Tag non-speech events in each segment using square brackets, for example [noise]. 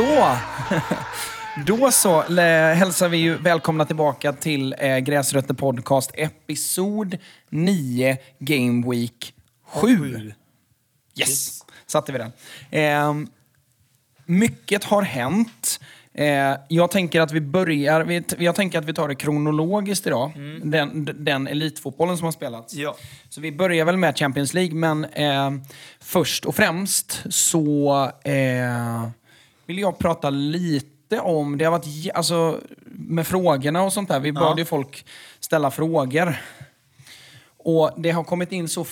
Så! Då så hälsar vi ju välkomna tillbaka till eh, Gräsrötter Podcast episod 9 Game Week 7. Yes! Satte vi den. Ehm, mycket har hänt. Eh, jag tänker att vi börjar, vi, jag tänker att vi tar det kronologiskt idag. Den, den elitfotbollen som har spelats. Ja. Så vi börjar väl med Champions League, men eh, först och främst så eh, vill jag prata lite om, det har varit, alltså med frågorna och sånt där. Vi bad ju folk ställa frågor. Och det har kommit in så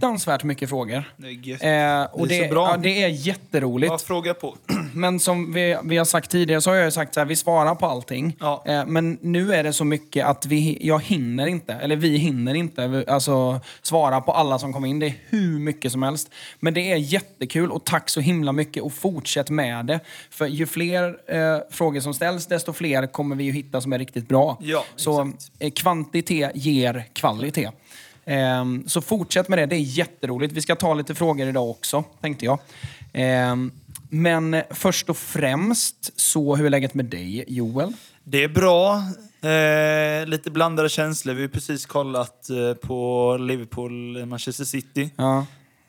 fruktansvärt mycket frågor. Det är. Eh, och Det är det, så bra. Ja, det är jätteroligt. Bara fråga på. [clears throat] Men som vi, vi har sagt tidigare så har jag ju sagt så här, vi svarar på allting. Ja. Eh, men nu är det så mycket att vi, jag hinner inte, eller vi hinner inte, alltså svara på alla som kommer in. Det är hur mycket som helst. Men det är jättekul och tack så himla mycket och fortsätt med det. För ju fler eh, frågor som ställs, desto fler kommer vi ju hitta som är riktigt bra. Ja, så eh, kvantitet ger kvalitet. Ehm, så fortsätt med det, det är jätteroligt. Vi ska ta lite frågor idag också, tänkte jag. Ehm, men först och främst, så hur är läget med dig, Joel? Det är bra. Eh, lite blandade känslor. Vi har precis kollat eh, på Liverpool-Manchester City. Ja,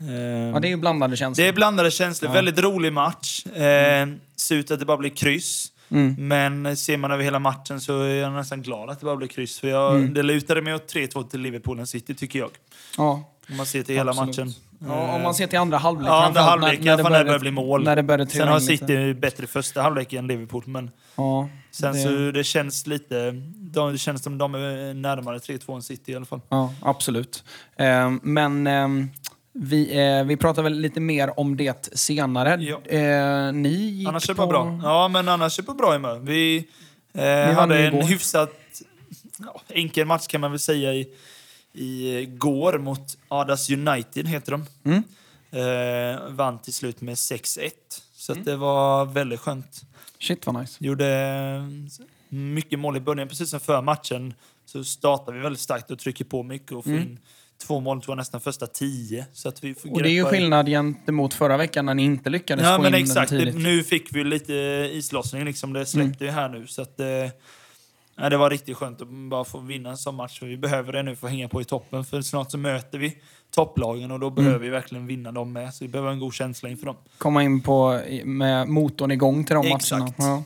Eh, ja det är ju blandade känslor. det är blandade känslor. Väldigt rolig match. Eh, ser ut att det bara blir kryss. Mm. Men ser man över hela matchen så är jag nästan glad att det bara blir kryss. För jag, Mm. Det lutade mig åt 3-2 till Liverpool än City, tycker jag. Ja, Om man ser till hela Absolut. matchen. ja, om man ser till andra halvlek. Ja, andra halvlek, när, när, det börjar bli mål. När det började Sen har in lite. City bättre första halvlek än Liverpool. Men Ja, sen det- så det känns lite... De, det känns som de är närmare 3-2 än City i alla fall. Ja, absolut. Ehm, men ehm, vi, eh, vi pratar väl lite mer om det senare. Ja. Eh, ni gick Annars är på... bra. Ja, men annars är det på bra humör. Vi eh, hade en igår. hyfsat ja, enkel match kan man väl säga i, i går mot Adas United, heter de. Mm. Eh, vann till slut med 6-1. Så att det var väldigt skönt. Shit vad nice. Gjorde eh, mycket mål i början, precis som för matchen. Så startar vi väldigt starkt och trycker på mycket och får in två mål, tror jag, nästan första tio. Så att vi Mm. Och det är ju skillnad gentemot förra veckan när ni inte lyckades Ja, få men in den exakt. Det, tidigt. nu fick vi lite islossning, liksom. det släppte Mm. ju här nu. Så att, eh, ja, det var riktigt skönt att bara få vinna en sån match. För vi behöver det nu för att hänga på i toppen. För snart så möter vi topplagen och då Mm. behöver vi verkligen vinna dem med. Så vi behöver en god känsla inför dem. Komma in på, med motorn igång till de Exakt. matcherna. Ja.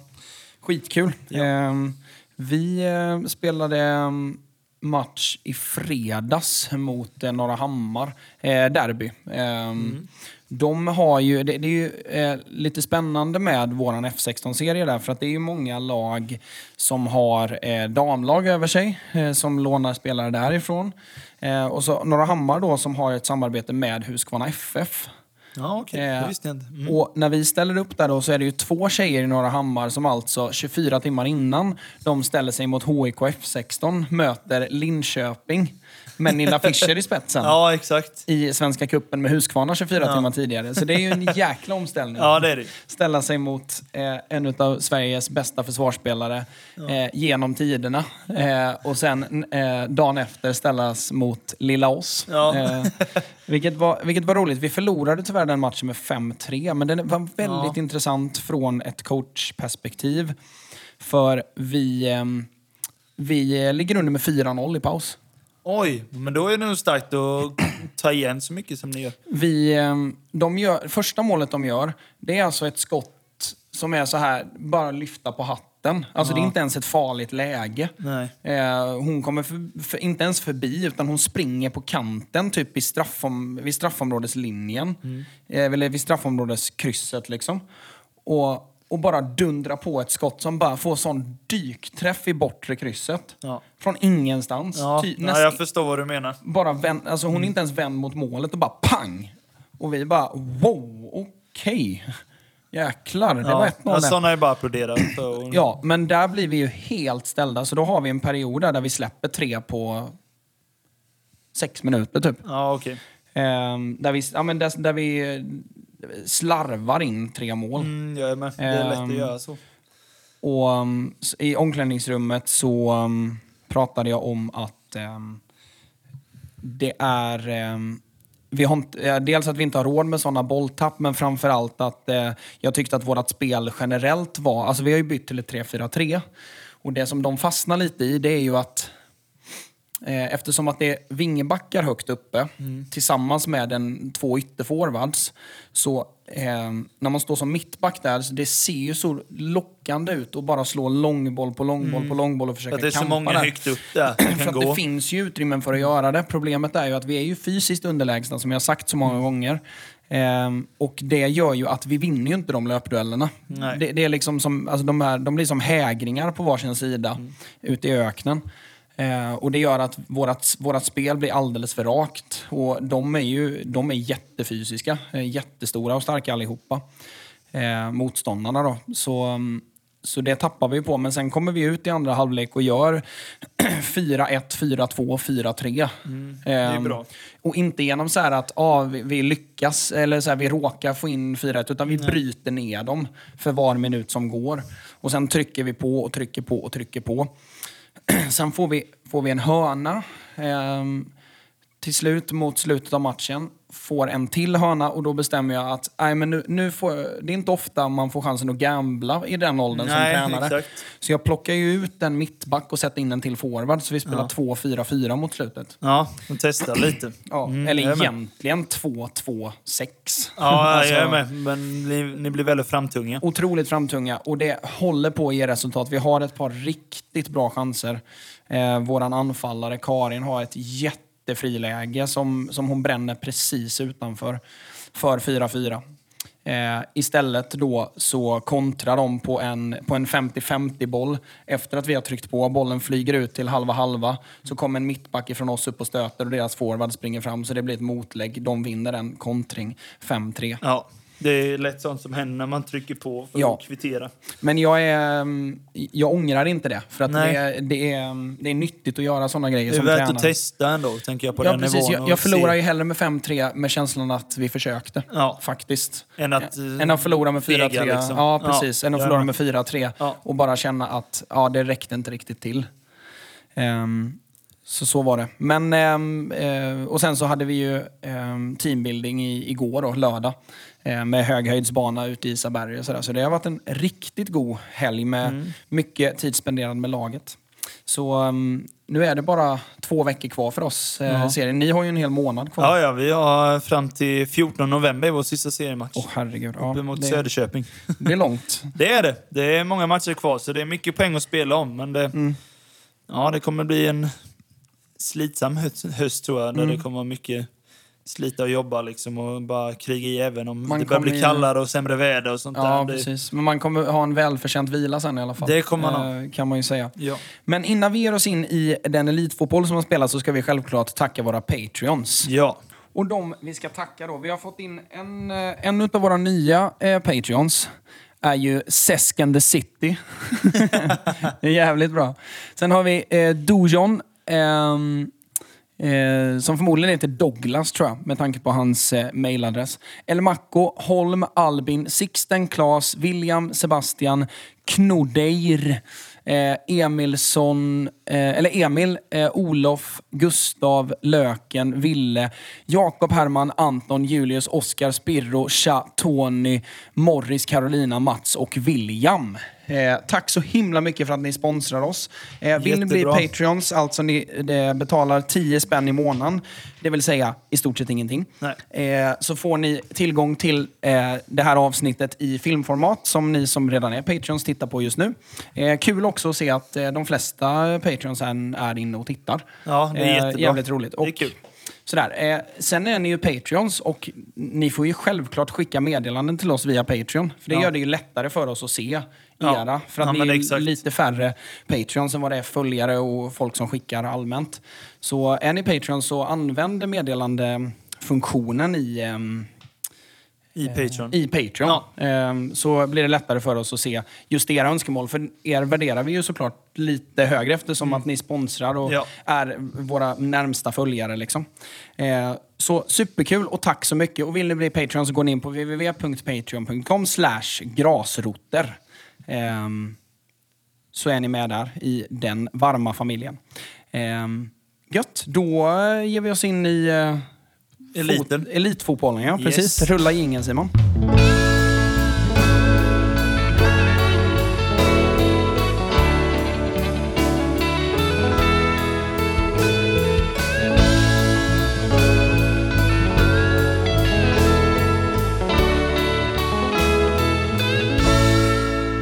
Skitkul. Ja. Ehm, vi eh, spelade ehm, match i fredags mot eh, Norra Hammar. Eh, derby. Ehm, Mm. De har ju, det, det är ju eh, lite spännande med våran F16-serie där för att det är ju många lag som har eh, damlag över sig eh, som lånar spelare därifrån. Eh, och så Norra Hammar då som har ett samarbete med Huskvarna FF. Ja, okej. Eh. Mm. Och när vi ställer upp där då så är det ju två tjejer i Norra Hammar som alltså 24 timmar innan de ställer sig mot HIK F16 möter Linköping med Nilla Fischer i spetsen. Ja, exakt. I Svenska Cupen med Huskvarna 24 timmar tidigare. Så det är ju en [laughs] jäkla omställning. Ja, det är det. Ställa sig mot eh, en av Sveriges bästa försvarsspelare eh, genom tiderna. Eh, och sen eh, dagen efter ställas mot lilla oss. Ja. Eh, vilket, var, vilket var roligt. Vi förlorade tyvärr den matchen med 5-3, men den var väldigt Ja. intressant från ett coachperspektiv. För vi, eh, vi ligger under med 4-0 i paus. Oj, men då är det nog starkt att ta igen så mycket som ni gör. Vi, eh, de gör, första målet de gör, det är alltså ett skott som är så här, bara lyfta på hatten. Alltså det är inte ens ett farligt läge. Nej. Eh, hon kommer för, för, inte ens förbi, utan hon springer på kanten, typ i straffom, vid straffområdeslinjen. Eh, eller vid straffområdeskrysset liksom. Och, och bara dundra på ett skott som bara får sån dykträff i bortre krysset. Ja. Från ingenstans. Ja, Ty- ja, näst- jag förstår vad du menar. bara vänd, alltså hon är inte ens vänd mot målet och bara pang! Och vi bara wow, okej. Jäklar, det var Ja, ett ja, noll där. sådana är bara att applådera. för. Ja, men där blir vi ju helt ställda. Så då har vi en period där, där vi släpper tre på sex minuter typ. Ja, okej. Ehm, där, vi, ja, men där, där vi slarvar in tre mål. Mm, jag är med. Det är lätt Ehm, att göra så. Och um, i omklädningsrummet så um, pratade jag om att um, det är... ehm, vi har inte, eh, dels att vi inte har råd med sådana bolltapp, men framför allt att eh, jag tyckte att vårt spel generellt var... Alltså vi har ju bytt till ett 3-4-3. Och det som de fastnar lite i, det är ju att Eftersom att det är vingebackar högt uppe tillsammans med en, två ytterforwards. Så eh, när man står som mittback där, så det ser ju så lockande ut att bara slå långboll på långboll på långboll och försöka För att det är så kampa många där. högt upp där [clears throat] För att det finns ju utrymmen för att göra det. Problemet är ju att vi är ju fysiskt underlägsna som jag har sagt så många gånger. Ehm, och det gör ju att vi vinner ju inte de löpduellerna. Det, det är liksom som, alltså de, här, de blir som hägringar på varsin sida Mm. ute i öknen. Eh, och det gör att vårat, vårat spel blir alldeles för rakt. Och de är ju de är jättefysiska, eh, jättestora och starka allihopa. Eh, motståndarna då. Så, mm, så det tappar vi på. Men sen kommer vi ut i andra halvlek och gör 4-1, 4-2, 4-3. Mm, det är Ehm, bra. Och inte genom så att ah, vi, vi lyckas eller så här, vi råkar få in 4-1 utan vi bryter ner dem för var minut som går. Och sen trycker vi på och trycker på och trycker på. [clears throat] sen får vi, får vi en hörna. Ehm, till slut mot slutet av matchen. Får en till hörna och då bestämmer jag att nej, men nu, nu får, det är inte ofta man får chansen att gambla i den åldern Nej, som tränare. exakt. Så jag plockar ju ut en mittback och sätter in en till forward så vi spelar 2-4-4 mot slutet. Ja, de testar lite. [clears throat] Ja, Mm, eller egentligen 2-2-6. Ja, [laughs] Alltså, jag är med. Men ni, ni blir väldigt framtunga. Otroligt framtunga och det håller på att ge resultat. Vi har ett par riktigt bra chanser. Eh, våran anfallare Karin har ett jättefriläge som, som hon bränner precis utanför för 4-4. Eh, istället då så kontrar de på en, på en 50-50 boll. Efter att vi har tryckt på, bollen flyger ut till halva-halva. Så kommer en mittback ifrån oss upp och stöter och deras forward springer fram. Så det blir ett motlägg. De vinner en kontring 5-3. Ja, det är lätt sånt som händer när man trycker på för Ja. att kvittera. Men jag, är, mm, jag ångrar inte det. För att det är, det, är, mm, det är nyttigt att göra sådana grejer Det är som värt tränare. att testa ändå, tänker jag, på Ja, den precis. nivån. Jag, jag förlorar se- ju hellre med 5-3 med känslan att vi försökte. Ja. Faktiskt. Än att, Än att förlora med 4-3. fega, liksom. Ja, precis. Än att förlora med. med 4-3 Ja. och bara känna att ja, det räckte inte riktigt till. Ehm, så så var det. Men, ehm, eh, och sen så hade vi ju ehm, teambuilding i, igår, då, lördag. eh, med höghöjdsbana ute i Isaberg och sådär. Så det har varit en riktigt god helg med Mm. mycket tid spenderad med laget. Så ehm, nu är det bara två veckor kvar för oss eh, Ja. serien. Ni har ju en hel månad kvar. Ja, ja, vi har fram till 14 november i vår sista seriematch. Åh herregud. Ja, mot det, Söderköping. det är långt. [laughs] Det är det. Det är många matcher kvar, så det är mycket poäng att spela om. Men det, Mm. ja, det kommer bli en slitsam höst, höst tror jag. Där Mm. det kommer vara mycket slita och jobba liksom, och bara kriga i även om Man det börjar bli kallare och sämre väder och sånt Ja, där. Precis. Men man kommer ha en välförtjänt vila sen i alla fall. Det kommer man Eh, Kan man ju säga. ja. Men innan vi ger oss in i den elitfotboll som har spelats så ska vi självklart tacka våra Patreons. ja. Och de vi ska tacka då, vi har fått in en, eh, en av våra nya eh, Patreons är ju Sesken the City. [laughs] det är jävligt bra. Sen har vi eh, Dojon, Ehm, eh, som förmodligen heter Douglas tror jag, med tanke på hans eh, mailadress. El Macco, Holm, Albin, Sixten, Klas, William, Sebastian, Knodeir, eh, Emilsson, eh, eller Emil, eh, Olof, Gustav, Löken, Ville, Jakob, Herman, Anton, Julius, Oskar, Spirro, Cha, Tony, Morris, Carolina, Mats och William. Eh, tack så himla mycket för att ni sponsrar oss. Eh, vill ni bli. Patreons, alltså ni det betalar 10 spänn i månaden, det vill säga i stort sett ingenting, eh, så får ni tillgång till eh, det här avsnittet i filmformat som ni som redan är Patreons tittar på just nu. Eh, kul också att se att eh, de flesta Patreons är, är inne och tittar. Ja, det är Eh, jättebra. Jävligt roligt. Det är Och kul. Sådär. Eh, sen är ni ju Patreons och ni får ju självklart skicka meddelanden till oss via Patreon. För det Ja. gör det ju lättare för oss att se Ja. era. För att Ja, men är exakt. lite färre Patreons än vad det är följare och folk som skickar allmänt. Så är ni Patreons så använd meddelandefunktionen i, ehm, I Patreon. i Patreon. Ja. Ehm, så blir det lättare för oss att se just era önskemål. För er värderar vi ju såklart lite högre eftersom att ni sponsrar och Mm. Ja. är våra närmsta följare. Liksom. Eh, så superkul och tack så mycket. Och vill ni bli Patreon så går ni in på www.patreon.com slash grasroter. Ehm, så är ni med där i den varma familjen. Ehm, Gött, då eh, ger vi oss in i eh, Eliten. fot- elitfotbollen. Ja, precis. Yes. Rulla ingen Simon.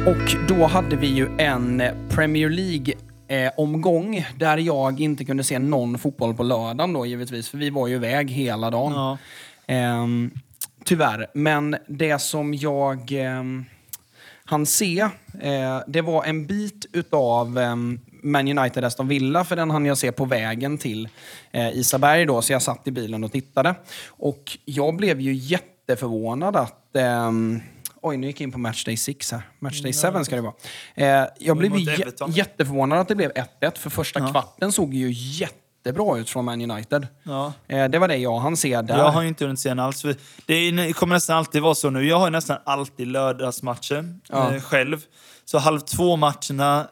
Och då hade vi ju en Premier League-omgång där jag inte kunde se någon fotboll på lördagen då givetvis, för vi var ju iväg hela dagen. Ja. Ehm, tyvärr. Men det som jag um, han se, eh, det var en bit utav ehm, Man United Aston Villa, för den hann jag se på vägen till eh, Isaberg då, så jag satt i bilen och tittade. Och jag blev ju jätteförvånad att ehm, Oj, nu gick jag in på Matchday 6 här. Matchday 7 ska det vara. Eh, jag blev jätteförvånad att det blev 1-1, för första Ja. kvarten såg ju jättebra ut från Man United. Ja. Eh, det var det jag hann se där. Jag har ju inte hunnit se den alls. Det är- det kommer nästan alltid vara så nu. Jag har nästan alltid lördagsmatcher Ja. eh, själv. Så halv två-matcherna...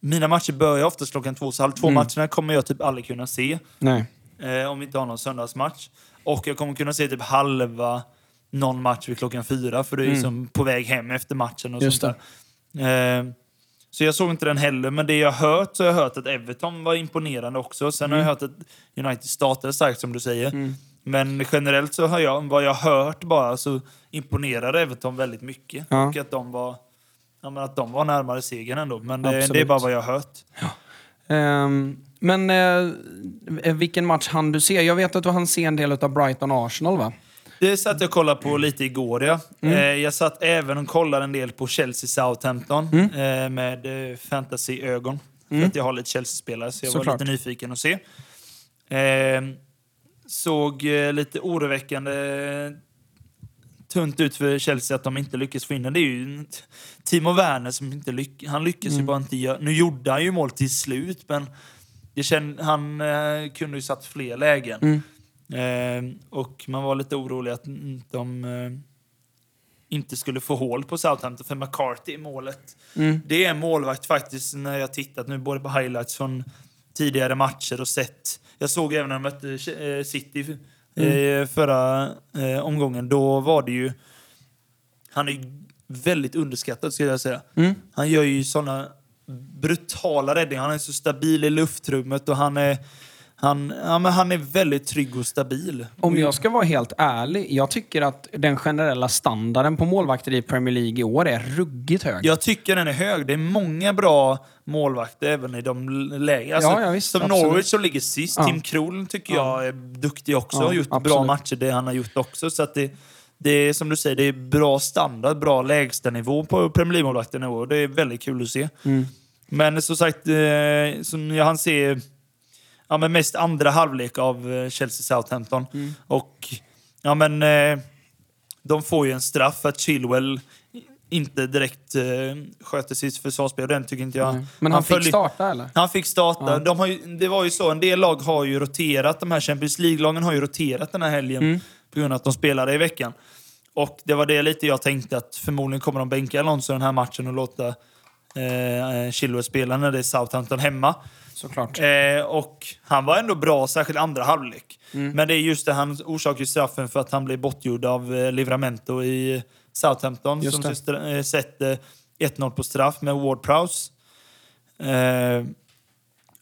Mina matcher börjar oftast klockan två, så halv två-matcherna kommer jag typ aldrig kunna se. Nej. Eh, om vi inte har någon söndagsmatch. Och jag kommer kunna se typ halva någon match vid klockan fyra, för det är ju som på väg hem efter matchen och Mm. Just sånt där. Eh, så jag såg inte den heller, men det jag har hört så har jag hört att Everton var imponerande också. Sen har jag hört att United startade starkt som du säger. Mm. Men generellt så har jag, vad jag hört bara, så imponerade Everton väldigt mycket. Ja. Och att de var, ja, att de var närmare segern ändå. Men det, det är bara vad jag har hört. Ehm, men eh, vilken match hann du se? Jag vet att du hann se en del av Brighton-Arsenal va? Det satt jag och kollade på lite igår. Ja. Eh, jag satt även och kollade en del på Chelsea-Southampton eh, med eh, fantasy-ögon. För att jag har lite Chelsea-spelare, så jag var Såklart. lite nyfiken att se. Såg lite oroväckande tunt ut för Chelsea att de inte lyckas få in den. Det är ju Timo Werner som inte lyckas. Han lyckas ju bara inte göra... Nu gjorde han ju mål till slut, men det känd, han eh, kunde ju satt fler lägen. Eh, och man var lite orolig att mm, de eh, inte skulle få hål på Southampton för McCarthy i målet. Det är en målvakt faktiskt när jag tittat nu både på highlights från tidigare matcher och sett. Jag såg även när de mötte eh, City eh, förra eh, omgången. Då var det ju... Han är väldigt underskattad skulle jag säga. Han gör ju såna brutala räddningar. Han är så stabil i luftrummet och han är, han, ja, men han är väldigt trygg och stabil. Om jag ska vara helt ärlig, jag tycker att den generella standarden på målvakter i Premier League i år är ruggigt hög. Jag tycker den är hög. Det är många bra målvakter även i de lägre. Alltså, Ja, ja, visst, som absolut. Norwich som ligger sist. Ja. Tim Krul tycker jag är duktig också. Har gjort bra absolut. matcher det han har gjort också. Så att det, det är som du säger, det är bra standard, bra lägstanivå på Premier League-målvakterna i år. Det är väldigt kul att se. Mm. Men som sagt, eh, som jag hann se ja, men mest andra halvlek av eh, Chelsea-Southampton. Mm. Och ja, men, eh, de får ju en straff för att Chilwell inte direkt eh, sköter sitt försvarsspel. Den tycker inte jag. Nej. Men han, fick följer- starta eller? Han fick starta. Ja. De har ju, det var ju så, en del lag har ju roterat, de här Champions League-lagen har ju roterat den här helgen Mm. på grund av att de spelade i veckan. Och det var det lite jag tänkte att förmodligen kommer de bänka Alonso den här matchen och låta eh, Chilwell spela när det är Southampton hemma. Såklart. Eh, och han var ändå bra, särskilt andra halvlek. Mm. Men det är just det, han orsakar ju straffen för att han blev bortgjord av eh, Livramento i Southampton Just som stra- eh, sätter 1-0 på straff med Ward Prowse. Eh,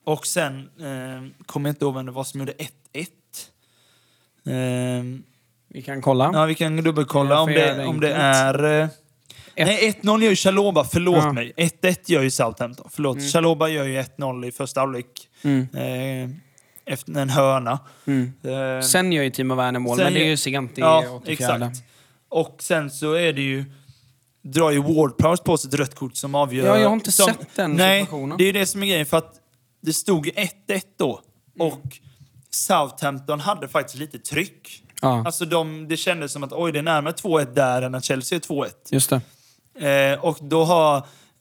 och sen eh, kommer jag inte ihåg vem det var som gjorde 1-1. Eh, Vi kan kolla. ja, vi kan dubbelkolla om det, om det är... Nej, 1-0 gör ju Chaloba, förlåt Ja. mig. 1-1 gör ju Southampton, förlåt. Chaloba gör ju 1-0 i första halvlek. Mm. Eh, efter en hörna. Mm. Eh, Sen gör ju Timo Werner mål, men det är ju sent i ja, 84. exakt. Och sen så är det ju... Drar ju Ward Prowse på sig ett rött kort som avgör... Ja, jag har inte som, sett den Nej, situationen. det är ju det som är grejen. För att det stod ju 1-1 då. Mm. Och Southampton hade faktiskt lite tryck. Ja, Alltså de, det kändes som att oj, det är närmare 2-1 där än att Chelsea är 2-1. just det. Eh, och då har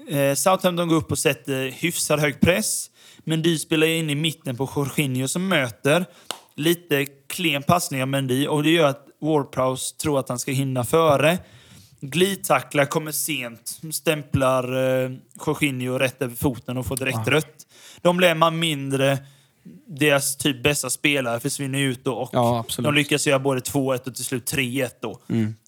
eh, Southampton gått upp och sätter hyfsat hög press. Mendy spelar in i mitten på Jorginho som möter. Lite klen passning av Mendy och det gör att Ward-Prowse tror att han ska hinna före. Glidtacklar, kommer sent, stämplar eh, Jorginho rätt över foten och får direkt rött. De blir man mindre deras typ bästa spelare försvinner ut då. Och Ja, de lyckas göra både 2-1 och till slut 3-1 då.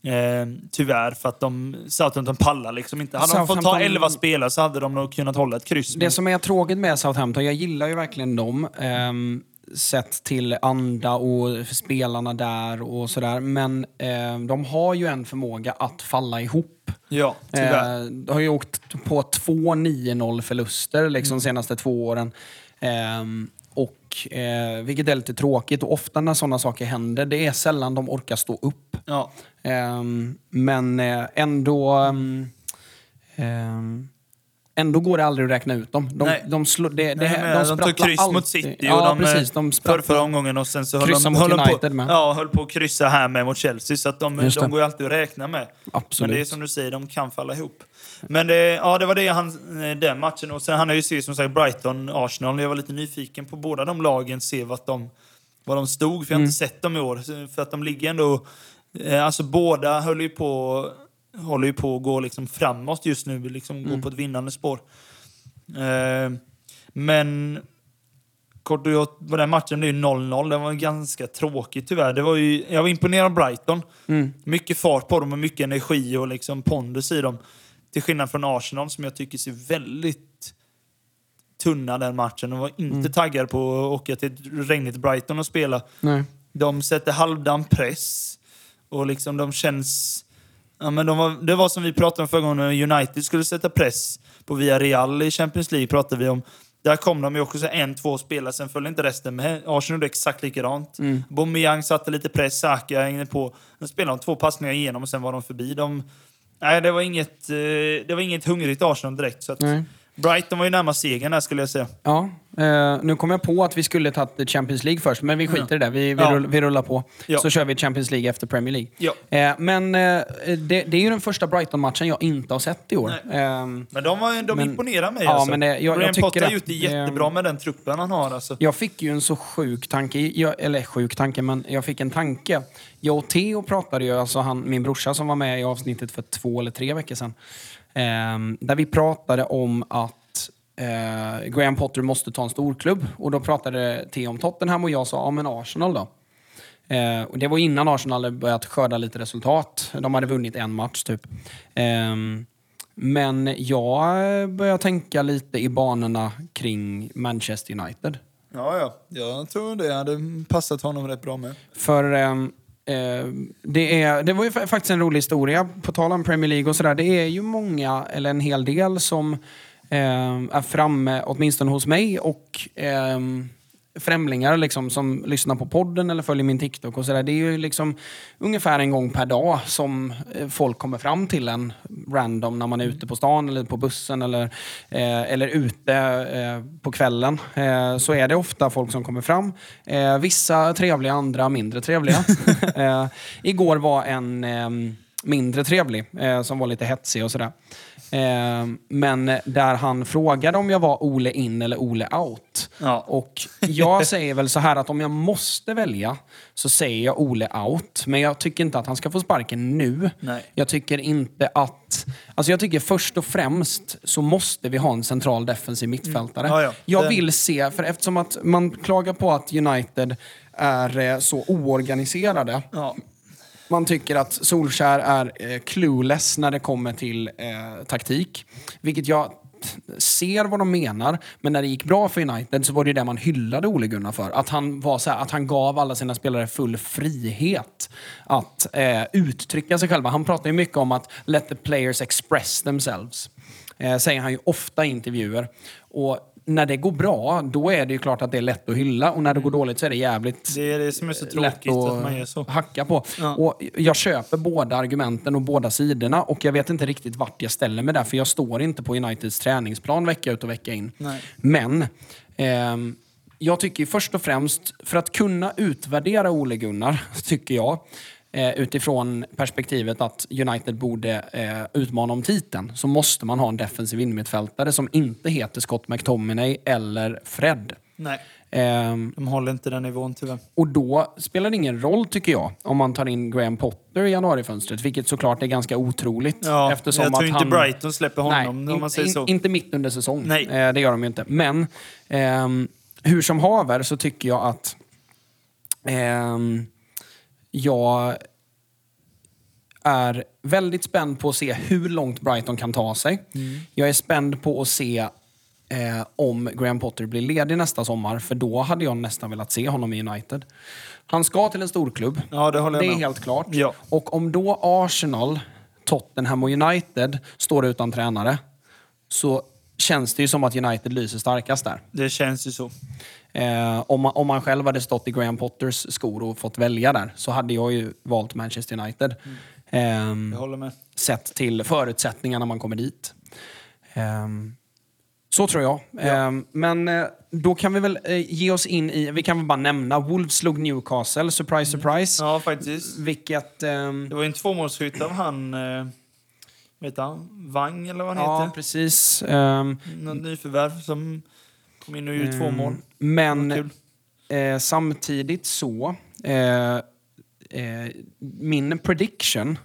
Eh, tyvärr, för att de, Southampton pallar liksom inte. Hade de fått ta Southampton- 11 spelare så hade de nog kunnat hålla ett kryss. Det som är tråkigt med Southampton, jag gillar ju verkligen dem. ehm, sett till anda och spelarna där och sådär. Men ehm, de har ju en förmåga att falla ihop. ja, tyvärr. Eh, de har ju åkt på två 9-0 förluster liksom Mm. de senaste två åren. Ehm, eh, vilket är lite tråkigt. Och ofta när sådana saker händer, det är sällan de orkar stå upp. ja. Ehm, men eh, ändå... ehm, ehm, Ändå går det aldrig att räkna ut dem. De, Nej. de, slår, det, det, Nej, men de, de tog kryss mot alltid. City Ja, och de, precis. De för, förra omgången och sen så höll de, mot höll på, med. Ja, höll på att kryssa här med mot Chelsea. Så att de, de går ju alltid att räkna med. Absolut. Men det är som du säger, de kan falla ihop. Men det, ja, det var det han, eh, den matchen. Och sen han har ju se som sagt Brighton, Arsenal. Jag var lite nyfiken på båda de lagen, se vart de, var de stod. För jag har Mm. inte sett dem i år. För att de ligger ändå... Eh, alltså båda höll ju på, håller ju på att gå liksom framåt just nu. Liksom Mm. gå på ett vinnande spår. Eh, men kort och gott, på den matchen det är ju 0-0. Den var ganska tråkig tyvärr. Det var ju, jag var imponerad av Brighton. Mm. Mycket fart på dem och mycket energi och liksom pondus i dem. Till skillnad från Arsenal som jag tycker ser väldigt tunna den matchen. De var inte Mm. taggade på att åka till ett regnigt Brighton och spela. Nej. De sätter halvdan press och liksom de känns... Ja, men de var, det var som vi pratade om förra gången United skulle sätta press på Villarreal i Champions League. pratade vi om. Där kom de ju också så en, två spelare, sen följde inte resten med. Arsenal gjorde exakt likadant. Mm. Aubameyang satte lite press, Saka hängde på. De spelade de två passningar igenom och sen var de förbi. De, nej, det var inget, eh, det var inget hungrigt Arsenal direkt. Så att Nej. Brighton var ju närmast segern där skulle jag säga. Ja, eh, nu kom jag på att vi skulle tagit Champions League först, men vi skiter i det. Vi, vi, Ja. rull, vi rullar på. Ja. Så kör vi Champions League efter Premier League. Ja. Eh, men eh, det, det är ju den första Brighton-matchen jag inte har sett i år. Ehm, Men de, var, de Men- imponerar mig ja, alltså. men det- jag- jag Graham tycker Potter har gjort Det- jättebra med den truppen han har. Alltså. Jag fick ju en så sjuk tanke, jag, eller sjuk tanke, men jag fick en tanke. Jag och Theo pratade ju, alltså han, min brorsa som var med i avsnittet för två eller tre veckor sedan. Ehm, där vi pratade om att eh, Graham Potter måste ta en storklubb. Och då pratade Theo om Tottenham och jag sa, ja men Arsenal då? Eh, och det var innan Arsenal hade börjat skörda lite resultat. De hade vunnit en match typ. Ehm, men jag börjar tänka lite i banorna kring Manchester United. Ja, ja. Jag tror det hade passat honom rätt bra med. För eh, Eh, det, är, det var ju faktiskt en rolig historia, på tal om Premier League och sådär. Det är ju många, eller en hel del, som eh, är framme, åtminstone hos mig, och ehm, främlingar liksom, som lyssnar på podden eller följer min TikTok och sådär. Det är ju liksom ungefär en gång per dag som eh, folk kommer fram till en random när man är ute på stan eller på bussen eller, eh, eller ute eh, på kvällen. Eh, så är det ofta folk som kommer fram. Eh, vissa trevliga, andra mindre trevliga. [laughs] eh, igår var en eh, mindre trevlig som var lite hetsig och sådär. Eh, men där han frågade om jag var Ole in eller Ole out. Ja. Och jag [laughs] säger väl så här att om jag måste välja så säger jag Ole out. Men jag tycker inte att han ska få sparken nu. Nej. Jag tycker inte att... Alltså jag tycker först och främst så måste vi ha en central defensiv mittfältare. Ja, ja. Jag vill se, för eftersom att man klagar på att United är eh, så oorganiserade. Ja. Man tycker att Solskär är eh, clueless när det kommer till eh, taktik. Vilket jag ser vad de menar. Men när det gick bra för United så var det det man hyllade Ole Gunnar för. Att han, var så här, att han gav alla sina spelare full frihet att eh, uttrycka sig själva. Han pratar ju mycket om att let the players express themselves. Eh, säger han ju ofta i intervjuer. Och när det går bra, då är det ju klart att det är lätt att hylla. Och när det går dåligt så är det jävligt Det är det som är så tråkigt att man gör så. hacka på. Ja. Och jag köper båda argumenten och båda sidorna och jag vet inte riktigt vart jag ställer mig där för jag står inte på Uniteds träningsplan vecka ut och vecka in. Nej. Men ehm, jag tycker först och främst, för att kunna utvärdera Ole Gunnar, [laughs] tycker jag, eh, utifrån perspektivet att United borde eh, utmana om titeln, så måste man ha en defensiv innermittfältare som inte heter Scott McTominay eller Fred. Nej, Ehm, de håller inte den nivån tyvärr. och då spelar det ingen roll, tycker jag, om man tar in Graham Potter i januarifönstret, vilket såklart är ganska otroligt. Ja, eftersom jag tror att inte han... Brighton släpper Nej, honom om in, man säger in, så. inte mitt under säsong. Nej. Eh, det gör de ju inte. Men ehm, hur som haver så tycker jag att ehm, jag är väldigt spänd på att se hur långt Brighton kan ta sig. Jag är spänd på att se eh, om Graham Potter blir ledig nästa sommar, för då hade jag nästan velat se honom i United. Han ska till en storklubb. Ja, det håller jag Det är med helt klart. Ja. Och om då Arsenal, Tottenham och United står utan tränare så känns det ju som att United lyser starkast där. Det känns ju så. Eh, om, man, om man själv hade stått i Graham Potters skor och fått välja där så hade jag ju valt Manchester United. Ehm, Jag håller med. sett till förutsättningarna när man kommer dit. Ehm, så tror jag. Ehm, men eh, då kan vi väl eh, ge oss in i, vi kan väl bara nämna, Wolves slog Newcastle, surprise surprise. Ja, faktiskt. Vilket... ehm, Det var ju en tvåmålsskytt av han... Eh, vet han? Vang eller vad han ja, heter. precis. Um, Någon nyförvärv som kom in och gjorde två mål. Men Kul. eh, samtidigt så, eh, eh, min prediction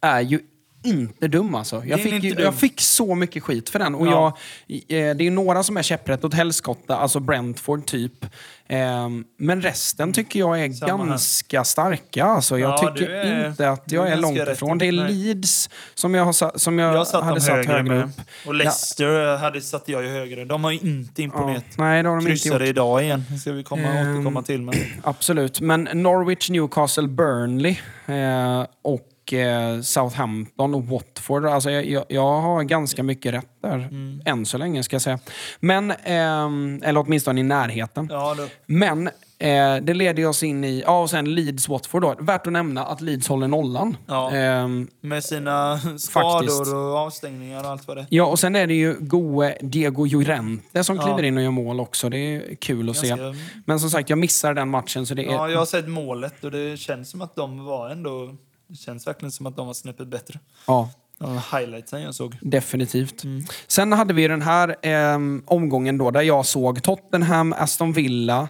är ju inte dum alltså. Jag fick, ju, dum. jag fick så mycket skit för den. Och Ja. jag, eh, det är några som är käpprätt åt helskotta, alltså Brentford typ. Eh, men resten tycker jag är Samma här. ganska starka. Alltså, jag Ja, tycker är- inte att jag är är långt ifrån. Det är. Leeds som jag, har, som jag, Jag satt hade satt högre, högre upp. Och Leicester hade satt jag ju högre. De har ju inte Ja, imponerat. nej, det har de inte gjort. Kryssade idag igen. Det ska vi komma, Ehm, återkomma till. Men [clears throat] Absolut, men Norwich, Newcastle, Burnley eh, och eh, Southampton och Watford. Alltså jag, jag, jag har ganska mycket rätt där. Mm. Än så länge ska jag säga. Men, ehm, eller åtminstone i närheten. ja. Men eh, det leder oss in i, ja och sen Leeds-Watford då. Värt att nämna att Leeds håller nollan. Ja. Ehm, Med sina skador Faktiskt. och avstängningar och allt vad det ja, och sen är det ju goe Diego Llorente som Ja. kliver in och gör mål också. Det är kul att se. Ganska- Men som sagt, jag missar den matchen så det är... Ja, jag har sett målet och det känns som att de var ändå... Det känns verkligen som att de var snäppet bättre. ja. De highlightsen jag såg. Definitivt. Mm. Sen hade vi den här ehm, omgången då där jag såg Tottenham, Aston Villa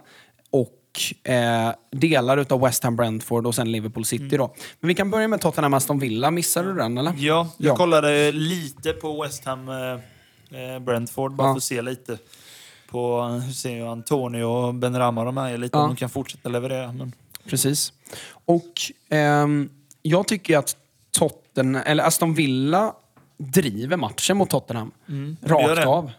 och eh, delar utav West Ham Brentford och sen Liverpool City Mm. då. Men vi kan börja med Tottenham Aston Villa. Missade du den eller? Ja, jag Ja. kollade lite på West Ham eh, eh, Brentford bara Ja. för att se lite på eh, hur ser Antonio och Ben de är lite Ja. om de kan fortsätta leverera. Men Precis. Och ehm, jag tycker att Totten, eller Aston Villa driver matchen mot Tottenham. Mm, Rakt det. av.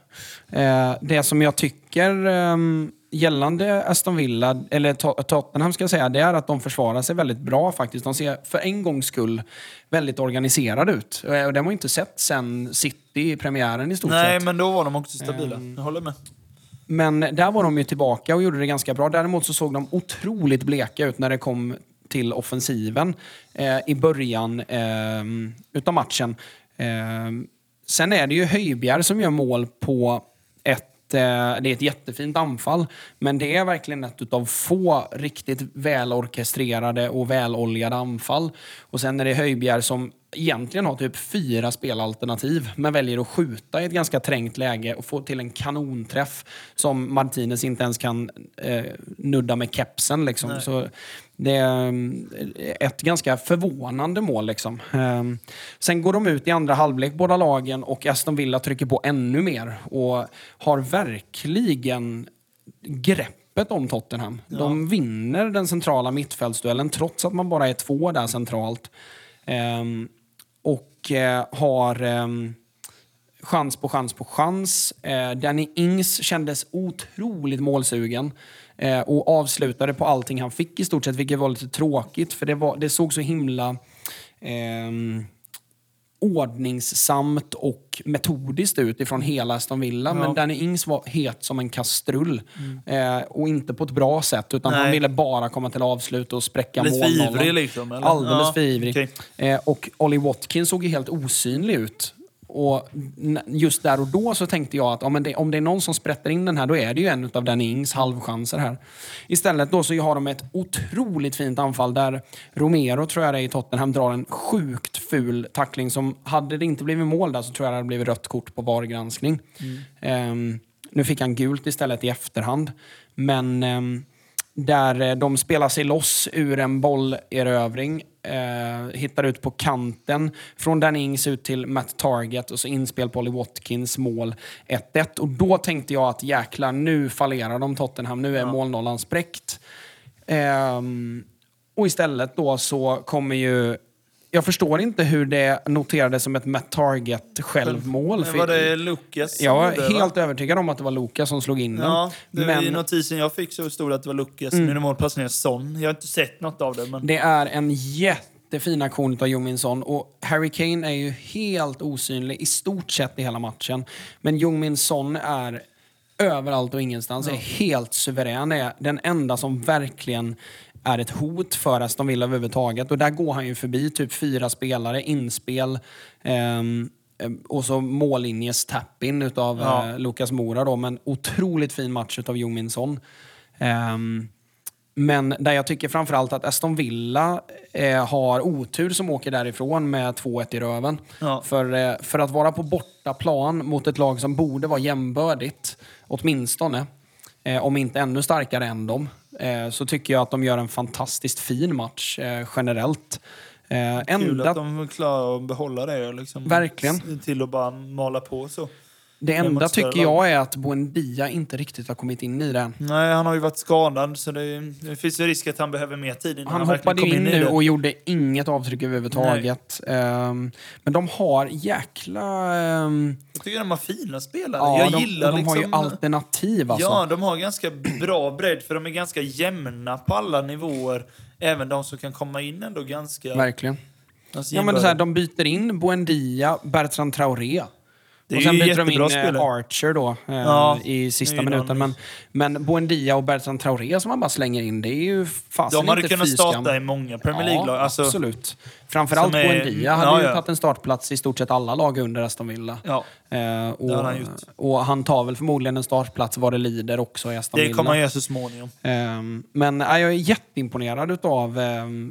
Eh, det som jag tycker ehm, gällande Aston Villa, eller To- Tottenham ska jag säga, det är att de försvarar sig väldigt bra faktiskt. De ser för en gångs skull väldigt organiserade ut. Eh, Och det har man ju inte sett sen City-premiären i stort nej, sett. men då var de också stabila. Ehm. Jag håller med. Men där var de ju tillbaka och gjorde det ganska bra. Däremot så såg de otroligt bleka ut när det kom till offensiven eh, i början eh, utav matchen. Eh, sen är det ju Höjbjerg som gör mål på ett eh, det är ett jättefint anfall, men det är verkligen ett utav få riktigt välorkestrerade och väloljade anfall. Och sen är det Höjbjerg som egentligen har typ fyra spelalternativ, men väljer att skjuta i ett ganska trängt läge och få till en kanonträff som Martinez inte ens kan eh, nudda med kepsen. Liksom. Så det är mm, ett ganska förvånande mål. Liksom. Ehm, sen går de ut i andra halvlek, båda lagen, och Aston Villa trycker på ännu mer och har verkligen greppet om Tottenham. De vinner den centrala mittfältsduellen trots att man bara är två där centralt. Ehm, och eh, har ehm, chans på chans på chans. Eh, Danny Ings kändes otroligt målsugen eh, och avslutade på allting han fick i stort sett, vilket var lite tråkigt för det, var, det såg så himla ehm, ordningsamt och metodiskt ut ifrån hela Aston Villa. Men Danny Ings var het som en kastrull. Eh, och inte på ett bra sätt, utan han Nej. ville bara komma till avslut och spräcka Lite för målnollan. ivrig liksom, eller? Alldeles Ja, för ivrig. okej. Eh, och Ollie Watkins såg ju helt osynlig ut. Och just där och då så tänkte jag att ja, det, om det är någon som sprätter in den här, då är det ju en av Danny Ings halvchanser här. Istället då så har de ett otroligt fint anfall där Romero, tror jag det är i Tottenham, drar en sjukt ful tackling som, hade det inte blivit mål där så tror jag det hade blivit rött kort på VAR-granskning. Ehm, nu fick han gult istället i efterhand. Men ehm, där eh, de spelar sig loss ur en bollerövring. Eh, hittar ut på kanten. Från Danny Ings ut till Matt Target och så inspel på Ollie Watkins mål 1-1. Och då tänkte jag att jäklar, nu fallerar de Tottenham. Nu är målnollan spräckt. Ehm, och istället då så kommer ju... Jag förstår inte hur det noterades som ett Matt Target självmål. Men var det Lucas som jag var det, va? helt övertygad om att det var Lukas som slog in den. Ja, det Men- I notisen jag fick så stod det att det var Lucas. Nu är det Son. Jag har inte sett något av det, men... Det är en jättefin aktion av Jungmin och Harry Kane är ju helt osynlig i stort sett i hela matchen. Men Jungmin Son är överallt och ingenstans. Är helt suverän. Är den enda som verkligen är ett hot för Aston Villa överhuvudtaget. Och där går han ju förbi typ fyra spelare, inspel ehm, ehm, och så mållinjes tap-in utav Ja. eh, Lukas Mora då. Men otroligt fin match utav Jungmin Son. Ehm, men där jag tycker framförallt att Aston Villa eh, har otur som åker därifrån med 2-1 i röven. Ja. För, eh, för att vara på bortaplan mot ett lag som borde vara jämbördigt, åtminstone, eh, om inte ännu starkare än dem, eh, så tycker jag att de gör en fantastiskt fin match eh, generellt. Eh, Kul enda, att de klarar att behålla det. Liksom, Verkligen. Till att bara mala på så. Det enda tycker jag är att Buendia inte riktigt har kommit in i det än. Nej, han har ju varit skadad så det, det finns ju risk att han behöver mer tid innan han, Han hoppade in in nu och gjorde inget avtryck överhuvudtaget. Ehm, men de har jäkla... ehm, Jag tycker de har fina spelare. ja, jag de, gillar de har ju liksom... alternativ alltså. Ja, de har ganska bra bredd för de är ganska jämna på alla nivåer. Även de som kan komma in ändå ganska... Verkligen. Alltså, Ja, men det är så här, de byter in Buendia, Bertrand Traoré. Det är och sen byter de in eh, spelare. Archer då eh, Ja, i sista minuten. Men, men Buendia och Bertrand Traoré som man bara slänger in, det är ju fasen De hade inte kunnat fy skam. starta i många Premier League-lag. Ja, Alltså, absolut. Framförallt är- Buendia hade ja, ju tagit en startplats i stort sett alla lag under Aston Villa. Ja, Eh, och, har han gjort. och han tar väl förmodligen en startplats vad det lider också i Aston det Villa. kommer han göra så småningom. Ehm, men ja, jag är jätteimponerad av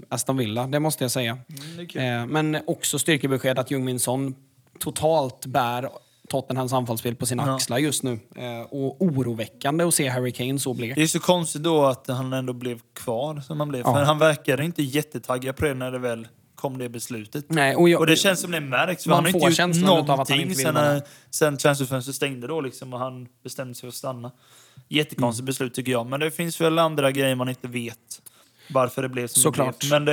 Aston Villa, det måste jag säga. Mm, det. Eh, men också styrkebesked att Jungmin Son totalt bär Tottenhams anfallsspel på sina axlar just nu. Eh, och oroväckande att se Harry Kane så blek. Det är så konstigt då att han ändå blev kvar som han blev. För han verkade inte jättetaggad på det när det väl kom det beslutet. Nej, och jag, Och det känns som det märks. Man han har inte gjort känslan utav att han någonting inte sen, där. sen transferfönstret stängde då liksom och han bestämde sig för att stanna. Jättekonstigt Mm. beslut tycker jag. Men det finns väl andra grejer man inte vet varför det blev som Såklart. det blev. Men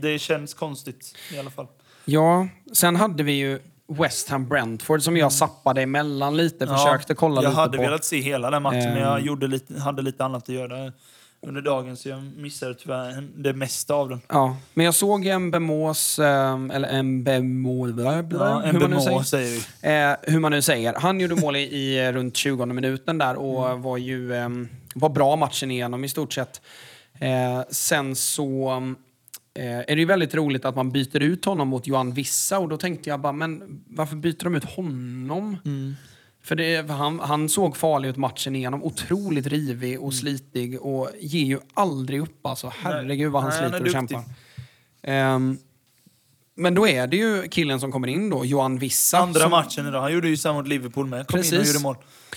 det, det känns konstigt i alla fall. ja, sen hade vi ju West Ham Brentford som jag sappade emellan lite, försökte kolla jag lite hade på. velat se hela den matchen men jag Ehm. gjorde lite, hade lite annat att göra under dagen så jag missade tyvärr det mesta av den. Ja, men jag såg Mbemos, um, eller Mbemo, bla, bla, Ja, hur man nu MBMO säger. säger. Eh, hur man nu säger. Han gjorde mål i, i runt 20 minuten där och Mm. var ju ehm, var bra matchen igenom i stort sett. Eh, sen så är det ju väldigt roligt att man byter ut honom mot Johan Vissa och då tänkte jag bara, men varför byter de ut honom? Mm. För det, för han, han såg farlig ut matchen igenom. Otroligt rivig Mm. och slitig och ger ju aldrig upp alltså. Herregud vad han Nej, sliter och kämpar. Ehm, men då är det ju killen som kommer in då, Johan Vissa. Andra som, matchen idag. Han gjorde ju samma mot Liverpool med. Kom in och Precis. gjorde mål.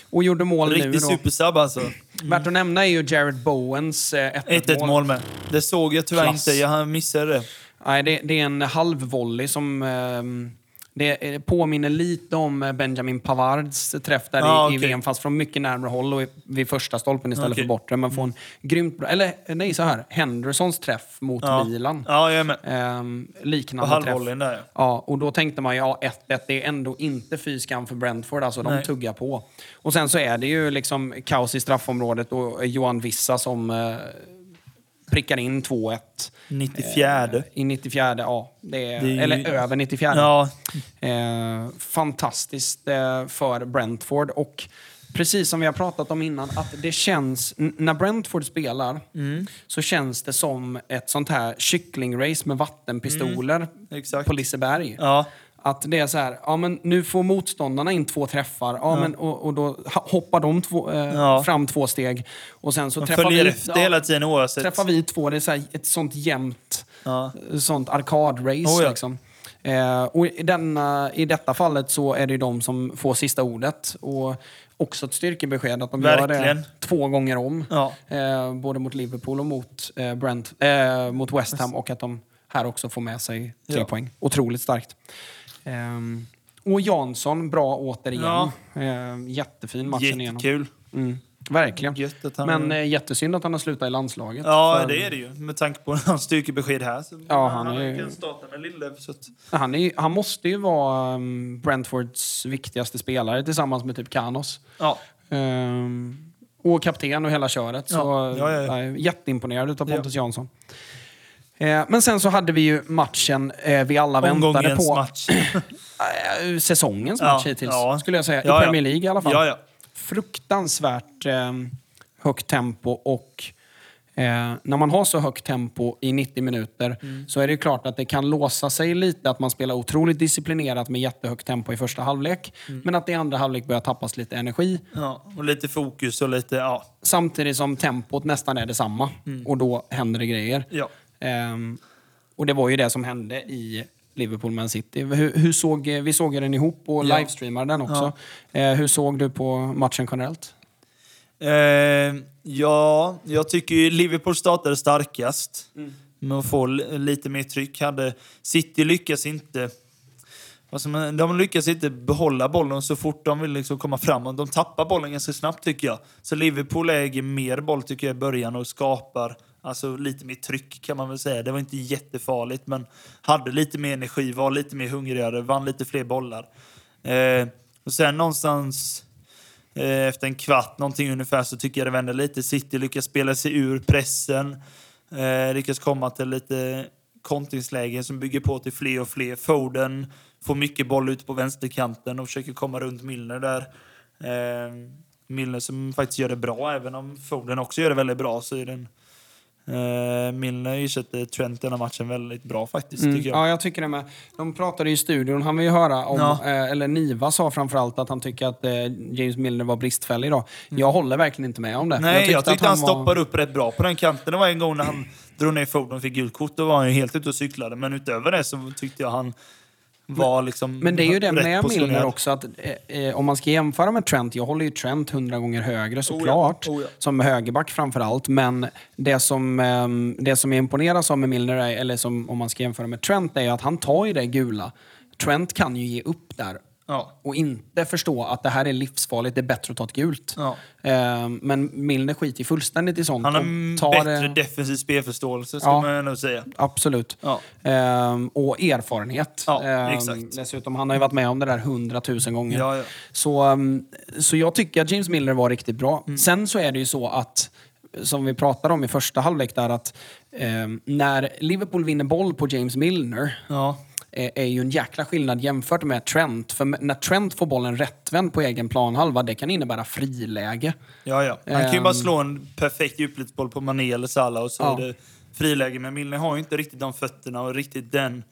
Och gjorde mål nu Riktig då. supersub alltså. Värt att nämna är ju Jared Bowens eh, 1-1 1-1 mål. mål med. Det såg jag tyvärr Klass. inte. Jag missade det. Nej, det, det är en halvvolley som... ehm, det eh, påminner lite om eh, Benjamin Pavards träff där Ah, i, i okej. VM, fast från mycket närmare håll och i- vid första stolpen istället Okej. för bortre. Men får en grymt bra... Eller nej, så här. Hendersons träff mot Ja, Milan. ja jag är med. Ehm, liknande träff. halvvolleyn där ja. Ja, och då tänkte man ju, ja 1-1, det är ändå inte fy skam för Brentford. Alltså, de Nej. tuggar på. Och sen så är det ju liksom kaos i straffområdet och Johan Vissa som eh, prickar in 2-1. 94. I 94, ja. Det är, Det är ju- Eller över 94. Ja, Eh, fantastiskt eh, för Brentford. Och precis som vi har pratat om innan, att det känns... När Brentford spelar Mm. så känns det som ett sånt här kycklingrace med vattenpistoler exakt. på Liseberg. Ja, Att det är så här, ja men nu får motståndarna in två träffar ja, Men, och, och då hoppar de två, eh, Ja. fram två steg. Och sen så de träffar vi, efter hela tiden oavsett. träffar vi två. Det är så här, ett sånt jämnt, Ja. sånt arkadrace. Oh ja. liksom. Eh, och i, denna, I detta fallet så är det ju de som får sista ordet. Och också ett styrkebesked att de gör Verkligen. det två gånger om. Ja. Eh, både mot Liverpool och mot, eh, Brent, eh, mot West Ham. Och att de här också får med sig tre Ja. poäng. Otroligt starkt. Ehm, och Jansson, bra återigen. Ja. Ehm, jättefin matchen igenom. Jättekul. Mm, verkligen. Gött han... Men eh, jättesynd att han har slutat i landslaget. ja, För det är det ju. Med tanke på [laughs] hans styrkebesked här. Så Ja, han är ju- kan starta med Lille. Så att, Han, är, han måste ju vara um, Brentfords viktigaste spelare tillsammans med typ Kanos. ja. Ehm, och kapten och hela köret. Så, Ja, ja, ja, ja. jag är jätteimponerad Ja. Pontus Jansson. Eh, men sen så hade vi ju matchen eh, vi alla väntade Omgångens på. [clears throat] match. Eh, säsongens Ja, match hittills, ja. skulle jag säga. Ja, I ja. Premier League i alla fall. Ja, ja. Fruktansvärt eh, högt tempo och eh, när man har så högt tempo i 90 minuter Mm. så är det ju klart att det kan låsa sig lite att man spelar otroligt disciplinerat med jättehögt tempo i första halvlek. Mm. Men att det i andra halvlek börjar tappas lite energi. ja. Och lite fokus och lite... Ja. Samtidigt som tempot nästan är detsamma. Mm. Och då händer det grejer. Ja. Ehm, och det var ju det som hände i Liverpool Man City. Hur, hur såg, vi såg den ihop och Ja. livestreamade den också. Eh, hur såg du på matchen generellt? Eh, ja, jag tycker Liverpool startade starkast med att få li- lite mer tryck. Hade City lyckas inte... De lyckas inte behålla bollen så fort de vill liksom komma framåt. De tappar bollen ganska snabbt tycker jag. Så Liverpool äger mer boll tycker jag i början och skapar alltså, lite mer tryck kan man väl säga. Det var inte jättefarligt men hade lite mer energi, var lite mer hungrigare, vann lite fler bollar. Eh, och sen någonstans Eh, Efter en kvart någonting ungefär så tycker jag det vände lite. City lyckas spela sig ur pressen. Eh, lyckas komma till lite kontringslägen som bygger på till fler och fler. Foden får mycket boll ute på vänsterkanten och försöker komma runt Milner där. Eh, Milner som faktiskt gör det bra, även om Foden också gör det väldigt bra så är den en Milner ersätter Trent den här matchen väldigt bra faktiskt, Mm. jag. Ja, jag tycker det med. De pratade i studion, han vill ju höra om, Ja. eh, eller Niva sa framförallt att han tycker att eh, James Milner var bristfällig idag. Jag håller verkligen inte med om det. Mm. Nej, jag tyckte, att han, var- stoppade upp rätt bra på den kanten. Det var en gång när han drog ner Foden och fick gult kort. Då var han ju helt ute och cyklade. Men utöver det så tyckte jag han var liksom Men det är ju det med. Milner också, att eh, eh, om man ska jämföra med Trent, jag håller ju Trent hundra gånger högre såklart, Oh ja. som högerback framför allt. Men det som, ehm, det som jag imponeras av med Milner, är, eller som, om man ska jämföra med Trent, är ju att han tar ju det gula. Trent kan ju ge upp där Ja. och inte förstå att det här är livsfarligt, det är bättre att ta ett gult. Ja. Ehm, men Milner skiter fullständigt i sånt. Han har tar bättre det- defensiv spelförståelse, ska Ja. man nog säga. Absolut. Ja. Ehm, och erfarenhet. Ja, Ehm, exakt. Dessutom, han har ju varit med om det där hundratusen gånger. Ja, ja. Så, um, så jag tycker att James Milner var riktigt bra. Mm. Sen så är det ju så att, som vi pratade om i första halvlek där, att ehm, när Liverpool vinner boll på James Milner Ja. eh, är ju en jäkla skillnad jämfört med Trent. För när Trent får bollen rättvänd på egen planhalva, det kan innebära friläge. Ja, ja. Han kan ju Ehm. bara slå en perfekt djupledsboll på Mané eller Salah och så Ja. är det friläge. Men Milner har ju inte riktigt de fötterna och riktigt den...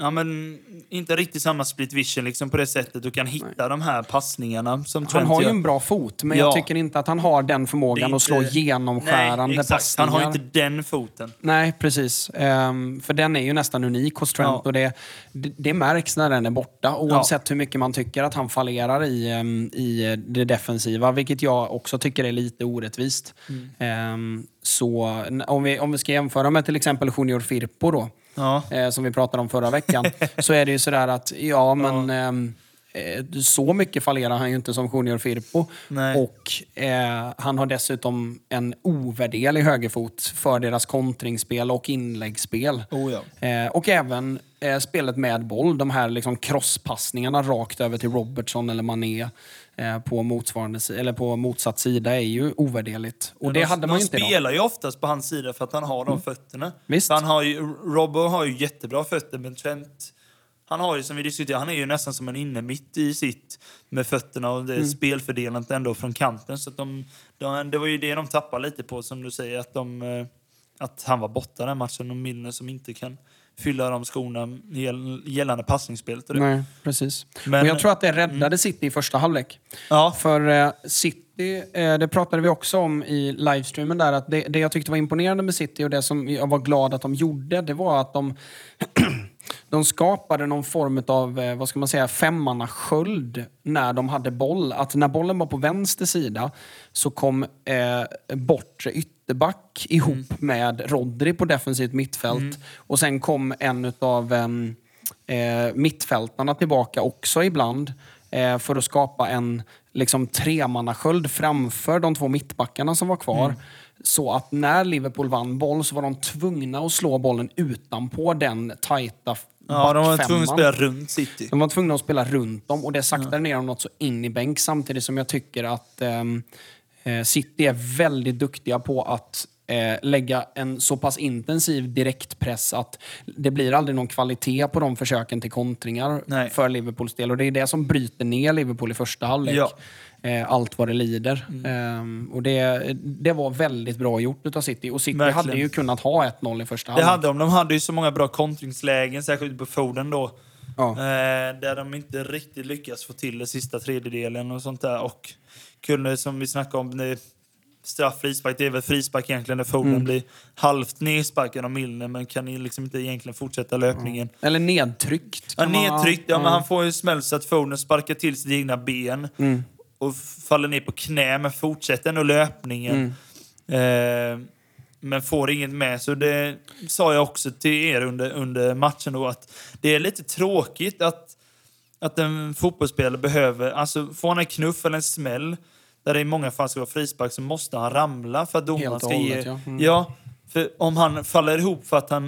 Ja, men inte riktigt samma split vision liksom på det sättet och kan hitta de här passningarna som Han Trent har ju en bra fot, men Ja. jag tycker inte att han har den förmågan är att slå inte- genomskärande Nej, exakt. passningar. Han har inte den foten. Nej, precis. Ehm, för den är ju nästan unik hos Trent Ja. och det, det, det märks när den är borta oavsett hur mycket man tycker att han fallerar i, ehm, i det defensiva, vilket jag också tycker är lite orättvist. Mm. Ehm, så om vi, om vi ska jämföra med till exempel Junior Firpo då, Ja. eh, som vi pratade om förra veckan, [laughs] så är det ju sådär att ja, men ehm, eh, så mycket fallerar han ju inte som Junior Firpo. Nej. Och eh, han har dessutom en ovärderlig högerfot för deras kontringsspel och inläggsspel. Oh ja. Eh, och även eh, spelet med boll. De här liksom crosspassningarna rakt över till Robertson eller Mané eh, på, motsvarande, eller på motsatt sida är ju ovärderligt. Och det de, hade de man ju inte idag. spelar ju oftast på hans sida för att han har de fötterna. Visst. För Han har ju, Robbo har ju jättebra fötter, men Trent... Han har ju, som vi diskuterade, han är ju nästan som en inne mitt i sitt med fötterna och det Mm. spelfördelandet ändå från kanten. Så de, de, det var ju det de tappade lite på, som du säger, att, de, eh, att han var borta den matchen och Milner som inte kan fylla de skorna gäll- gällande passningsspelet. Nej, precis. Men- och jag tror att det räddade City i första halvlek. Ja, För eh, City, eh, det pratade vi också om i livestreamen där, att det, det jag tyckte var imponerande med City och det som jag var glad att de gjorde, det var att de [clears throat] De skapade någon form av, eh, vad ska man säga, femmannasköld när de hade boll. Att när bollen var på vänster sida så kom eh, bortre ytterback ihop Mm. med Rodri på defensivt mittfält. Och sen kom en av eh, mittfältarna tillbaka också ibland eh, för att skapa en liksom, tremannasköld framför de två mittbackarna som var kvar. Mm. Så att när Liverpool vann boll så var de tvungna att slå bollen utanpå den tajta Ja, de var tvungna att spela runt City. De var tvungna att spela runt dem och det saktade ner dem något så in i bänk samtidigt som jag tycker att ehm, eh, City är väldigt duktiga på att eh, lägga en så pass intensiv direktpress att det blir aldrig någon kvalitet på de försöken till kontringar Nej. för Liverpools del. Och det är det som bryter ner Liverpool i första halvlek. Ja. Eh, allt vad det lider. Ehm, och det, det var väldigt bra gjort av City. Och City Verkligen. hade ju kunnat ha 1-0 i första Det halvlek. hade de. De hade ju så många bra kontringslägen, särskilt på Foden då. Ja. Eh, där de inte riktigt lyckas få till det sista tredjedelen och sånt där. Och kunde, som vi snackade om, det, straff, frispark. Det är väl frispark egentligen när Foden Mm. blir halvt nedsparkad av Milner men kan liksom inte egentligen fortsätta löpningen. Eller nedtryckt. Ja, kan man- nedtryckt. Ja, men han får ju smäll så att Foden sparkar till sitt egna ben Mm. Och faller ner på knä men fortsätter ändå löpningen. Mm. Eh, men får inget med. Så det sa jag också till er under, under matchen då att det är lite tråkigt att, att en fotbollsspelare behöver, alltså får han en knuff eller en smäll där det i många fall ska vara frispark så måste han ramla för att domaren ska ge... hållet, ja. Mm. ja, för om han faller ihop för att han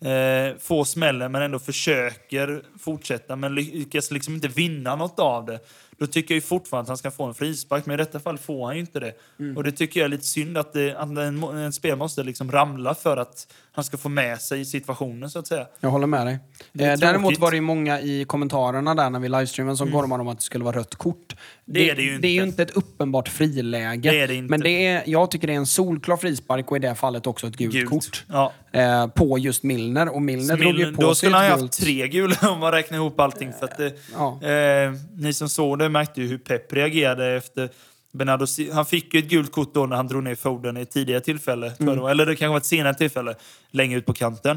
eh, får smällen men ändå försöker fortsätta men lyckas liksom inte vinna något av det. Då tycker jag ju fortfarande att han ska få en frispark, men i detta fall får han ju inte det. Mm. Och det tycker jag är lite synd att, det, att en, en spel måste liksom ramla för att han ska få med sig situationen så att säga. Jag håller med dig. Det Eh, däremot var det ju många i kommentarerna där när vi livestreamade som gormade om att det skulle vara rött kort. Det är det ju Det är ju inte. inte ett uppenbart friläge. Det är det inte. Men det är, jag tycker det är en solklar frispark och i det fallet också ett gult, Gult. kort. Ja. Eh, på just Milner. Och Milner drog ju Milner, på då sig skulle han ju haft tre gula om man räknar ihop allting. För att det, Ja. eh, ni som såg det märkte ju hur Pep reagerade efter Bernardo Han fick ju ett gult kort då när han drog ner Foden i ett tidigare tillfälle. jag var. Eller det kanske var ett senare tillfälle, längre ut på kanten.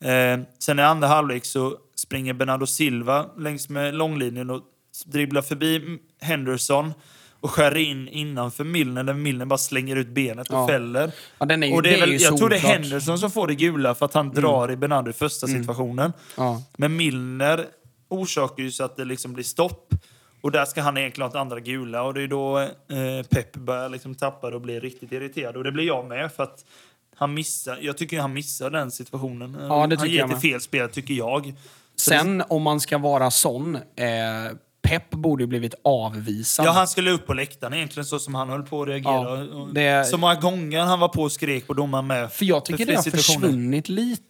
Eh, sen i andra halvlek så springer Bernardo Silva längs med långlinjen och dribblar förbi Henderson och skär in innanför Milner där Milner bara slänger ut benet och Ja. fäller. Ja, ju- och det är det är väl, jag tror det är. Henderson som får det gula för att han drar i Bernardo i första situationen. Ja. Men Milner orsakar ju så att det liksom blir stopp. Och där ska han egentligen ha ett andra gula. Och det är då eh, Pep börjar liksom tappa det och blir riktigt irriterad. Och det blir jag med för att han missar, jag tycker han missar den situationen. Ja, det han ger jag med. fel spel, tycker jag. Så Sen om man ska vara sån, eh, Pep borde ju blivit avvisad. Ja, han skulle upp på läktaren egentligen så som han höll på att reagera. Ja, det- Så många gånger han var på och skrek på domaren med. För jag tycker För det har försvunnit lite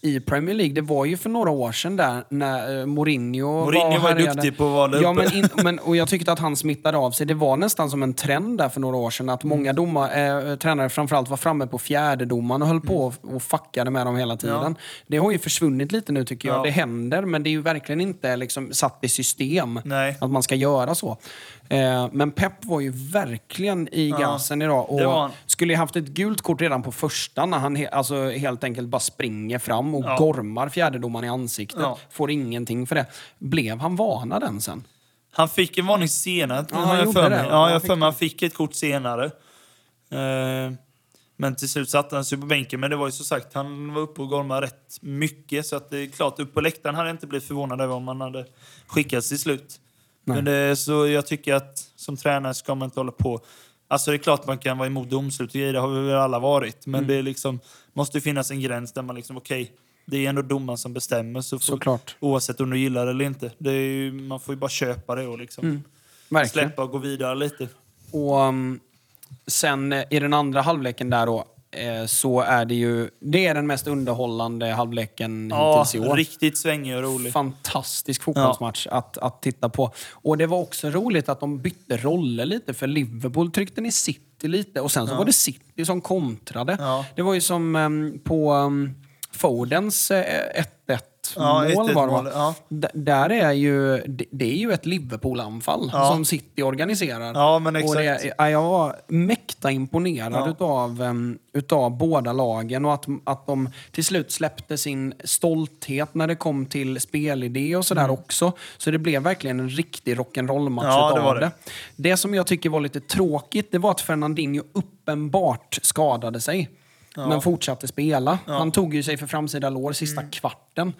i Premier League. Det var ju för några år sedan där när eh, Mourinho, Mourinho var var duktig på att vara ja, uppe. men, in, men Och jag tyckte att han smittade av sig. Det var nästan som en trend där för några år sedan att Mm. många domar, eh, tränare framförallt var framme på fjärde domaren och höll på och, och fuckade med dem hela tiden. Mm. Ja. Det har ju försvunnit lite nu tycker jag. Ja. Det händer, men det är ju verkligen inte liksom, satt i system Nej. att man ska göra så. Eh, men Pep var ju verkligen i gasen idag. Och skulle haft ett gult kort redan på första när han he alltså helt enkelt bara springer fram och Ja. gormar fjärdedomaren i ansiktet. Ja. Får ingenting för det. Blev han varnad den sen? Han fick en varning senare. Ja, han jag för mig. Ja, Ja, jag för mig han fick ett kort senare. Eh, men till slut satte han sig på bänken. Men det var ju så sagt, han var uppe och gormade rätt mycket. Så att det är klart, upp på läktaren hade jag inte blivit förvånad över om han hade skickats till slut. Men det, så jag tycker att som tränare ska man inte hålla på. Alltså det är klart man kan vara emot domslut och grejer, det har vi väl alla varit. Men Mm. det liksom, måste finnas en gräns där man liksom, okej, det är ändå domaren som bestämmer. Så får. Oavsett om du gillar det eller inte. Det ju, man får ju bara köpa det och liksom Mm. Släppa och gå vidare lite. Och um, sen eh, i den andra halvleken där då, eh, så är det ju... Det är den mest underhållande halvleken Ja, hittills i år. riktigt svängig och rolig. Fantastisk fotbollsmatch att, att titta på. Och det var också roligt att de bytte roller lite, för Liverpool tryckte ner City lite och sen så var det City som kontrade. Ja. Det var ju som em, på um, Fodens eh, 1-1 Ja, 1-1 mål var det va? ja. D- där är ju, det, det är ju ett Liverpool-anfall Ja. som City organiserar. Ja, men Och det, exakt. ja, jag var mäkta imponerad Ja. utav, utav båda lagen och att, att de till slut släppte sin stolthet när det kom till spelidé och sådär också. Så det blev verkligen en riktig rock'n'roll-match Mm. Ja, det utav var det. det. Det som jag tycker var lite tråkigt, det var att Fernandinho uppenbart skadade sig. Men fortsatte spela. Han tog ju sig för framsida lår sista Mm. kvarten.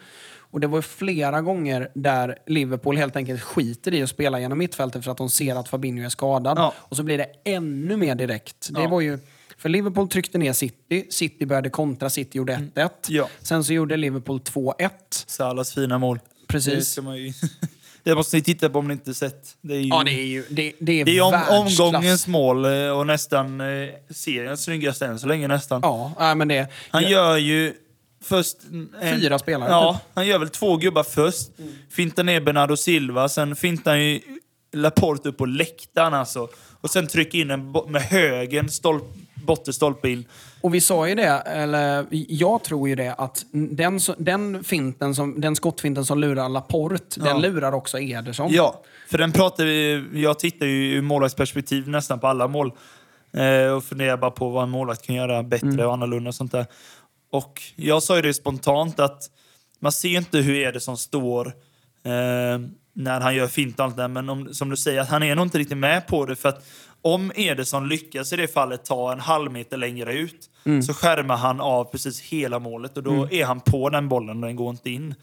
Och det var flera gånger där Liverpool helt enkelt skiter i att spela genom mittfältet för att de ser att Fabinho är skadad. Ja. Och så blir det ännu mer direkt. Det Ja. var ju... För Liverpool tryckte ner City, City började kontra, City gjorde 1-1. Mm. Ja. Sen så gjorde Liverpool 2-1. Salas fina mål. Precis. [laughs] Det, måste ni titta på om ni inte sett. Det är ju, Ja, det är ju det, det är det är om, omgångens mål eh, och nästan eh, seriens snyggaste än så länge nästan. Ja, nej, men det... Han ja, gör ju först... En, Fyra spelare, Ja, typ. han gör väl två gubbar först. Fintar ner Bernardo Silva, sen fintar han ju Laporte upp på läktaren alltså. Och sen trycker in en med högen stolp, bottenstolpe in. Och vi sa ju det, eller jag tror ju det, att den, den, finten som, den skottfinten som lurar Laporte, den lurar också Ederson. Ja, för den pratar vi... Jag tittar ju ur målvaktsperspektiv nästan på alla mål. Eh, och funderar bara på vad en målvakt kan göra bättre och annorlunda och sånt där. Och jag sa ju det spontant att man ser inte hur som står eh, när han gör fint och allt det. Men om, som du säger, att han är nog inte riktigt med på det. För att om Ederson lyckas i det fallet ta en halv meter längre ut så skärmar han av precis hela målet och då är han på den bollen och den går inte in.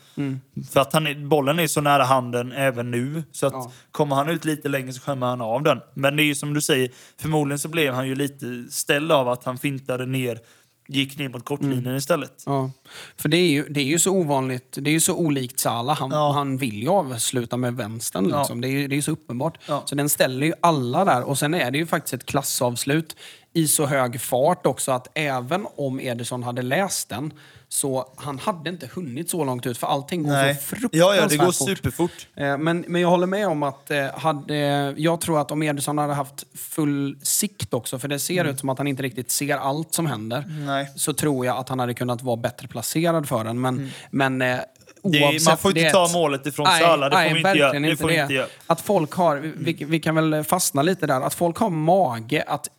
För att han bollen är så nära handen även nu så att Ja. kommer han ut lite längre så skärmar han av den. Men det är ju som du säger, förmodligen så blev han ju lite ställd av att han fintade ner, gick ner mot kortlinjen istället. Ja. För det är, ju, det är ju så ovanligt, det är ju så olikt Salah. Han, Ja. han vill ju avsluta med vänstern. Ja. Liksom. Det, är ju, det är så uppenbart. Ja. Så den ställer ju alla där. Och sen är det ju faktiskt ett klassavslut i så hög fart också att även om Ederson hade läst den så han hade inte hunnit så långt ut för allting går Nej. så fruktansvärt Ja, ja, det går fort. superfort. Eh, Men, men jag håller med om att eh, hade, jag tror att om Ederson hade haft full sikt också, för det ser Mm. ut som att han inte riktigt ser allt som händer, Nej. så tror jag att han hade kunnat vara bättre placerad för den. Men, men eh, Mm. Det är- oavsett... man får inte det ta målet ifrån Salah, det får vi inte göra. Det får vi inte göra. Att folk har, vi, vi kan väl fastna lite där, att folk har mage att,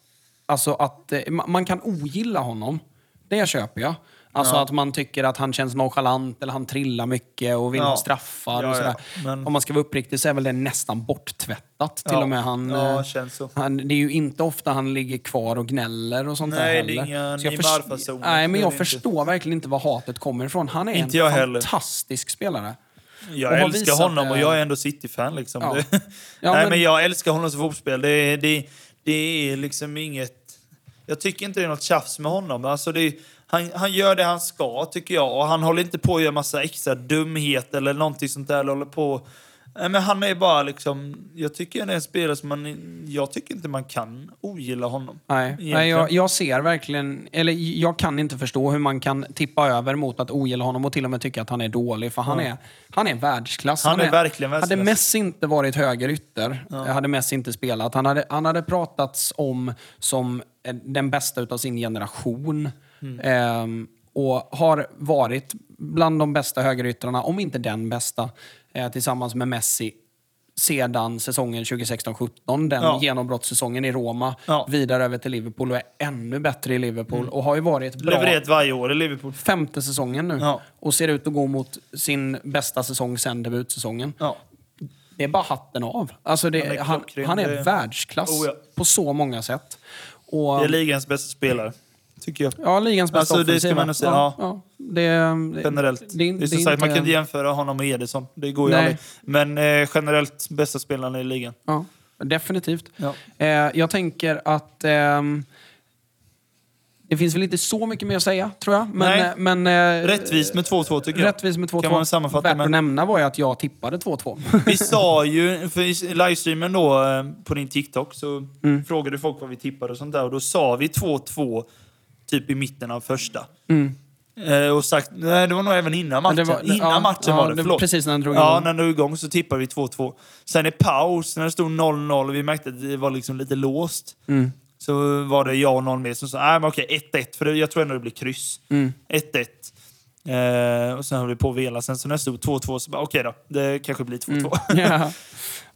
alltså att eh, ma- man kan ogilla honom. Det köper jag. Alltså att man tycker att han känns nonchalant eller han trillar mycket och vill Ja. straffar Ja, och ja. sådär. Men- Om man ska vara uppriktig så är väl det nästan borttvättat till Ja. och med. Han, Ja, eh, han, det är ju inte ofta han ligger kvar och gnäller och sånt Nej, där det heller. är inga Så jag Neymar-fasoner. Nej, men Det är jag det förstår verkligen inte var hatet kommer ifrån. Han är Inte en fantastisk spelare. Jag älskar honom det- och jag är ändå City-fan. Liksom. Ja. Det, Ja, [laughs] Nej, men- men... jag älskar honom som fotbollsspelare. Det, det, det är liksom inget... Jag tycker inte det är något tjafs med honom. Alltså det, han, han gör det han ska, tycker jag. Och han håller inte på att göra massa extra dumheter eller någonting sånt där. Eller håller på... Nej, men han är bara liksom... Jag tycker han är en spelare som man... Jag tycker inte man kan ogilla honom. Nej, Egentligen. nej jag, jag ser verkligen, eller jag kan inte förstå hur man kan tippa över mot att ogilla honom och till och med tycka att han är dålig. För han, är, han är världsklass. Han är verkligen Hade världsklass. Messi inte varit högerytter, hade Messi inte spelat. Han hade, han hade pratats om som eh, den bästa utav sin generation. Mm. Ehm, och har varit bland de bästa högeryttrarna, om inte den bästa, eh, tillsammans med Messi sedan säsongen 2016-17, den Ja. genombrottssäsongen i Roma, Ja. vidare över till Liverpool och är ännu bättre i Liverpool och har ju varit bra Levererat varje år i Liverpool. femte säsongen nu Ja. och ser ut att gå mot sin bästa säsong sen debutsäsongen. Ja. Det är bara hatten av. Alltså det, Han är han, han är världsklass Oh, på så många sätt. Och, Det är ligans bästa spelare, tycker jag. ja, ligans bästa Alltså, det ska man säga, Ja, ja. Det, det, Generellt. Det, Det, det, det är sagt, man kan inte jämföra honom med Ederson. Det går ju Nej. aldrig. Men eh, generellt bästa spelaren i ligan. Ja, definitivt. Ja. Eh, jag tänker att ehm, det finns väl inte så mycket mer att säga, tror jag. Men, Nej. eh, men, eh, Rättvist med 2-2 tycker jag. Rättvis med 2-2. Kan man sammanfatta Värt att nämna var ju att jag tippade 2-2. Vi sa ju, för i livestreamen då eh, på din TikTok så Mm. frågade folk vad vi tippade och sånt där. Och då sa vi 2-2 typ i mitten av första. Eh, och sagt, nej det var nog även innan matchen. Mm. det var- innan ja, matchen ja, var det, förlåt. precis när den drog Ja, igång. när den drog igång så tippade vi 2-2. Sen i paus, när det stod 0-0 och vi märkte att det var liksom lite låst. Mm. Så var det jag och någon mer som sa, nej men okej 1-1, för det, jag tror ändå det blir kryss. Mm. 1-1. Eh, och sen höll vi på att vela. Sen så när det stod 2-2 så bara okej då, det kanske blir 2-2. Ja. [laughs]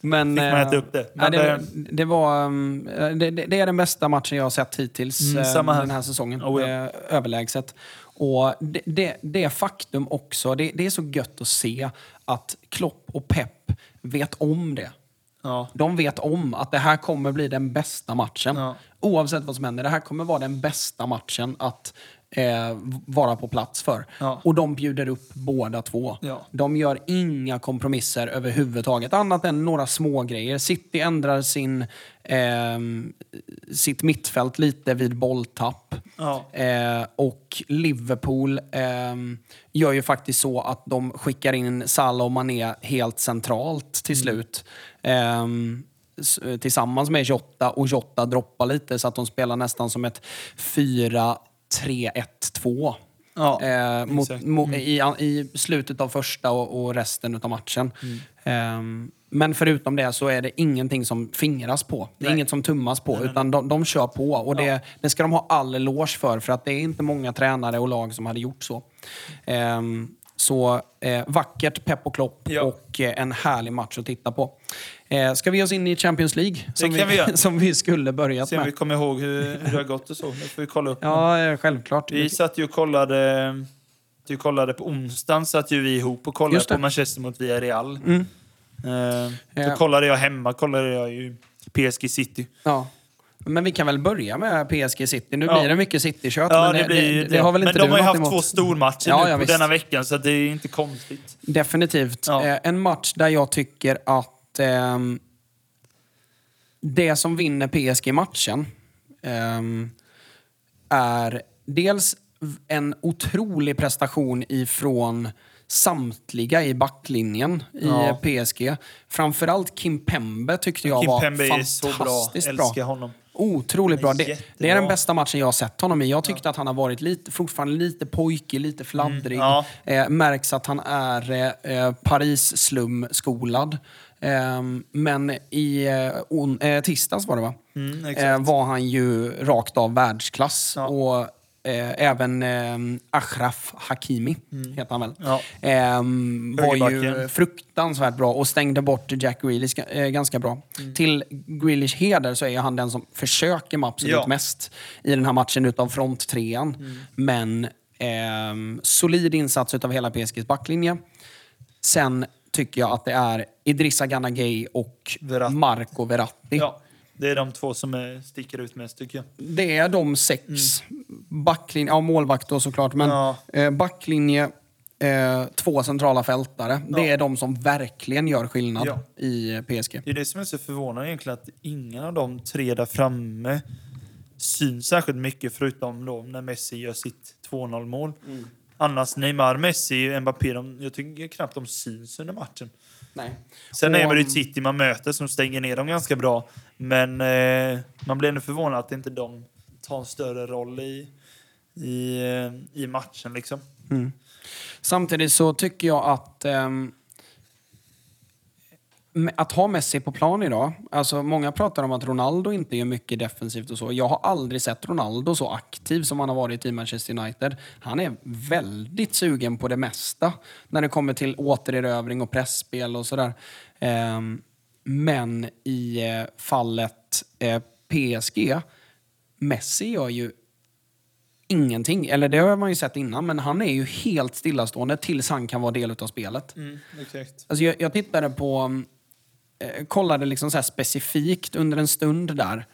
Men, Fick man eh, äta upp det. nej, Men, det, eh, det, var, um, det, det det är den bästa matchen jag har sett hittills Mm, eh, den här säsongen. Oh, ja. Eh, överlägset. Och det, det, det faktum också, det, det är så gött att se att Klopp och Pep vet om det. ja. De vet om att det här kommer bli den bästa matchen. Ja. Oavsett vad som händer. Det här kommer vara den bästa matchen att eh, vara på plats för. Ja. Och de bjuder upp båda två. Ja. De gör inga kompromisser överhuvudtaget. Annat än några små grejer. City ändrar sin, ehm, sitt mittfält lite vid bolltapp. Ja. Eh, och Liverpool ehm, gör ju faktiskt så att de skickar in Salah och Mané helt centralt till slut. Ehm, eh, tillsammans med Jota och Jota droppar lite så att de spelar nästan som ett 4-3-1-2. Ja, Eh, mot, mo, i, I slutet av första och, och resten av matchen. Mm. Ehm, men förutom det så är det ingenting som fingras på. Det är Nej. inget som tummas på, utan de, de kör på. Och det, det ska de ha all eloge för, för att det är inte många tränare och lag som hade gjort så. Ehm, så eh, vackert, pepp och klopp Ja. och eh, en härlig match att titta på. Eh, ska vi ge oss in i Champions League? Som, vi göra. [laughs] som vi skulle börjat Se om vi kommer ihåg hur, hur det har gått och så. Det får vi kolla upp. Ja, eh, självklart. Vi satt ju och kollade, du kollade på onsdagen, satt ju vi ihop och kollade på Manchester mot Villarreal. Mm. Eh. Då kollade jag hemma, kollade jag ju PSG City. Ja. Men vi kan väl börja med PSG City. Nu Ja. blir det mycket City-kött. Ja, men det blir det, det har väl Men inte de du har ju haft emot? två stormatcher Ja, nu ja, på visst. denna veckan, så det är inte konstigt. Definitivt. Eh, en match där jag tycker att ehm, det som vinner PSG-matchen ehm, är dels en otrolig prestation ifrån samtliga i backlinjen i Ja. eh, PSG. Framförallt Kim Pembe tyckte jag Kim var Pembe är så bra. fantastiskt Älskar honom. Otroligt bra. Det, det är den bästa matchen jag har sett honom i. Jag tyckte att han har varit lite, fortfarande lite pojkig, lite fladdrig. Mm, ja. eh, märks att han är eh, eh, Paris-slum-skolad. Eh, men i eh, on, eh, tisdags var det va? Mm, var han ju rakt av världsklass. Ja. Och eh, även eh, Achraf Hakimi, heter han väl. Mm. Ja. Ehm, var ju fruktansvärt bra och stängde bort Jack Grealish eh, ganska bra. Mm. Till Grealish heder så är han den som försöker med absolut Ja. mest i den här matchen utav fronttrean. Mm. Men ehm, solid insats utav hela PSGs backlinje. Sen tycker jag att det är Idrissa Gana Gueye och Verratti. Marco Verratti. Ja, det är de två som är, sticker ut mest tycker jag. Det är de sex. Backlinje, ja målvakt då såklart, men Ja. eh, backlinje, eh, två centrala fältare. Det Ja. är de som verkligen gör skillnad Ja. i eh, PSG. Det är det som är så förvånande egentligen, att ingen av de tre där framme syns särskilt mycket förutom då när Messi gör sitt 2-0 mål. Annars Neymar, Messi, Mbappé, de, jag tycker knappt de syns under matchen. Nej. Sen Och, är det ett City man möter som stänger ner dem ganska bra. Men eh, man blir ändå förvånad att inte de tar en större roll i, i, eh, i matchen. Liksom. Samtidigt så tycker jag att me- att ha Messi på plan idag, alltså många pratar om att Ronaldo inte gör mycket defensivt och så. Jag har aldrig sett Ronaldo så aktiv som han har varit i Manchester United. Han är väldigt sugen på det mesta när det kommer till återerövring och pressspel och sådär. Ehm, men i eh, fallet eh, PSG, Messi gör ju ingenting. Eller det har man ju sett innan, men han är ju helt stillastående tills han kan vara del av spelet. exakt. Alltså jag, jag tittade på, eh, kollade liksom så specifikt under en stund där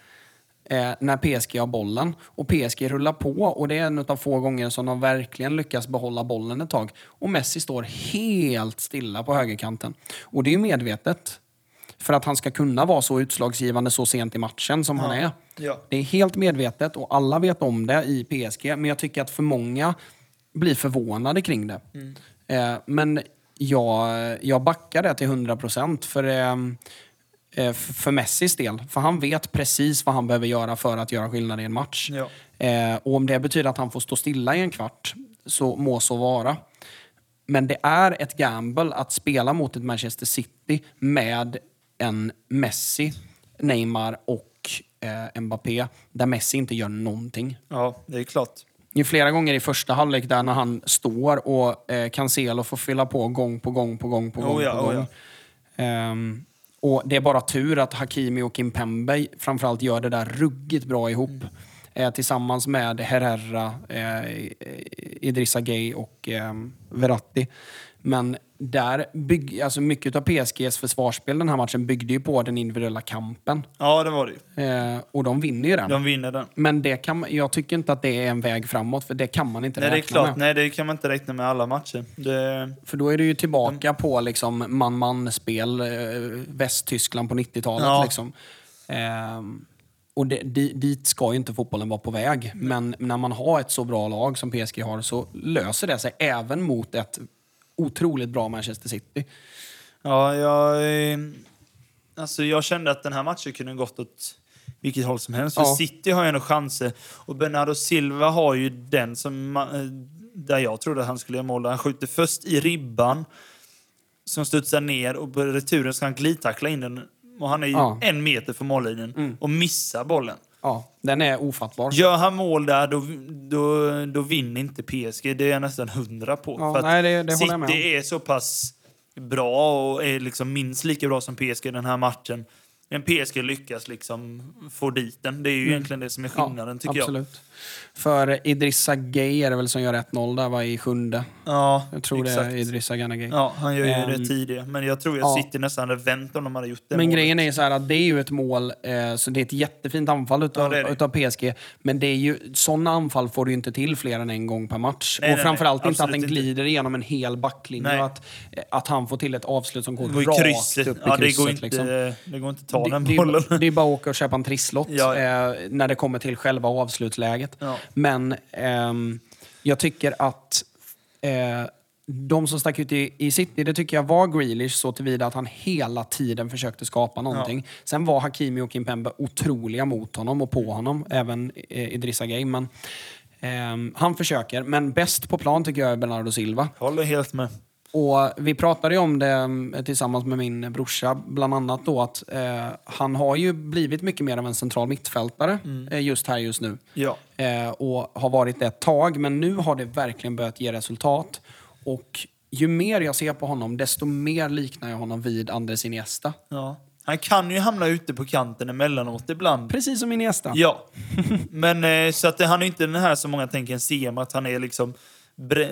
eh, när PSG har bollen. Och PSG rullar på och det är en av få gånger som de verkligen lyckas behålla bollen ett tag. Och Messi står helt stilla på högerkanten. Och det är medvetet. För att han ska kunna vara så utslagsgivande så sent i matchen som han är. Ja. Det är helt medvetet och alla vet om det i PSG. Men jag tycker att för många blir förvånade kring det. Eh, men jag, jag backar det till 100 procent för, eh, eh, för Messis del. För han vet precis vad han behöver göra för att göra skillnad i en match. Ja. Eh, och om det betyder att han får stå stilla i en kvart, så må så vara. Men det är ett gamble att spela mot ett Manchester City med en Messi, Neymar och eh, Mbappé, där Messi inte gör någonting. ja, det är klart. Flera gånger i första halvlek där när han står och eh, Cancelo får fylla på gång på gång på gång på gång. Oh ja, på oh gång. ja. Ehm, och det är bara tur att Hakimi och Kimpembe framförallt gör det där ruggigt bra ihop. Mm. Eh, tillsammans med Herrera, eh, Idrissa Gueye och eh, Verratti. Men där bygg, alltså mycket av PSGs försvarsspel den här matchen byggde ju på den individuella kampen. Ja, det var det. Eh, och de vinner ju den. De vinner den. Men det kan, jag tycker inte att det är en väg framåt, för det kan man inte Nej, det är räkna klart. med. Nej, det kan man inte räkna med alla matcher. Det, För då är du ju tillbaka på liksom man-man-spel, eh, Västtyskland på 90-talet. Ja. Liksom. Ehm, och det, di, dit ska ju inte fotbollen vara på väg. Men när man har ett så bra lag som PSG har så löser det sig även mot ett otroligt bra Manchester City. ja, jag, eh, alltså, jag kände att den här matchen kunde gått åt vilket håll som helst. För Ja. City har ju ändå chanser. Och Bernardo Silva har ju den som... eh, Där jag trodde att han skulle göra mål. Han skjuter först i ribban, som studsar ner och på returen ska han glidtackla in den. Och han är ju Ja. en meter från mållinjen och missar bollen. Ja, den är ofattbar. Gör han mål där, då, då, då vinner inte PSG. Det är jag nästan hundra på. Ja, nej, det- det jag med City är så pass bra och är liksom minst lika bra som PSG den här matchen. Men PSG lyckas liksom få dit den. Det är ju egentligen det som är skillnaden, tycker jag. För Idrissa Gueye är det väl som gör 1-0 där va, i sjunde. Ja, Jag tror exakt. det är Idrissa Gana Gueye. Ja, han gör ju Ehm, det tidigare. Men jag tror att ja. City nästan hade vänt om de hade gjort det Men målet. grejen är så här att det är ju ett mål, eh, så det är ett jättefint anfall utav, Ja, det det. utav PSG. Men det är ju, sådana anfall får du ju inte till fler än en gång per match. Nej, och nej, framförallt nej, inte att den absolut inte. glider igenom en hel backlinje. Att, eh, att han får till ett avslut som går Det går rakt krysset. upp i Ja, det krysset. går, inte, liksom. det går inte att ta Det, den det, bollen. är- det är bara att åka och köpa en trisslott Ja. eh, när det kommer till själva avslutsläget. Ja. Men ehm, jag tycker att eh, de som stack ut i, i City, det tycker jag var Grealish så tillvida att han hela tiden försökte skapa någonting. Sen var Hakimi och Kimpembe otroliga mot honom och på honom, även eh, Idrissa Gueye. Men ehm, han försöker, men bäst på plan tycker jag är Bernardo Silva. Håller helt med. Och vi pratade ju om det eh, tillsammans med min brorsa, bland annat då att eh, han har ju blivit mycket mer av en central mittfältare eh, just här just nu. Ja. Eh, och har varit det ett tag, men nu har det verkligen börjat ge resultat. Och ju mer jag ser på honom, desto mer liknar jag honom vid Andres Iniesta. ja. Han kan ju hamna ute på kanten emellanåt ibland. Precis som Iniesta. Ja. [laughs] Men eh, så att han är inte den här som många tänker en CM, att han är liksom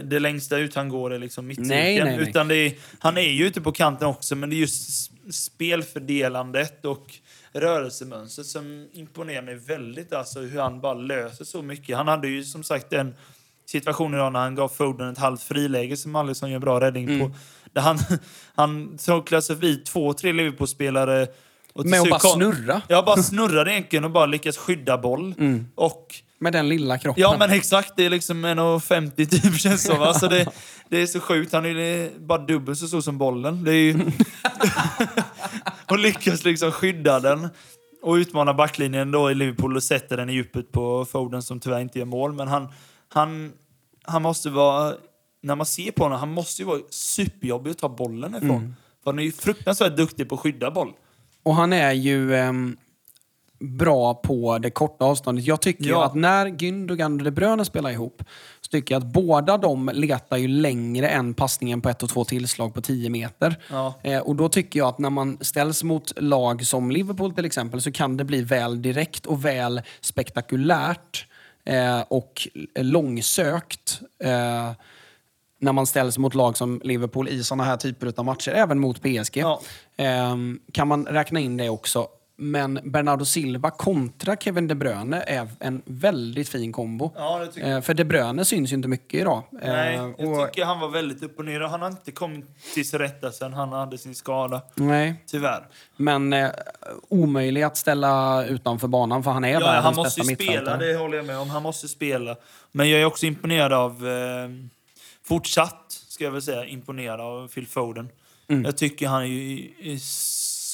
det längsta ut han går är liksom mittcirkeln. Utan är, han är ju ute på kanten också, men det är just spelfördelandet och rörelsemönstret som imponerar mig väldigt. Alltså hur han bara löser så mycket. Han hade ju som sagt en situation idag när han gav Foden ett halvt friläge som Alisson gör bra räddning Mm. på. Där han, [laughs] han tråcklade sig förbi två, tre Liverpool-spelare. Med att bara snurra. Ja, bara snurrade egentligen och bara lyckas skydda boll. Mm. Och Med den lilla kroppen. Ja, men exakt. Det är liksom 1,50 typ känns som. Alltså det, [laughs] det är så sjukt. Han är bara dubbelt så stor som bollen. Det är ju... [laughs] och lyckas liksom skydda den och utmana backlinjen då i Liverpool och sätter den i djupet på Foden som tyvärr inte gör mål. Men han, han, han måste vara... När man ser på honom, han måste ju vara superjobbig att ta bollen ifrån. Mm. För han är ju fruktansvärt duktig på att skydda boll. Och han är ju ehm, bra på det korta avståndet. Jag tycker Ja. att när Gündogan och De Bruyne spelar ihop så tycker jag att båda de letar ju längre än passningen på ett och två tillslag på 10 meter. Ja. Eh, och då tycker jag att när man ställs mot lag som Liverpool till exempel så kan det bli väl direkt och väl spektakulärt eh, och långsökt. Eh, när man ställs mot lag som Liverpool i såna här typer av matcher, även mot PSG. Ja. Ehm, kan man räkna in det också. Men Bernardo Silva kontra Kevin De Bruyne är en väldigt fin kombo. Ja, Ehm, för De Bruyne syns ju inte mycket idag. Nej, Ehm, jag och, tycker han var väldigt upp och ner. Han har inte kommit till sig rätta sen han hade sin skada. nej, Tyvärr. men eh, omöjlig att ställa utanför banan för han är Ja, världens han måste bästa spela, det håller jag med om. Han måste spela. Men jag är också imponerad av... Eh, fortsatt, ska jag väl säga, imponerad av Phil Foden. Mm. Jag tycker han är, ju, är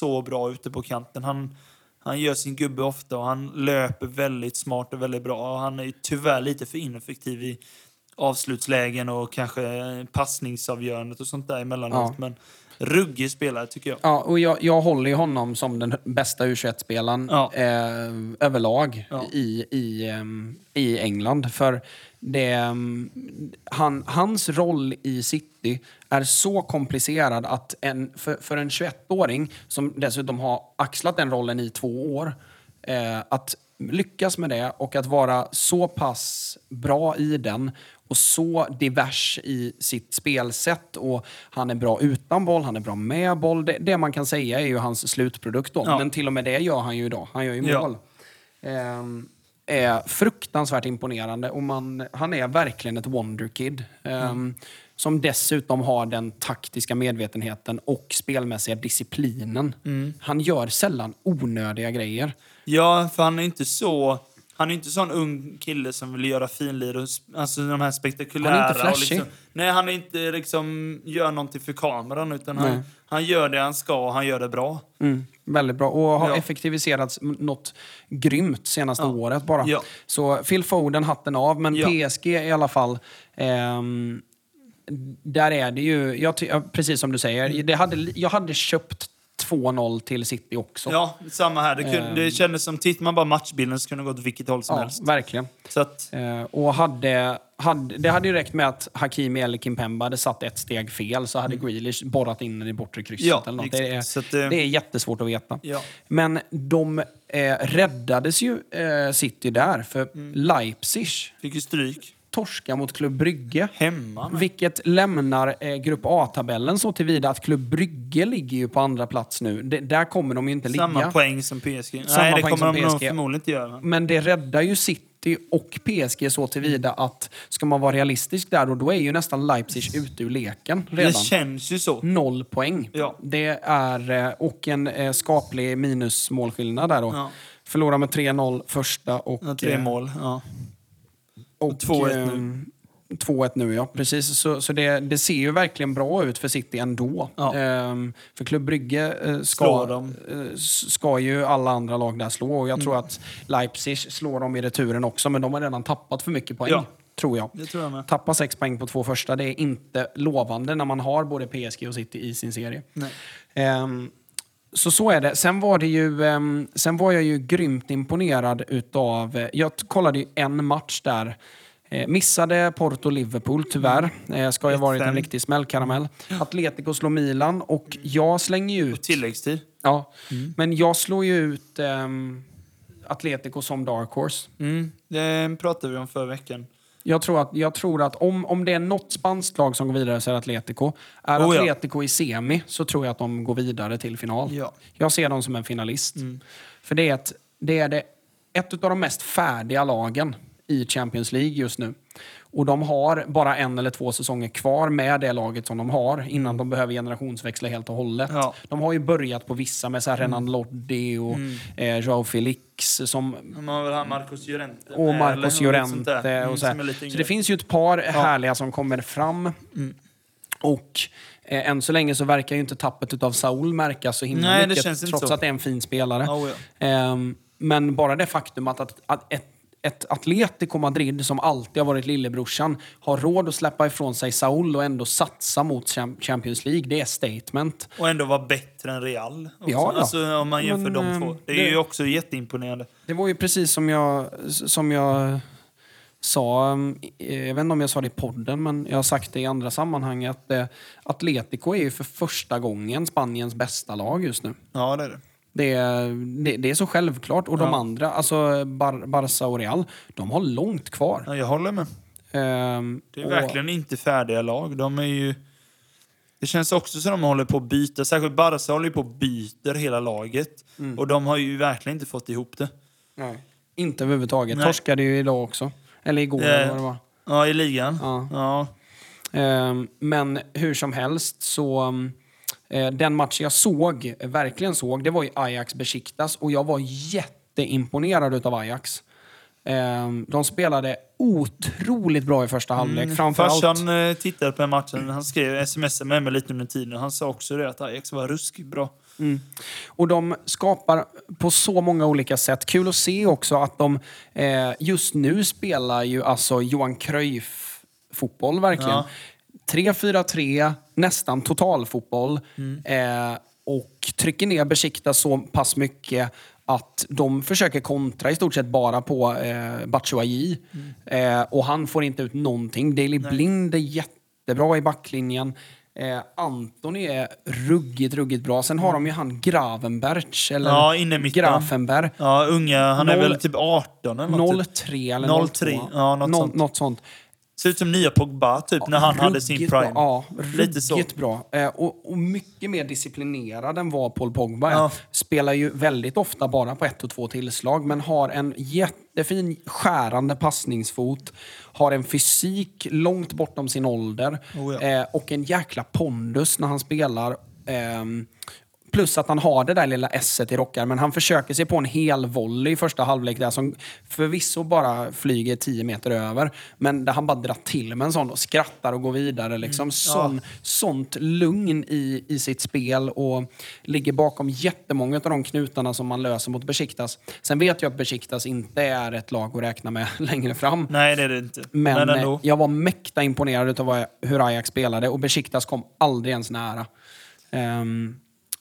så bra ute på kanten. Han, han gör sin gubbe ofta och han löper väldigt smart och väldigt bra. Och han är tyvärr lite för ineffektiv i avslutslägen och kanske passningsavgörandet och sånt där emellanåt. Ja. Men ruggig spelare tycker jag. Ja, och jag, jag håller ju honom som den bästa U21-spelaren Ja. eh, överlag Ja. i, i, ehm, i England. För det, mm, han, hans roll i City är så komplicerad att en, för, för en 21-åring som dessutom har axlat den rollen i två år, eh, att lyckas med det och att vara så pass bra i den och så divers i sitt spelsätt. Och han är bra utan boll, han är bra med boll. Det, det man kan säga är ju hans slutprodukt. Då. Ja. Men till och med det gör han ju idag. Han gör ju Ja. mål. Är fruktansvärt imponerande och man, han är verkligen ett wonderkid. ehm, Som dessutom har den taktiska medvetenheten och spelmässiga disciplinen. Han gör sällan onödiga grejer. Ja, för han är inte så... Han är inte sån ung kille som vill göra finlir och alltså de här spektakulära... Han är inte flashig. liksom, nej, han är inte liksom gör någonting för kameran utan han, han gör det han ska och han gör det bra. Mm, väldigt bra. Och har Ja. effektiviserats något grymt senaste året bara. Ja. Så Phil Foden, hatten av. Men Ja. PSG i alla fall. ehm, där är det ju, jag ja, precis som du säger, det hade, jag hade köpt 2-0 till City också. Ja, samma här. Det, kunde, Ehm. det kändes som, tittar man bara matchbilden så kunde det gått åt vilket håll som Ja, helst. verkligen. Så att, Eh, och hade, hade, det hade ju räckt med att Hakimi eller Kimpemba hade satt ett steg fel så hade Grealish borrat in den i bortre krysset. Ja, eller något. Det, är, att, eh, det är jättesvårt att veta. Ja. Men de eh, räddades ju, eh, City där, för Mm. Leipzig fick ju stryk. torska mot Klubb Brygge. Hemma. Vilket lämnar eh, Grupp A-tabellen så tillvida att Klubb Brygge ligger ju på andra plats nu. Det, där kommer de ju inte Samma ligga. poäng som PSG. Samma Nej, det kommer de PSG. förmodligen inte göra. Men det räddar ju City och PSG så tillvida att ska man vara realistisk där och då är ju nästan Leipzig ute ur leken redan. Det känns ju så. Noll poäng. Ja. Det är, eh, och en eh, skaplig minusmålskillnad där då. Ja. Förlorar med 3-0 första och... Ja, tre eh, mål. Ja. Och 2-1 eh, nu. 2-1 nu, ja. Precis. Så, så det, det ser ju verkligen bra ut för City ändå. Ja. Ehm, för Klubb Brygge eh, ska, eh, ska ju alla andra lag där slå. Och jag Mm. tror att Leipzig slår dem i returen också, men de har redan tappat för mycket poäng. Ja. Tror jag. Det tror jag med. Tappa sex poäng på två första, det är inte lovande när man har både PSG och City i sin serie. Ehm, så så är det. Sen var, det ju, ehm, sen var jag ju grymt imponerad utav... eh, Jag kollade ju en match där. Eh, missade Porto-Liverpool tyvärr. Eh, ska ju ha varit en 1-5. riktig smällkaramell. Atletico slår Milan och jag slänger ju ut... Tilläggstid. Ja, men jag slår ju ut ehm, Atletico som dark horse. Mm. Det pratade vi om förra veckan. Jag tror att, jag tror att om, om det är något spanskt lag som går vidare så är det Atletico. Är Oh ja. Atletico i semi så tror jag att de går vidare till final. Ja. Jag ser dem som en finalist. Mm. För det är, ett, det är det, ett av de mest färdiga lagen i Champions League just nu. Och de har bara en eller två säsonger kvar med det laget som de har innan de behöver generationsväxla helt och hållet. Ja. De har ju börjat på vissa med så här Renan Loddi och eh, Joao Felix som De har väl han Marcos Llorente och Marcos. Llorente. Mm, Och så, lite så det finns ju ett par härliga som kommer fram. Och eh, än så länge så verkar ju inte tappet utav Saul märkas så himla Nej, det mycket. trots så. att det är en fin spelare. Oh, ja. Ehm, men bara det faktum att, att, att ett, ett Atletico Madrid som alltid har varit lillebrorsan har råd att släppa ifrån sig Saul och ändå satsa mot Cham- Champions League, det är statement. Och ändå vara bättre än Real. Också. Ja, ja. Alltså, om man jämför Men, de eh, två. Det är det- ju också jätteimponerande. Det var ju precis som jag, som jag sa, um, jag vet inte om jag sa det i podden, men jag har sagt det i andra sammanhang att eh, Atletico är ju för första gången Spaniens bästa lag just nu. Ja, det är det. Det är, det, det är så självklart. Och de andra, alltså Bar, Barca och Real, de har långt kvar. Ja, jag håller med. Ehm, Det är och- verkligen inte färdiga lag. De är ju... Det känns också som de håller på att byta. Särskilt Barca håller ju på att byta hela laget. Mm. Och de har ju verkligen inte fått ihop det. Nej. Inte överhuvudtaget. Nej. Torskade ju idag också. Eller igår Eh, eller vad det var. Ja, i ligan. Ja. ja. Ehm, Men hur som helst så... eh, Den match jag såg, verkligen såg, det var ju Ajax Besiktas och jag var jätteimponerad utav Ajax. Ehm, De spelade otroligt bra i första halvlek. Framförallt... Farsan eh, tittade på den matchen. Han skrev sms med mig lite under tiden. Han sa också det att Ajax var ruskigt bra. Och de skapar på så många olika sätt. Kul att se också att de eh, just nu spelar ju alltså Johan Cruyff-fotboll verkligen. Ja. 3-4-3, nästan totalfotboll. Eh, och trycker ner Besiktas så pass mycket att de försöker kontra i stort sett bara på eh, Batshuayi. Eh, och han får inte ut någonting. Daley Blind är jättebra i backlinjen. Eh, Antoni är ruggigt, ruggigt bra. Sen har de ju han Gravenberch, eller Ja, inne. Grafenberg. Ja, unga. Han är väl typ 18 eller något. 03 eller 03, 02. ja, något Nå- sånt. något sånt. Ser ut som nya Pogba typ, när han hade sin prime. Bra. Ja, Lite så. bra. Eh, och, och mycket mer disciplinerad än vad Paul Pogba är. Ja. Spelar ju väldigt ofta bara på ett och två tillslag, men har en jättefin skärande passningsfot. Har en fysik långt bortom sin ålder. Oh ja. eh, och en jäkla pondus när han spelar. Ehm, Plus att han har det där lilla s i rockar, men han försöker sig på en hel volley i första halvlek där som förvisso bara flyger 10 meter över. Men där han bara drar till med en sån och skrattar och går vidare. Liksom. sån, Sånt lugn i, i sitt spel och ligger bakom jättemånga av de knutarna som man löser mot Besiktas. Sen vet jag att Besiktas inte är ett lag att räkna med [laughs] längre fram. Nej, det är det inte. Men, Men, eh, jag var mäkta imponerad av hur Ajax spelade och Besiktas kom aldrig ens nära. Ehm,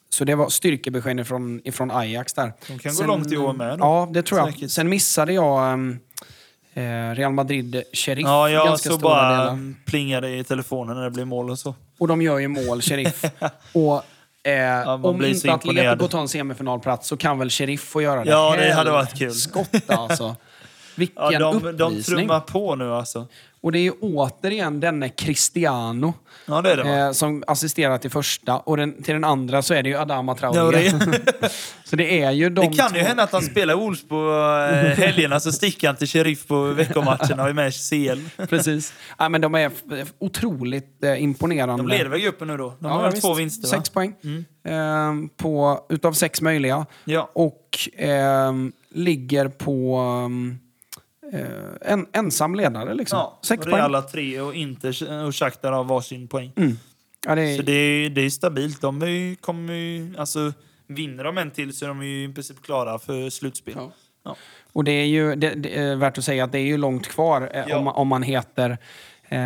så det var styrkebesked ifrån, ifrån Ajax där. De kan gå långt i år med då. Ja, det tror jag. Säkert. Sen missade jag eh, Real Madrid Sheriff Ja, jag ganska så stora bara delar. plingade i telefonen när det blev mål och så. Och de gör ju mål, Sheriff. [laughs] och eh, man om inte Atletico tar en semifinalplats så kan väl Sheriff få göra det. Ja, det hade varit kul. Skott alltså. [laughs] Vilken Ja, de, de uppvisning. trummar på nu alltså. Och det är ju återigen denne Cristiano Ja, det det eh, som assisterar till första. Och den, till den andra så är det ju Adama Ja, Traoré. det, [laughs] så det är ju de det kan ju två. hända att han spelar Wolves på eh, [laughs] helgerna så sticker han till Sheriff på veckomatcherna och är med i CL. Precis. Ja, men de är otroligt eh, imponerande. De leder väl gruppen nu då? De har Ja, väl visst. två vinster va? Mm. Sex poäng. Ehm, på, utav sex möjliga. Ja. Och ehm, ligger på ehm, eh, en ensam ledare. Liksom. Ja, sex poäng. alla tre och Inter och Shakhtar har varsin poäng. Ja, det är, Så det är, det är stabilt. De är, kommer ju, alltså, vinner de en till så är de ju i princip klara för slutspel. Ja. Ja. Och det är ju det, det är värt att säga att det är ju långt kvar eh, om, man- om man heter eh,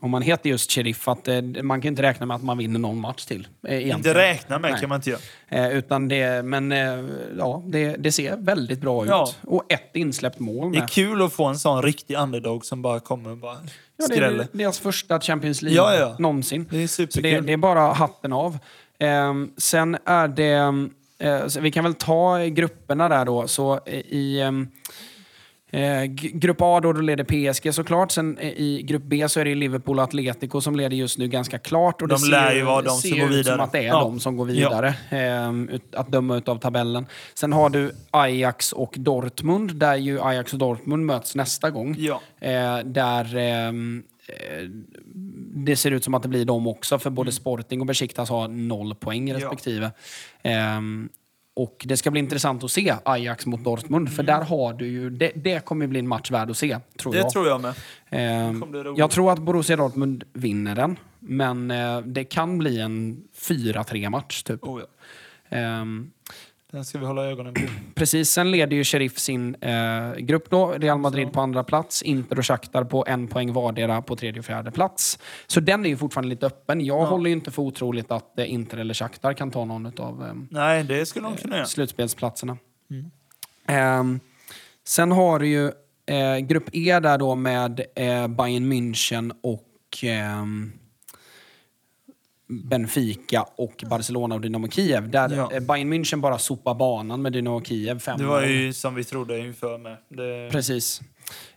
om man heter just Sheriff. Att, eh, man kan inte räkna med att man vinner någon match till. eh, egentligen. Inte räkna med Nej. kan man inte göra. Eh, utan det, men eh, ja, det, det ser väldigt bra ut. Ja. Och ett insläppt mål Det är med. kul att få en sån riktig underdog som bara kommer och bara Ja, det skräller. är deras första Champions League Ja, ja. någonsin. Det är Så det, superkul. det är bara hatten av. Ehm, sen är det... eh, vi kan väl ta grupperna där då. Så eh, i ehm, eh, grupp A då, då leder PSG såklart. Sen eh, i grupp B så är det Liverpool och Atletico som leder just nu ganska klart. Och De det lär ser, ju vara de som ser går ut vidare. som att det är Ja. de som går vidare. ehm, ut, att döma av tabellen. Sen har du Ajax och Dortmund, där ju Ajax och Dortmund möts nästa gång. Ja. Eh, där ehm, eh, det ser ut som att det blir de också, för både Sporting och Besiktas har noll poäng Ja. respektive. Och det ska bli intressant att se Ajax mot Dortmund, för där har du ju... Det, det kommer bli en match värd att se, tror Det jag. tror jag med. Roligt. jag tror att Borussia Dortmund vinner den, men eh, det kan bli en 4-3 match, typ. Oh, ja. Ehm, Den ska vi hålla ögonen på. [clears throat] Precis, sen leder ju Sheriff sin eh, grupp då. Real Madrid på andra plats, Inter och Shakhtar på en poäng vardera på tredje och fjärde plats. Så den är ju fortfarande lite öppen. Jag håller ju inte för otroligt att eh, Inter eller Shakhtar kan ta någon av eh, Nej, det skulle de kunna göra. slutspelsplatserna. Ehm, sen har du ju eh, grupp E där då med eh, Bayern München och ehm, Benfica och Barcelona och Dynamo Kiev. Där Ja. eh, Bayern München bara sopar banan med Dynamo Kiev. Fem Det var ju som vi trodde inför med. Det Precis.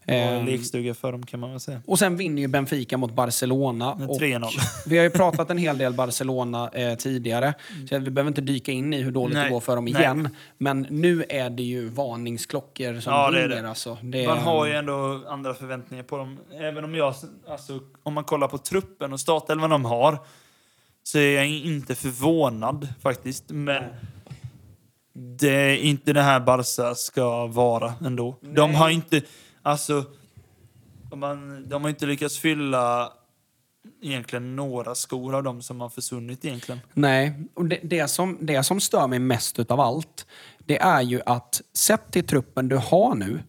en Ehm, lekstuga för dem kan man väl säga. och sen vinner ju Benfica mot Barcelona. Med Och 3-0. [laughs] vi har ju pratat en hel del Barcelona eh, tidigare. Så vi behöver inte dyka in i hur dåligt Nej. det går för dem Nej. igen. Men nu är det ju varningsklockor som Ja, det ringer. det. Alltså. Det Man har ju ändå andra förväntningar på dem. Även om jag, alltså, om man kollar på truppen och startelvan de har, så är jag inte förvånad faktiskt. Men det är inte det här Barca ska vara ändå. De har inte, alltså, man, de har inte lyckats fylla egentligen några skor av dem som har försvunnit egentligen. Nej, och det, det, som, det som stör mig mest utav allt, det är ju att sett till truppen du har nu,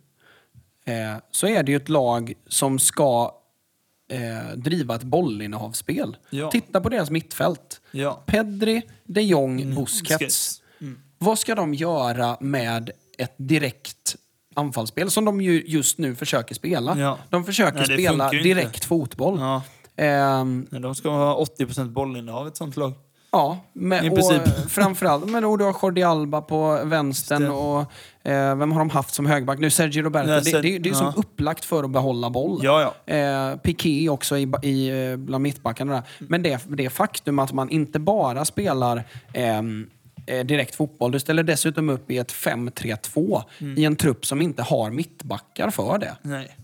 eh, så är det ju ett lag som ska eh, driva ett bollinnehavsspel. Ja. Titta på deras mittfält. Ja. Pedri, de Jong, Busquets. Busquets. Mm. Vad ska de göra med ett direkt anfallsspel som de ju just nu försöker spela? Ja. De försöker Nej, spela ju inte. direkt fotboll. Ja. Men de ska ha 80% bollinnehav, ett sånt lag. Ja, med, I och princip. framförallt men du har Jordi Alba på vänstern det. och eh, vem har de haft som högback? Nu Sergio Roberto. Nej, det, Ser- det, det är som ja. upplagt för att behålla boll. Ja, ja. Eh, Piqué också i, i, eh, bland mittbackarna. Där. Men det, det faktum att man inte bara spelar ehm, eh, direkt fotboll. Du ställer dessutom upp i ett 5-3-2 Mm. i en trupp som inte har mittbackar för det. Nej.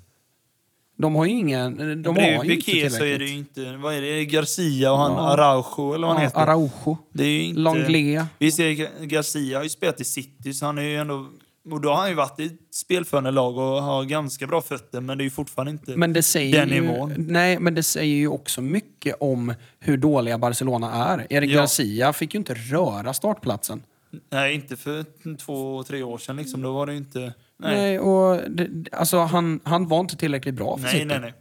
De har ju ingen... De Bredvid har ju inte Piqué så är det ju inte... Vad är det? Garcia och han Ja. Araujo eller vad han heter. Araujo. Det är ju inte... Longley. Vi ser Ga- Garcia har ju spelat i City så han är ju ändå... Och då har han ju varit i ett spelförande lag och har ganska bra fötter men det är ju fortfarande inte Men det säger den ju, nivån. Nej, men det säger ju också mycket om hur dåliga Barcelona är. Erik Ja. Garcia fick ju inte röra startplatsen. Nej, inte för två, tre år sedan liksom. Då var det inte... Nej, Nej, och det, alltså han, han var inte tillräckligt bra för nej, City. nej. nej.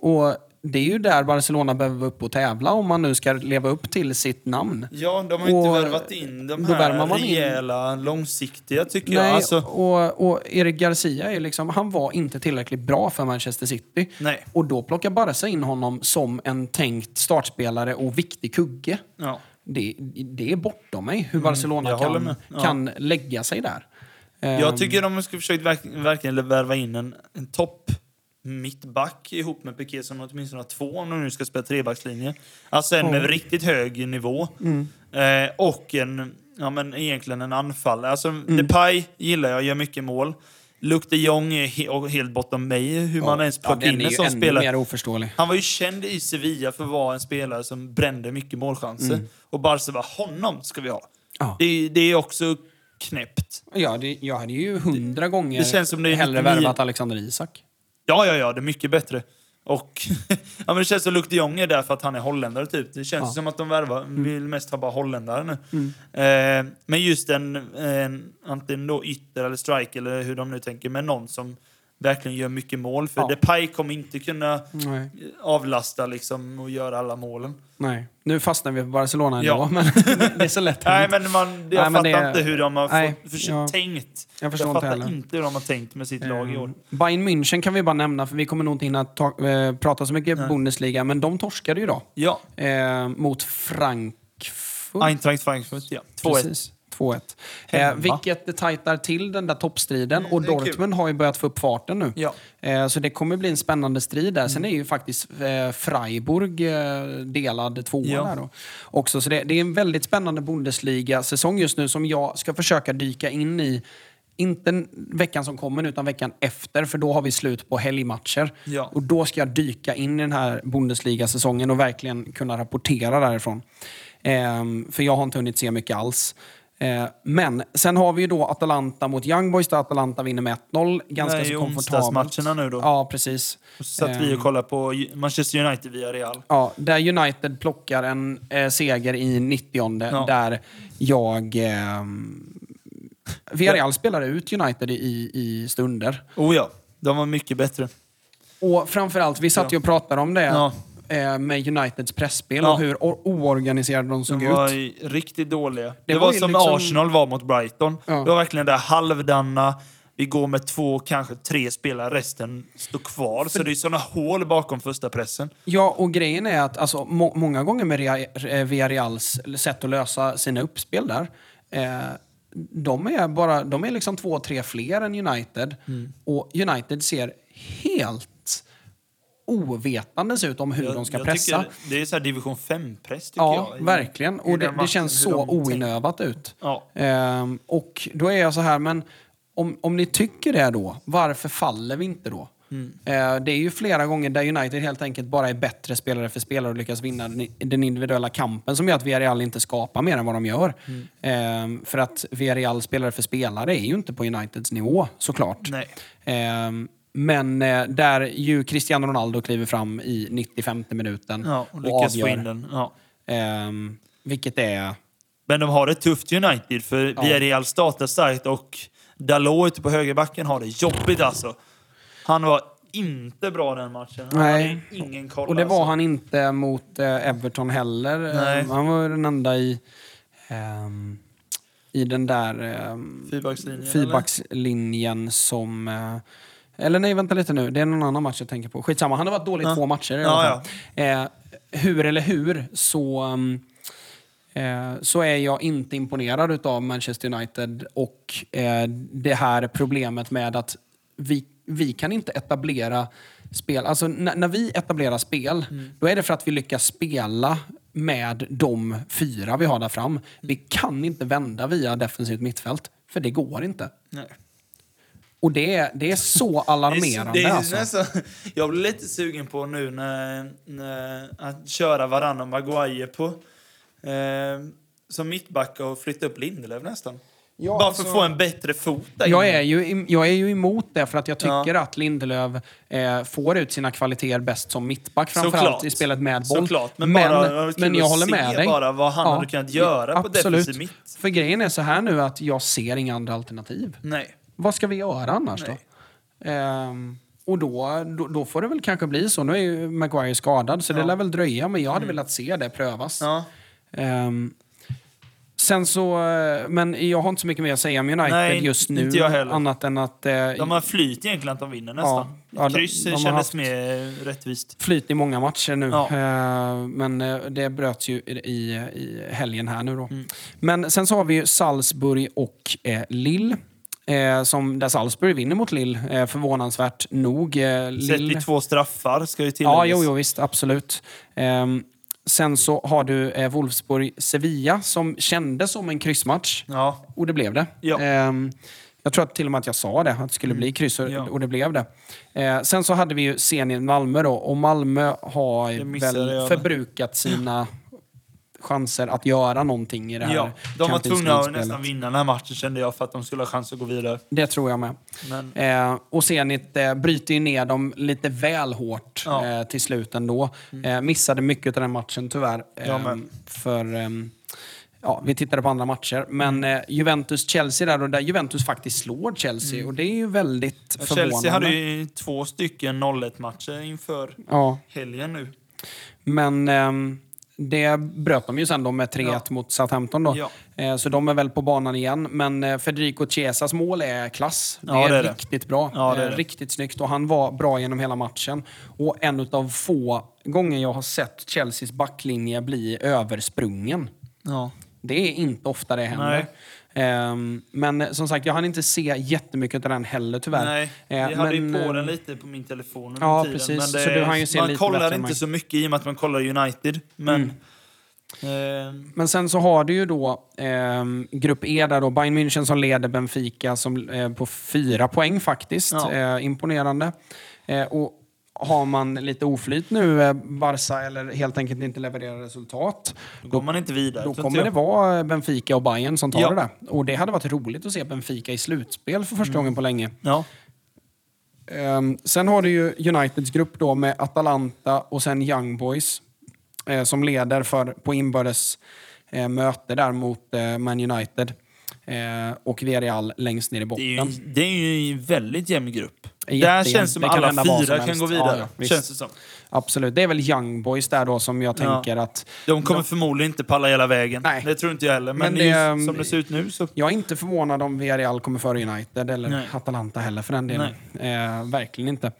Och det är ju där Barcelona behöver vara upp och tävla om man nu ska leva upp till sitt namn. Ja, de har inte Och värvat in de här man in- rejäla, långsiktiga tycker Nej, jag. Alltså, och, och Erik Garcia är liksom, han var inte tillräckligt bra för Manchester City. Nej. Och då plockar Barca in honom som en tänkt startspelare och viktig kugge. ja. Det, det är bortom mig hur Barcelona Mm, jag håller kan. Ja. kan lägga sig där. Jag Ehm, tycker de ska försöka verk, verkligen värva in en, en topp mittback ihop med Piqué som åtminstone har två om de nu ska spela trebackslinje. Alltså en med riktigt hög nivå. Mm. Eh, och en, ja men egentligen en anfallare. Alltså Mm. Depay gillar jag, gör mycket mål. Luke de Jong är he, helt bortom mig hur man ens ja, plockar den in är en sån spelare. Han var ju känd i Sevilla för att vara en spelare som brände mycket målchanser. Mm. Och Barca bara, honom ska vi ha. Ja. Det, det är också knäppt. Ja, det, jag hade ju hundra gånger det känns som det är hellre 99 värvat Alexander Isak. Ja, ja, ja, det är mycket bättre. Och [laughs] ja, men det känns som Luke de Jong är där för att han är holländare typ. Det känns Ja. Mm. som att de värvar, vill mest ha bara holländare nu. Eh, men just en, en, antingen då ytter eller strike eller hur de nu tänker, men någon som verkligen gör mycket mål. För Ja. Depay kommer inte kunna Nej. avlasta liksom och göra alla målen. Nej. Nu fastnar vi på Barcelona ändå, Ja. men [laughs] det är så lätt Nej, men man, jag Nej, fattar det- inte hur de har Nej, fått, för, ja. tänkt. Jag förstår inte fattar heller. inte hur de har tänkt med sitt lag i år. Bayern München kan vi bara nämna, för vi kommer nog inte hinna ta, eh, prata så mycket Bundesliga, men de torskade ju då Ja, eh, mot Frankfurt. Eintracht Frankfurt, ja. 2-1. Precis. 2-1. Eh, vilket tajtar till den där toppstriden. och är kul. Dortmund har ju börjat få upp farten nu. Ja. Eh, så det kommer bli en spännande strid där. Mm. Sen är ju faktiskt eh, Freiburg eh, delad tvåa Ja. där då. Också, så det, det är en väldigt spännande Bundesliga-säsong just nu som jag ska försöka dyka in i. Inte veckan som kommer, utan veckan efter. För då har vi slut på helgmatcher. Ja. Och då ska jag dyka in i den här Bundesliga-säsongen och verkligen kunna rapportera därifrån. Ehm, för jag har inte hunnit se mycket alls. Eh, men sen har vi ju då Atalanta mot Young Boys där Atalanta vinner med 1-0. Ganska Nej, så komfortabelt. onsdagsmatcherna nu då. Ja, precis. Så satt vi och kollade på Manchester United via Real. Ja, där United plockar en eh, seger i 90 Ja. där jag... ehm, Villarreal spelar ut United i, i stunder. Oh ja, de var mycket bättre. Och framförallt, vi satt ju och pratade om det Ja. Eh, med Uniteds pressspel Ja. och hur oorganiserade de såg De ut. var ju riktigt dåliga. Det, var var, ju som liksom- Arsenal var mot Brighton. Ja. Det var verkligen det halvdana, vi går med två, kanske tre spelare, resten står kvar. Så det är såna hål bakom första pressen. Ja, och grejen är att alltså, må många gånger med Rea- eh, Villarreals sätt att lösa sina uppspel där, eh, de är bara, de är liksom två, tre fler än United. Mm. Och United ser helt ovetandes ut om hur de ska pressa. Det är så division 5-press tycker Ja, jag. verkligen. Och det, det känns så de oinövat ut. Ja. Ehm, och då är jag så här, men om, om ni tycker det då, varför faller vi inte då? Mm. Eh, det är ju flera gånger där United helt enkelt bara är bättre spelare för spelare och lyckas vinna den, den individuella kampen som gör att Villarreal inte skapar mer än vad de gör. Mm. Ehm, för att Villarreal spelare för spelare är ju inte på Uniteds nivå såklart. Nej. Ehm, men eh, där ju Cristiano Ronaldo kliver fram i 95 minuten Ja, och lyckas få avgör. in den. Ja. Ehm, vilket är... Men de har det tufft United, för Ja. Villarreal startar starkt och Dalot ute på högerbacken har det jobbigt alltså. Han var inte bra den matchen. Han Nej. hade ingen koll Och det var alltså. han inte mot eh, Everton heller. Nej. Eh, han var den enda i, ehm, i den där ehm, eller? fyrbackslinjen som... eh, Eller nej, vänta lite nu. Det är någon annan match jag tänker på. Skitsamma, han har varit dålig i Ja. två matcher i Ja, alla fall. Eh, hur eller hur så, um, eh, så är jag inte imponerad av Manchester United och eh, det här problemet med att vi, vi kan inte etablera spel. Alltså n- när vi etablerar spel, Mm. då är det för att vi lyckas spela med de fyra vi har där fram. Vi kan inte vända via defensivt mittfält, för det går inte. Nej. Och det är, det är så alarmerande. [laughs] Det är, det är alltså. nästan, jag blir lite sugen på nu när, när att köra Varann och Maguire på eh, som mittback och flytta upp Lindelöf nästan. Ja, Bara för alltså- att få en bättre fot där Jag inne. är, ju, jag är ju emot det för att jag tycker Ja. att Lindelöf eh, får ut sina kvaliteter bäst som mittback. Framförallt Såklart. i spelet med boll. Såklart, men bara- var kul men jag håller med dig. bara vad han hade kunnat göra på defensiv mitt. För grejen är så här nu att jag ser inga andra alternativ. Nej. Vad ska vi göra annars Nej. då? Ehm, och då, då, då får det väl kanske bli så. Nu är ju Maguire skadad så det Ja. Mm. lär väl dröja. Men jag hade velat se det prövas. Ja. Ehm, sen så, men jag har inte så mycket mer att säga om United Nej, just nu. inte jag heller. Annat än att eh, De har flyt egentligen att de vinner nästan. Ja, de- Kryss de har kändes mer rättvist. flyt i många matcher nu. Ja. Eh, men det bröts ju i, i, i helgen här nu då. Mm. Men sen så har vi ju Salzburg och eh, Lille. Eh, som, där Salzburg vinner mot Lille, eh, förvånansvärt nog. Eh, Sett Lille- i två straffar, ska ju tilläggas. Ja, jo, jo, visst. Absolut. Ehm, sen så har du eh, Wolfsburg-Sevilla som kändes som en kryssmatch. Ja. Och det blev det. Ja. Ehm, jag tror att till och med att jag sa det, att det skulle bli kryss och, Mm. Ja. och det blev det. Eh, sen så hade vi ju Zenit Malmö då och Malmö har väl förbrukat sina chanser att göra någonting i det här Ja, de var tvungna att nästan vinna den här matchen kände jag för att de skulle ha chans att gå vidare. Det tror jag med. Men Eh, och Zenit eh, bryter ju ner dem lite väl hårt Ja. Mm. eh, till slut ändå. Eh, missade mycket av den matchen tyvärr. Jag Eh, med. för ehm, ja, vi tittade på andra matcher. Men Mm. eh, Juventus-Chelsea där, och där Juventus faktiskt slår Chelsea. Och det är ju väldigt förvånande. Mm. Chelsea hade ju två stycken 0-1-matcher inför Ja, helgen nu. men ehm, det bröt de ju sen då med 3-1 Ja. mot Southampton. Då. Ja. Eh, så de är väl på banan igen. Men eh, Federico Chiesas mål är klass. Det Ja, är, det är det. riktigt bra. Ja, det är Eh, det. Riktigt snyggt. Och han var bra genom hela matchen. Och en av få gånger jag har sett Chelseas backlinje bli översprungen. Det är inte ofta det händer. Nej. Ehm, men eh, som sagt, jag hann inte se jättemycket av den heller tyvärr. Nej, Eh, jag hade men, ju på eh, den lite på min telefon under ja, tiden. precis. Men det, man lite kollar inte så mycket i och med att man kollar United. Men... Eh, Men sen så har du ju då ehm, Grupp E där då Bayern München som leder Benfica som, eh, på fyra poäng faktiskt. Ja. Eh, imponerande. Eh, och har man lite oflyt nu, eh, Barca, eller helt enkelt inte levererar resultat, då går man inte vidare. då kommer inte det jag. vara Benfica och Bayern som tar Ja. det där. Och det hade varit roligt att se Benfica i slutspel för första gången på länge. Ja. Ehm, sen har du ju Uniteds grupp då med Atalanta och sen Young Boys eh, som leder för, på inbördes eh, möte där mot eh, Man United. Eh, och Villarreal längst ner i Det är, ju, botten. det är ju en väldigt jämn grupp. Jättejämn. Där känns det som Det att kan alla som fyra kan gå vidare. Ja, ja, känns det som. Absolut. Det är väl Young Boys där då som jag Ja. tänker att... De kommer förmodligen inte palla hela vägen. Nej. Det tror inte jag heller. Men, Men det, som det ser ut nu så... Jag är inte förvånad om Villarreal kommer före United eller Nej. Atalanta heller för den delen. Eh, verkligen inte.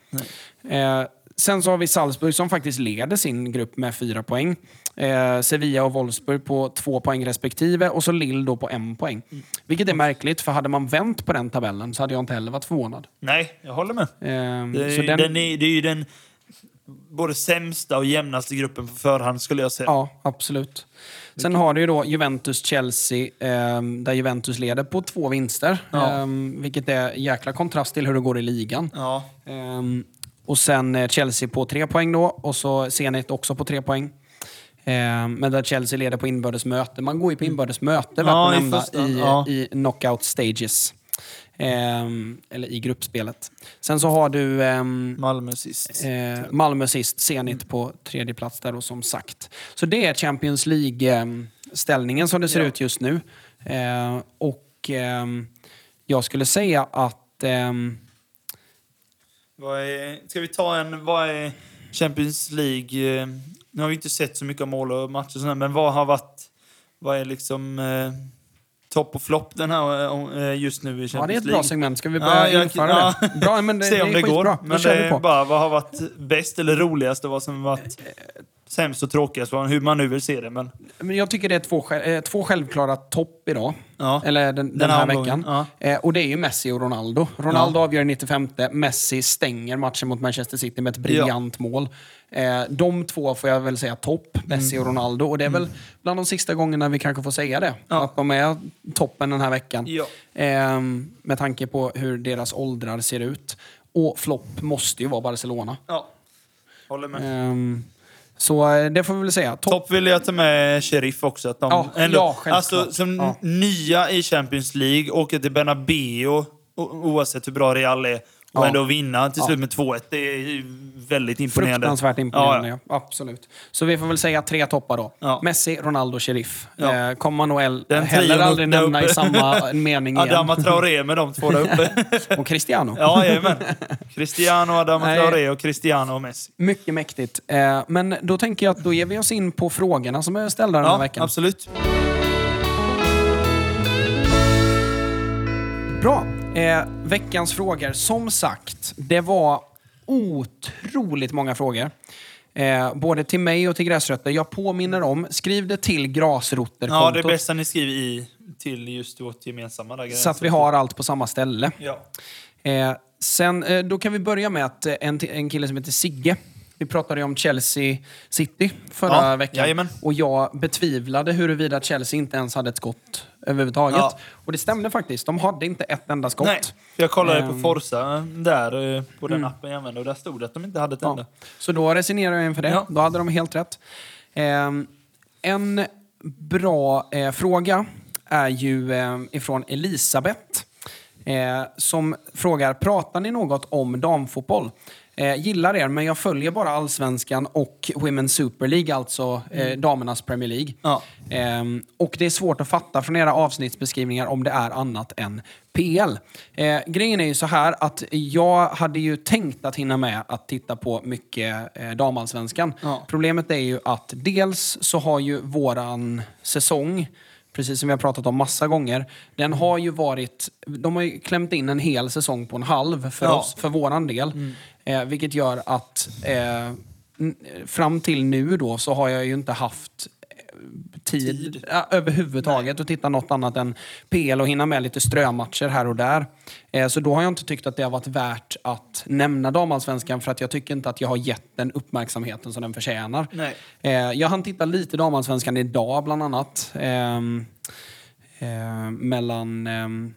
Eh, sen så har vi Salzburg som faktiskt leder sin grupp med fyra poäng. Eh, Sevilla och Wolfsburg på två poäng respektive och så Lille då på en poäng. Mm. Vilket är märkligt, för hade man vänt på den tabellen så hade jag inte heller varit förvånad. Nej, jag håller med. Eh, Det är, ju- den... är, det är ju den både sämsta och jämnaste gruppen på förhand skulle jag säga. Ja, absolut. Sen har du ju då Juventus-Chelsea, eh, där Juventus leder på två vinster. Ja. Eh, vilket är jäkla kontrast till hur det går i ligan. Ja. Ehm, och sen eh, Chelsea på tre poäng då och så Zenit också på tre poäng. Ehm, men där Chelsea leder på inbördes möte. Man går ju på inbördes möte Ja, att i ja. i knockout stages. Ehm, eller i gruppspelet. Sen så har du ehm, Malmö sist. eh, Malmö sist, Zenit på tredje plats där då som sagt. Så det är Champions League-ställningen som det ser Ja. ut just nu. Eh, och ehm, jag skulle säga att ehm, är, ska vi ta en... Vad är Champions League... eh, Nu har vi inte sett så mycket av mål och matcher och sådär, men vad har varit... Vad är liksom... Eh, topp och flopp den här eh, just nu i Champions Ja, det är ett League. bra segment. Ska vi börja jag- införa ja. det? Bra, men [laughs] det, Se det om är det går. Då Men det är bara vad har varit bäst eller roligast och vad som varit sämst och tråkigast. Hur man nu vill se det. Men Men jag tycker det är två, eh, två självklara topp idag. Ja. Eller den, den, Den här veckan. Eh, och det är ju Messi och Ronaldo. Ronaldo avgör i 95. Messi stänger matchen mot Manchester City med ett briljant mål. Eh, de två får jag väl säga topp, Messi och Ronaldo. Och det är väl bland de sista gångerna vi kanske får säga det. Mm. Ja. Att de är toppen den här veckan. Ja. Eh, med tanke på hur deras åldrar ser ut. Och flopp måste ju vara Barcelona. ja, håller med. Så eh, det får vi väl säga. Topp Topp vill jag ta med Sheriff också. Att de Ja, ändå, ja, självklart. alltså, som Ja. nya i Champions League, åker till Bernabéu oavsett hur bra Real är och ändå vinna till slut med 2-1. Det är väldigt imponerande. Fruktansvärt imponerande, Ja, Absolut. Så vi får väl säga tre toppar då. Messi, Ronaldo, Sheriff. Eh, kommer man nog el- heller aldrig nämna i samma [laughs] mening igen. Adama Traoré med de två där uppe. [laughs] Och Cristiano. ja, jajamän. Cristiano, Adama. Traoré och Cristiano och Messi. Mycket mäktigt. Eh, men då tänker jag att då ger vi oss in på frågorna som är ställda den här Ja, veckan. absolut. Bra. Eh, veckans frågor. Som sagt, det var otroligt många frågor. Eh, både till mig och till Gräsrötter. Jag påminner om, skriv det till Grasrotterkontot. Ja, det är bästa ni skriver i till just vårt gemensamma. Där Så att vi har allt på samma ställe. Ja. Eh, sen, eh, då kan vi börja med att eh, en, en kille som heter Sigge, vi pratade ju om Chelsea City förra Ja, veckan. jajamän. Och jag betvivlade huruvida Chelsea inte ens hade ett skott överhuvudtaget. Ja. Och det stämde faktiskt. De hade inte ett enda skott. Nej, jag kollade på Ehm. Forza där, eh, på den appen jag använder, och där stod det att de inte hade ett enda. Ja. Så då resignerar jag inför det. Ja. Då hade de helt rätt. Ehm, en bra eh, fråga är ju eh, ifrån Elisabeth. Eh, som frågar, pratar ni något om damfotboll? Eh, gillar er, men jag följer bara allsvenskan och Women's Super League, alltså eh, damernas Premier League. Ja. Ehm, och det är svårt att fatta från era avsnittsbeskrivningar om det är annat än PL. Eh, grejen är ju så här att jag hade ju tänkt att hinna med att titta på mycket eh, damallsvenskan. Ja. Problemet är ju att dels så har ju våran säsong Precis som vi har pratat om massa gånger. Den har ju varit... De har ju klämt in en hel säsong på en halv för Ja. oss, för våran del. Eh, vilket gör att eh, fram till nu då så har jag ju inte haft tid, Tid. Ja, överhuvudtaget att titta något annat än PL och hinna med lite strömatcher här och där. Eh, så då har jag inte tyckt att det har varit värt att nämna damallsvenskan för att jag tycker inte att jag har gett den uppmärksamheten som den förtjänar. Nej. Eh, jag hann titta lite damallsvenskan idag bland annat. Ehm, eh, mellan... ehm,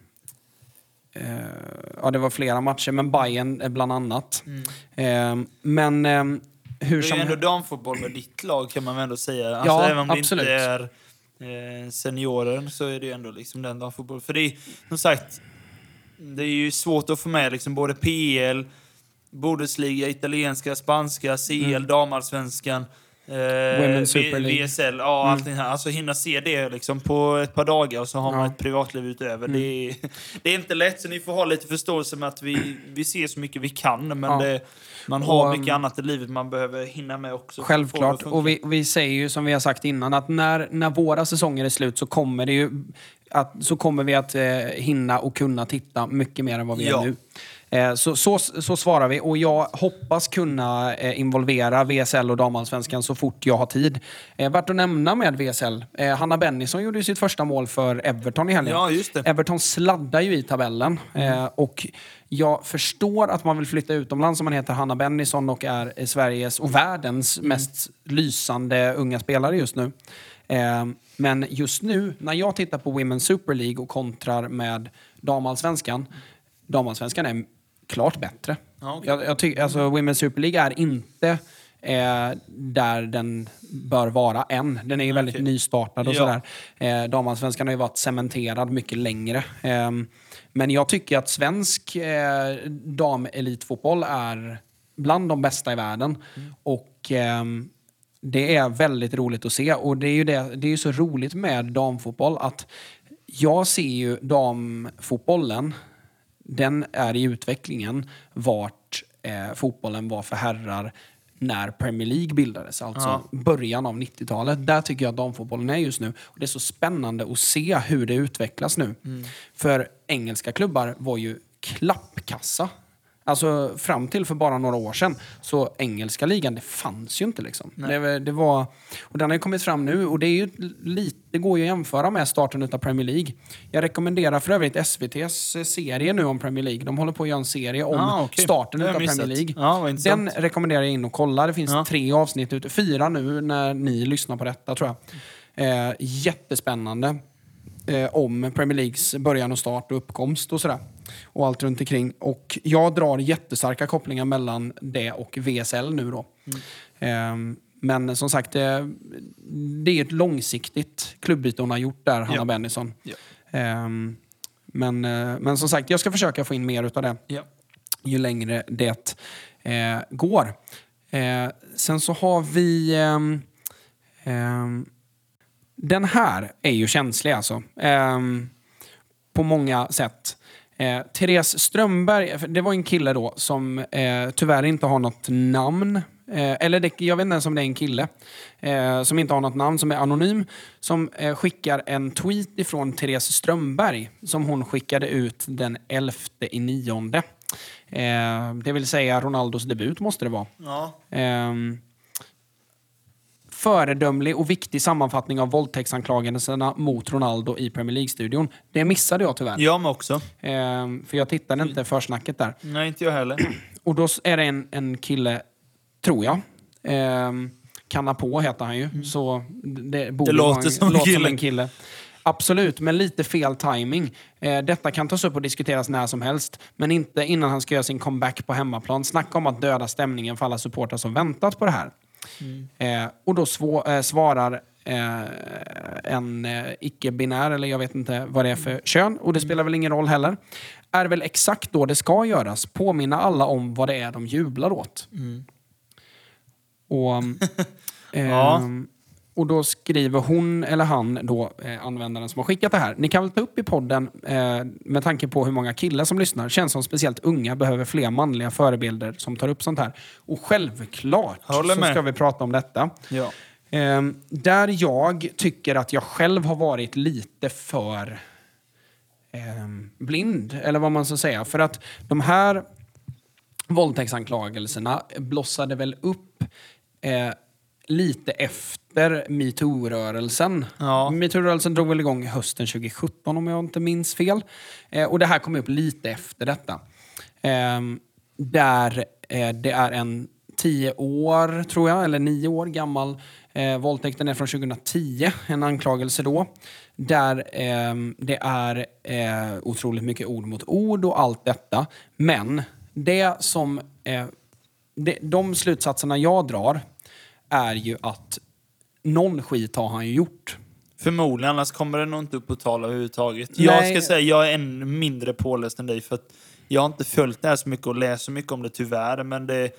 eh, ja, det var flera matcher, men Bayern bland annat. Ehm, men hur Det är som... ju ändå damfotboll med ditt lag kan man väl ändå säga. Alltså, Ja, även om det absolut. inte är eh, seniorer så är det ju ändå liksom den damfotboll. För det är som sagt, det är ju svårt att få med liksom både PL, Bundesliga, italienska, spanska, CL, damallsvenskan. Eh, Mm. Women's Super League. VSL, ja allt det här. Alltså hinna se det liksom på ett par dagar och så har man Ja. Mm. ett privatliv utöver. Det, är, [laughs] det är inte lätt så ni får ha lite förståelse med att vi, vi ser så mycket vi kan men Ja. det, man har Och, mycket annat i livet man behöver hinna med också. Självklart. Och vi, vi säger ju som vi har sagt innan att när, när våra säsonger är slut så kommer, det ju att, så kommer vi att eh, hinna och kunna titta mycket mer än vad vi Ja. är nu. Eh, så, så, så svarar vi och jag hoppas kunna eh, involvera VSL och damallsvenskan så fort jag har tid. Eh, värt att nämna med VSL, Hanna Bennison gjorde sitt första mål för Everton i helgen. Ja, just det. Everton sladdar ju i tabellen. Eh, och jag förstår att man vill flytta utomlands om man heter Hanna Bennison och är Sveriges och världens mest lysande unga spelare just nu. Men just nu, när jag tittar på Women's Super League och kontrar med damallsvenskan, damallsvenskan är klart bättre. Ja, okej. jag, jag tycker, alltså, Women's Super League är inte eh, där den bör vara än. Den är ju väldigt Okej. nystartad och Ja. sådär. Eh, damallsvenskan har ju varit cementerad mycket längre. Ehm, men jag tycker att svensk eh, damelitfotboll är bland de bästa i världen. Och ehm, det är väldigt roligt att se. Och det är ju det, det är så roligt med damfotboll att jag ser ju damfotbollen, den är i utvecklingen vart eh, fotbollen var för herrar när Premier League bildades, alltså Ja. början av 90-talet. Där tycker jag att damfotbollen är just nu. Och det är så spännande att se hur det utvecklas nu. Mm. För engelska klubbar var ju klappkassa. Alltså fram till för bara några år sedan. Så engelska ligan, det fanns ju inte liksom. Det, det var, och den har ju kommit fram nu och det, är ju lite, det går ju att jämföra med starten av Premier League. Jag rekommenderar för övrigt SVTs serie nu om Premier League. De håller på att göra en serie om Ah, okej. starten av Premier. League. Intressant. den rekommenderar jag in och kolla. Det finns Ja. tre avsnitt ute. Fyra nu när ni lyssnar på detta tror jag. Eh, jättespännande. Eh, om Premier Leagues början och start och uppkomst och sådär. Och allt runt omkring. Och jag drar jättestarka kopplingar mellan det och VSL nu då. Eh, men som sagt, eh, det är ett långsiktigt klubbyte hon har gjort där, Hanna Ja. Bennison. Ja. Eh, men, eh, men som sagt, jag ska försöka få in mer utav det Ja. ju längre det eh, går. Sen så har vi... ehm, ehm, den här är ju känslig alltså. Ehm, på många sätt. Eh, Therese Strömberg, för det var en kille då som eh, tyvärr inte har något namn. Eh, eller det, jag vet inte ens om det är en kille. Eh, som inte har något namn, som är anonym. Som eh, skickar en tweet ifrån Therese Strömberg. Som hon skickade ut den 11 i nionde. Eh, det vill säga Ronaldos debut måste det vara. Ja. Föredömlig och viktig sammanfattning av våldtäktsanklagelserna mot Ronaldo i Premier League-studion. Det missade jag tyvärr. Jag med också. Ehm, för jag tittade inte försnacket där. Nej, inte jag heller. [clears throat] Och då är det en, en kille, tror jag. Ehm, Kanna på heter han ju. Så det, borde Mm. Det låter vara en, som låter kille. en kille. Absolut, men lite fel timing. Eh, detta kan tas upp och diskuteras när som helst, men inte innan han ska göra sin comeback på hemmaplan. Snacka om att döda stämningen för alla supportrar som väntat på det här. Eh, och då svå- eh, svarar eh, en eh, icke-binär, eller jag vet inte vad det är för kön, och det spelar väl ingen roll heller. Är väl exakt då det ska göras. Påminna alla om vad det är de jublar åt. Och, [laughs] ehm, Ja. Och då skriver hon eller han, då, eh, användaren som har skickat det här. Ni kan väl ta upp i podden, eh, med tanke på hur många killar som lyssnar, känns som speciellt unga behöver fler manliga förebilder som tar upp sånt här. Och självklart så ska vi prata om detta. Ja. Ehm, där jag tycker att jag själv har varit lite för ehm, blind, eller vad man ska säga. För att de här våldtäktsanklagelserna blossade väl upp eh, lite efter metoo-rörelsen. Ja. Metoo-rörelsen drog väl igång hösten 2017 om jag inte minns fel. Eh, och det här kom upp lite efter detta. Ehm, där eh, det är en tio år, tror jag, eller nio år gammal eh, våldtäkten är från 2010, en anklagelse då. Där ehm, det är eh, otroligt mycket ord mot ord och allt detta. Men det som... Eh, det, de slutsatserna jag drar är ju att någon skit har han ju gjort. Förmodligen, annars kommer det nog inte upp på tal överhuvudtaget. Jag Nej. ska säga, jag är än mindre påläst än dig för att jag har inte följt det här så mycket och läst så mycket om det tyvärr, men det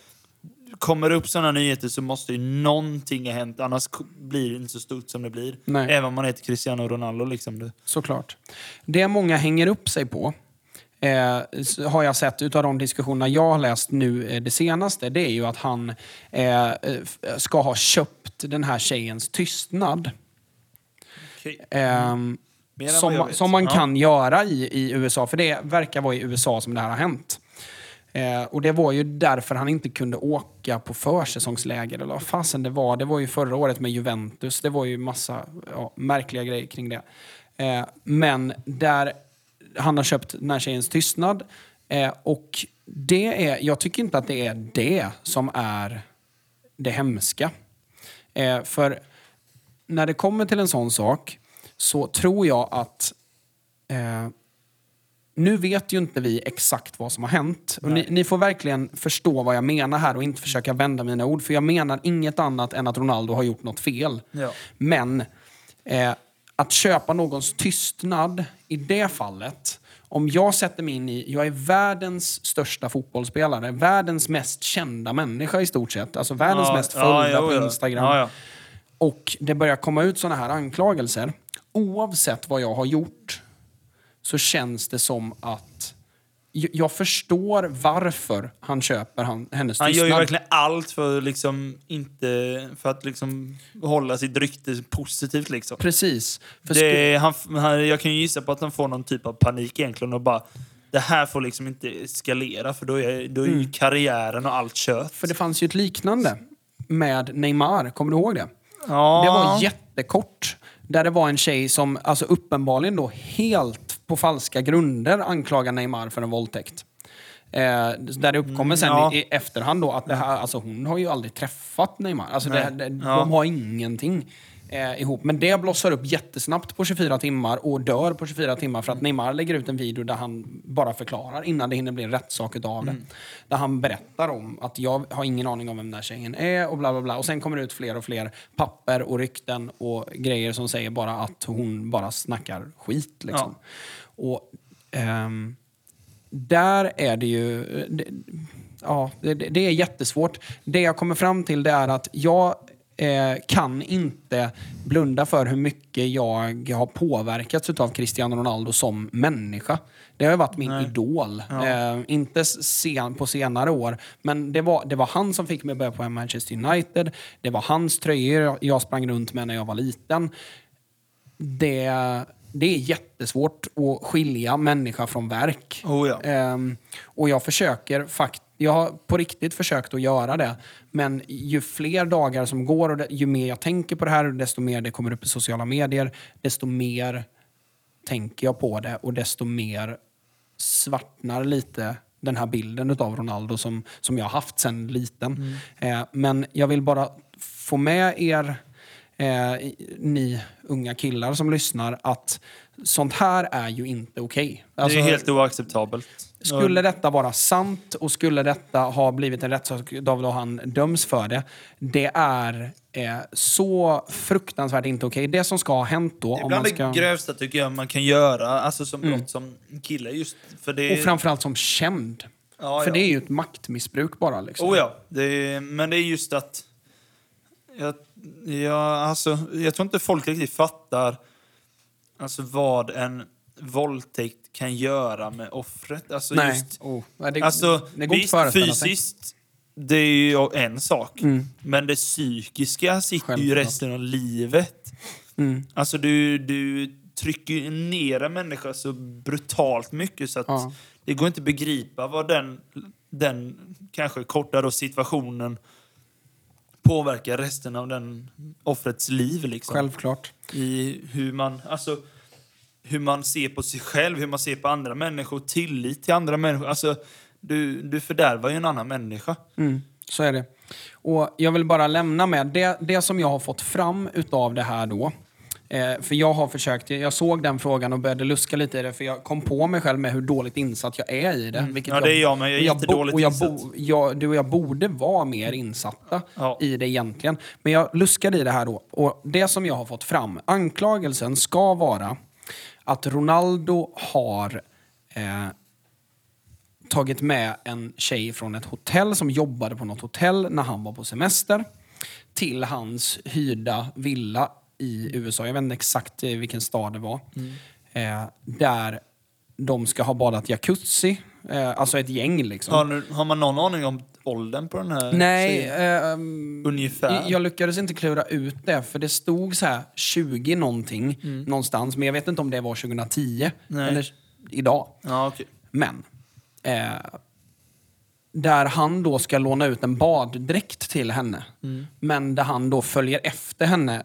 kommer upp sådana nyheter så måste ju någonting ha hänt, annars blir det inte så stort som det blir. Nej. Även om man heter Cristiano Ronaldo liksom. Det. Såklart. Det många hänger upp sig på, eh, har jag sett utav de diskussionerna jag har läst nu eh, det senaste, det är ju att han eh, eh, ska ha köpt den här tjejens tystnad. Ehm, än vad jag som, som man Ja. kan göra i, i USA, för det verkar vara i USA som det här har hänt. Eh, och det var ju därför han inte kunde åka på försäsongsläger, eller vad fasen det var. Det var ju förra året med Juventus. Det var ju massa ja, märkliga grejer kring det. Eh, men där han har köpt den här tjejens tystnad. Eh, och det är, jag tycker inte att det är det som är det hemska. Eh, för när det kommer till en sån sak så tror jag att eh, nu vet ju inte vi exakt vad som har hänt. Ni, ni får verkligen förstå vad jag menar här och inte försöka vända mina ord. För jag menar inget annat än att Ronaldo har gjort något fel. Ja. Men eh, att köpa någons tystnad i det fallet. Om jag sätter mig in i, jag är världens största fotbollsspelare, världens mest kända människa i stort sett. Alltså världens Ja, mest ja, följda jo, på ja. Instagram Ja, ja. och det börjar komma ut såna här anklagelser, oavsett vad jag har gjort, så känns det som att jag förstår varför han köper han, hennes Han gör ju tystnad. verkligen allt för, liksom, inte, för att liksom, hålla sitt rykte positivt. Liksom. Precis. Det, han, han, jag kan ju gissa på att han får någon typ av panik egentligen och bara det här får liksom inte eskalera för då är, då är ju karriären och allt kört. Mm. för det fanns ju ett liknande med Neymar. Kommer du ihåg det? ja. Det var jättekort. Där det var en tjej som alltså uppenbarligen då helt på falska grunder anklagar Neymar för en våldtäkt. Eh, där det uppkommer sen ja. i, i efterhand då att det här, alltså hon har ju aldrig träffat Neymar. Alltså det, det, Ja. De har ingenting eh, ihop. Men det blossar upp jättesnabbt på 24 timmar och dör på 24 timmar för att Neymar lägger ut en video där han bara förklarar innan det hinner bli en rättssak utav det. Där han berättar om att jag har ingen aning om vem den här tjejen är och bla bla bla. Och sen kommer det ut fler och fler papper och rykten och grejer som säger bara att hon bara snackar skit. Liksom. Och ehm, där är det ju... Det, ja, det, det är jättesvårt. Det jag kommer fram till det är att jag eh, kan inte blunda för hur mycket jag har påverkats av Cristiano Ronaldo som människa. Det har varit min idol. Eh, inte sen, på senare år, men det var, det var han som fick mig att börja på Manchester United. Det var hans tröjor jag sprang runt med när jag var liten det, det är jättesvårt att skilja människa från verk. Oh ja. Ehm, och jag försöker fakt jag har på riktigt försökt att göra det. Men ju fler dagar som går och ju mer jag tänker på det här, desto mer det kommer upp i sociala medier, desto mer tänker jag på det och desto mer svartnar lite den här bilden av Ronaldo som, som jag har haft sedan liten. Eh, men jag vill bara få med er, eh, ni unga killar som lyssnar, att sånt här är ju inte okej. Alltså, det är helt oacceptabelt. skulle detta vara sant och skulle detta ha blivit en rättssak då han döms för det, det är eh, så fruktansvärt inte okej. Det som ska ha hänt då, Det är bland ska... det grövsta tycker jag man kan göra, alltså som brott som kille just. För det, och framförallt som känd. Ja, för ja. det är ju ett maktmissbruk bara. Liksom. Oh ja, det är, men det är just att... Jag, jag, alltså, jag tror inte folk riktigt fattar alltså, vad en våldtäkt kan göra med offret. Alltså, Nej. Just, Oh. Nej, det, alltså, det går visst, fysiskt, det är ju en sak. Mm. Men det psykiska sitter ju Självklart. resten av livet. Mm. Alltså du, du trycker ju ner en människa så brutalt mycket så att Ja. det går inte att begripa vad den, den kanske korta då situationen påverkar resten av den offrets liv. Liksom. Självklart. I hur man, alltså, hur man ser på sig själv, hur man ser på andra människor, tillit till andra människor. Alltså, du, du fördärvar ju en annan människa. Mm, så är det. Och jag vill bara lämna med det, det som jag har fått fram utav det här då. Eh, för jag har försökt, jag såg den frågan och började luska lite i det för jag kom på mig själv med hur dåligt insatt jag är i det. vilket Mm. Ja, det är jag med. Jag är och jättedåligt jag insatt. bo, jag, Du och jag borde vara mer insatta Ja. i det egentligen. Men jag luskade i det här då. Och det som jag har fått fram, anklagelsen ska vara att Ronaldo har eh, tagit med en tjej från ett hotell som jobbade på något hotell när han var på semester till hans hyrda villa i USA. Jag vet inte exakt eh, vilken stad det var. Eh, där de ska ha badat jacuzzi. Eh, alltså ett gäng liksom. Har, nu, har man någon aning om åldern på den här Nej, ehm, Ungefär. jag lyckades inte klura ut det, för det stod så här 20 någonting någonstans, men jag vet inte om det var 2010 Nej. eller idag. Ja, okej. Men, eh, där han då ska låna ut en baddräkt till henne, Mm. men där han då följer efter henne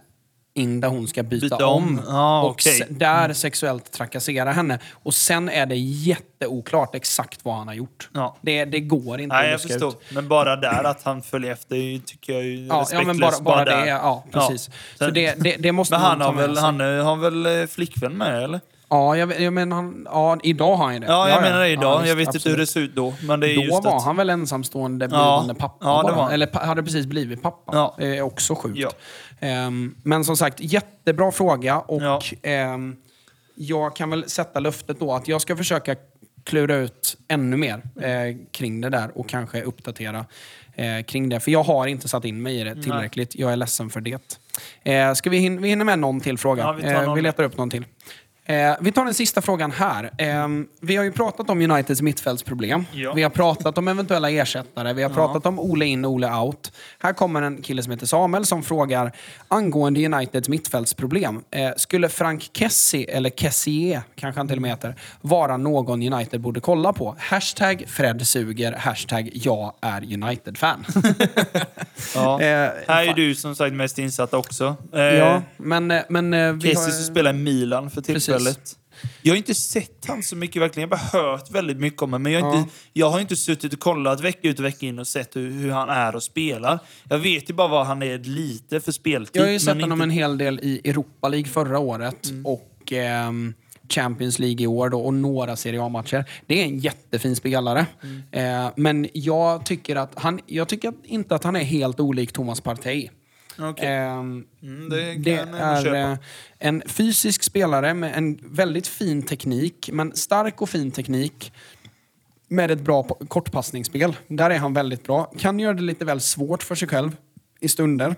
in där hon ska byta, Byta om. om. Ja, och se- där sexuellt trakassera henne. Och sen är det jätteoklart exakt vad han har gjort. Ja. Det, det går inte Nej, att jag förstår. ut. Men bara där att han följer efter tycker jag är Ja, ja men bara, bara där. det. Ja, precis. Så Sen- det, det, det måste Men han ta har väl, han är- har väl eh, flickvän med, eller? Ja, jag, jag menar, han, ja, idag har han ju det. Ja, jag menar det idag. Ja, jag visst, vet inte hur det ser ut då. Men det är Då just var att, han väl ensamstående blivande pappa ja, det bara. var. Eller pa- hade precis blivit pappa. Ja. Det är också sjukt. Ja. Ehm, men som sagt, jättebra fråga. Och Ja. ehm, jag kan väl sätta löftet då att jag ska försöka klura ut ännu mer eh, kring det där och kanske uppdatera eh, kring det. För jag har inte satt in mig i det tillräckligt. Jag är ledsen för det. Eh, ska vi, hin- vi hinner med någon till fråga. Ja, vi eh, någon. vi letar upp någon till. Eh, vi tar den sista frågan här. Eh, vi har ju pratat om Uniteds mittfältsproblem. Ja. Vi har pratat om eventuella ersättare. Vi har pratat om Ole in, Ole out. Här kommer en kille som heter Samuel som frågar angående Uniteds mittfältsproblem. Eh, skulle Frank Kessie, eller Kessier kanske han till och med heter, vara någon United borde kolla på? Hashtag Fred suger, hashtag jag är United-fan. [laughs] Ja. Eh, Här är du som sagt mest insatt också. Eh, ja, men, eh, men eh, vi Kessie som spelar i Milan för Precis. Tillfället. Jag har inte sett han så mycket verkligen. Jag har bara hört väldigt mycket om honom. Men jag har, Ja. inte, jag har inte suttit och kollat vecka ut och vecka in och sett hur, hur han är och spelar. Jag vet ju bara vad han är lite för speltid. Jag har ju sett honom inte- en hel del i Europa League förra året Mm. och ehm, Champions League i år då, och några Serie A-matcher. Det är en jättefin spelare. Mm. Eh, men jag tycker, att han, jag tycker inte att han är helt olik Thomas Partey. Okej. Ehm, Mm, det det är en fysisk spelare med en väldigt fin teknik, men stark och fin teknik med ett bra kortpassningsspel. Där är han väldigt bra. Kan göra det lite väl svårt för sig själv i stunder.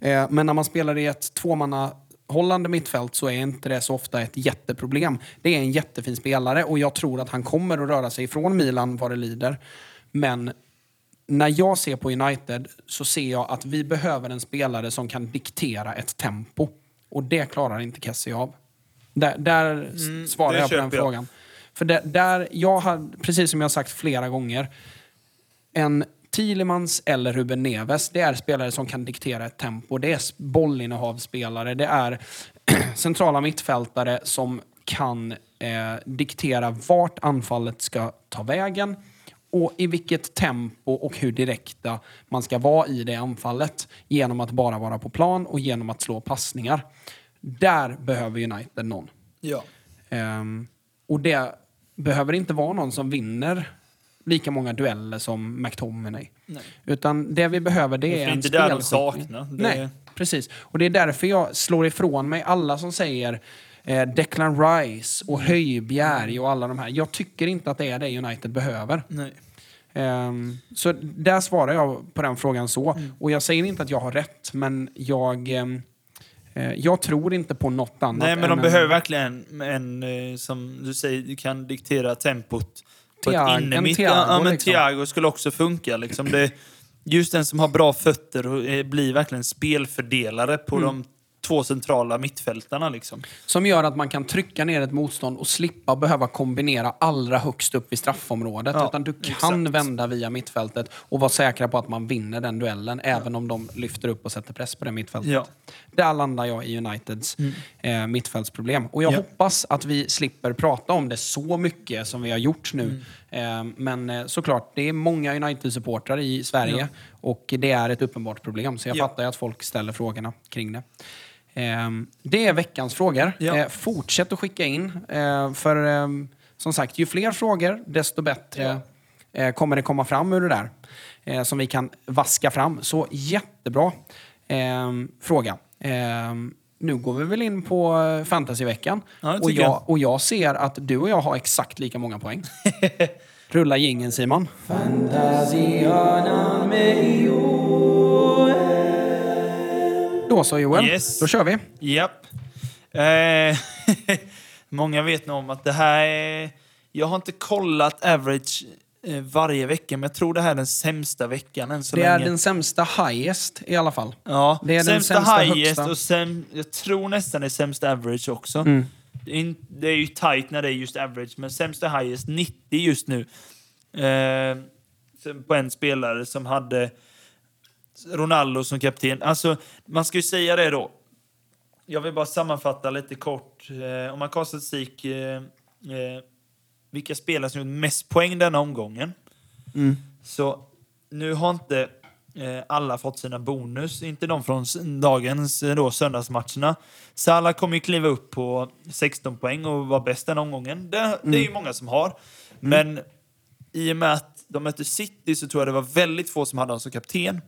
Eh, men när man spelar i ett tvåmanna hållande mittfält så är inte det så ofta ett jätteproblem. Det är en jättefin spelare och jag tror att han kommer att röra sig ifrån Milan vad det lider. Men när jag ser på United så ser jag att vi behöver en spelare som kan diktera ett tempo. Och det klarar inte Kessie av. Där, där s- svarar jag på den jag. frågan. För där, där jag har, precis som jag har sagt flera gånger, en Thielemans eller Ruben Neves, det är spelare som kan diktera ett tempo. Det är bollinnehavsspelare, det är [clears throat] centrala mittfältare som kan eh, diktera vart anfallet ska ta vägen och i vilket tempo och hur direkta man ska vara i det anfallet genom att bara vara på plan och genom att slå passningar. Där behöver United någon. Ja. Ehm, och det behöver inte vara någon som vinner lika många dueller som McTominay. Nej. Utan det vi behöver det Det är är en inte där de saknar. Det- Nej, precis. Och det är därför jag slår ifrån mig alla som säger eh, Declan Rice och Höjbjerg och alla de här. Jag tycker inte att det är det United behöver. Nej. Ehm, så där svarar jag på den frågan så. Mm. Och jag säger inte att jag har rätt, men jag, eh, jag tror inte på något annat. Nej, men de en- behöver verkligen en, en, eh, som du säger, kan diktera tempot. Ett en. Thiago, ja, men liksom. Thiago skulle också funka. Liksom. Det, just den som har bra fötter och eh, blir verkligen spelfördelare på Mm. de två centrala mittfältarna. Liksom. Som gör att man kan trycka ner ett motstånd och slippa behöva kombinera allra högst upp i straffområdet. Ja, utan du kan exakt. vända via mittfältet och vara säkra på att man vinner den duellen även om de lyfter upp och sätter press på det mittfältet. Ja. Där landar jag i Uniteds eh, mittfältsproblem. Och jag Ja. hoppas att vi slipper prata om det så mycket som vi har gjort nu. Eh, men eh, såklart, det är många United-supportrar i Sverige Ja. och det är ett uppenbart problem. Så jag Ja. fattar att folk ställer frågorna kring det. Ehm, det är veckans frågor. Ja. Eh, fortsätt att skicka in. Eh, för ehm, som sagt, ju fler frågor, desto bättre eh, kommer det komma fram ur det där. Som vi kan vaska fram. Så jättebra ehm, fråga. Nu går vi väl in på fantasyveckan. Ja, och, jag, och jag ser att du och jag har exakt lika många poäng. [laughs] Rulla jingeln Simon. Då så Joel, Yes. då kör vi. Japp. Eh, [laughs] många vet nog om att det här är... Jag har inte kollat average eh, varje vecka, men jag tror det här är den sämsta veckan än så Det är länge. den sämsta highest i alla fall. Ja, Det är den sämsta, sämsta highest högsta. och säm, jag tror nästan det är sämsta average också. Mm. Det, är in, det är ju tight när det är just average, men sämsta highest 90 just nu. Eh, sen på en spelare som hade Ronaldo som kapten. Alltså, man ska ju säga det då. Jag vill bara sammanfatta lite kort. Eh, om man kollar statistik, eh, eh, vilka spelare som gjort mest poäng denna omgången. Mm. Så nu har inte alla fått sina bonus, inte de från dagens då, söndagsmatcherna. Salah kommer ju kliva upp på 16 poäng och vara bäst den omgången. Det, det är ju många som har. Men i och med att de mötte City så tror jag det var väldigt få som hade honom som kapten.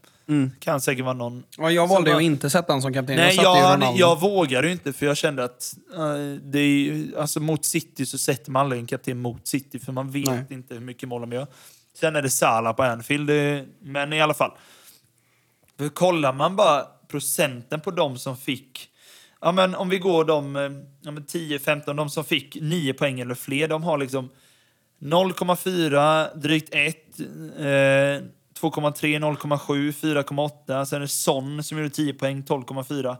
Kan säkert vara någon... Ja, jag valde var- att inte sätta honom som kapten. Nej, jag ju jag, Ronaldo. jag vågade ju inte för jag kände att eh, det är, ju- alltså, mot City så sätter man aldrig en kapten mot City för man vet Nej. inte hur mycket mål de gör. Sen är det Salah på Anfield, det, men i alla fall. För kollar man bara procenten på de som fick Ja, men om vi går de eh, ja, men 10-15, de som fick 9 poäng eller fler, de har liksom 0,4, drygt 1, eh, 2,3, 0,7, 4,8. Sen är det Son som gjorde 10 poäng, 12,4.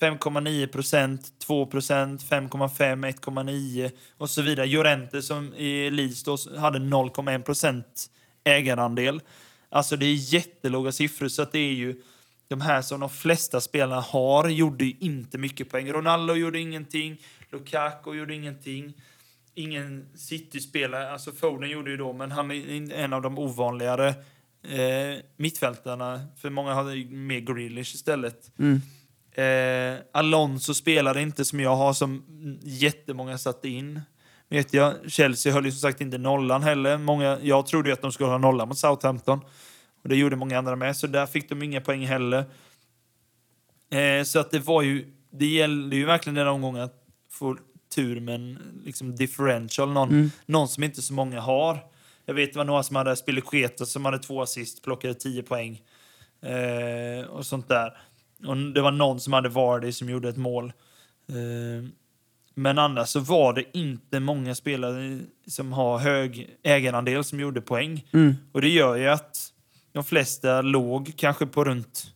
5,9 procent, 2 procent, 5,5, 1,9 och så vidare. Jorente som i Leeds då hade 0,1 procent ägarandel. Alltså det är jättelåga siffror så att det är ju de här som de flesta spelarna har gjorde ju inte mycket poäng. Ronaldo gjorde ingenting, Lukaku gjorde ingenting. Ingen City-spelare, alltså Foden gjorde ju då, men han är en av de ovanligare eh, mittfältarna. För många hade mer Grealish istället. Eh, Alonso spelade inte som jag har, som jättemånga satte in. Vet jag. Chelsea höll ju som sagt inte nollan heller. Många, jag trodde ju att de skulle ha nollan mot Southampton. Och det gjorde många andra med, så där fick de inga poäng heller. Eh, så att det var ju, det gällde ju verkligen den omgången att få tur med en liksom differential, någon, någon som inte så många har. Jag vet det var några som hade Spilicueta som hade två assist, plockade 10 poäng. Eh, och sånt där. Och det var någon som hade Vardy som gjorde ett mål. Eh, men annars så var det inte många spelare som har hög ägarandel som gjorde poäng. Och det gör ju att de flesta låg kanske på runt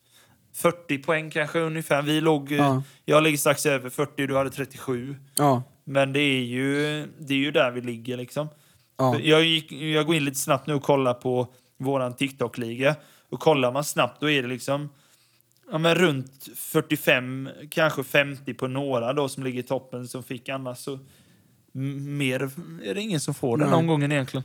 40 poäng kanske ungefär. Vi låg, eh, Ja. Jag ligger strax över 40, du hade 37. Ja. Men det är ju, det är ju där vi ligger liksom. Ja. Jag, gick, jag går in lite snabbt nu och kollar på våran TikTok-liga. Och kollar man snabbt då är det liksom ja, men runt 45, kanske 50 på några då som ligger i toppen som fick annars så mer är det ingen som får den Nej. omgången egentligen.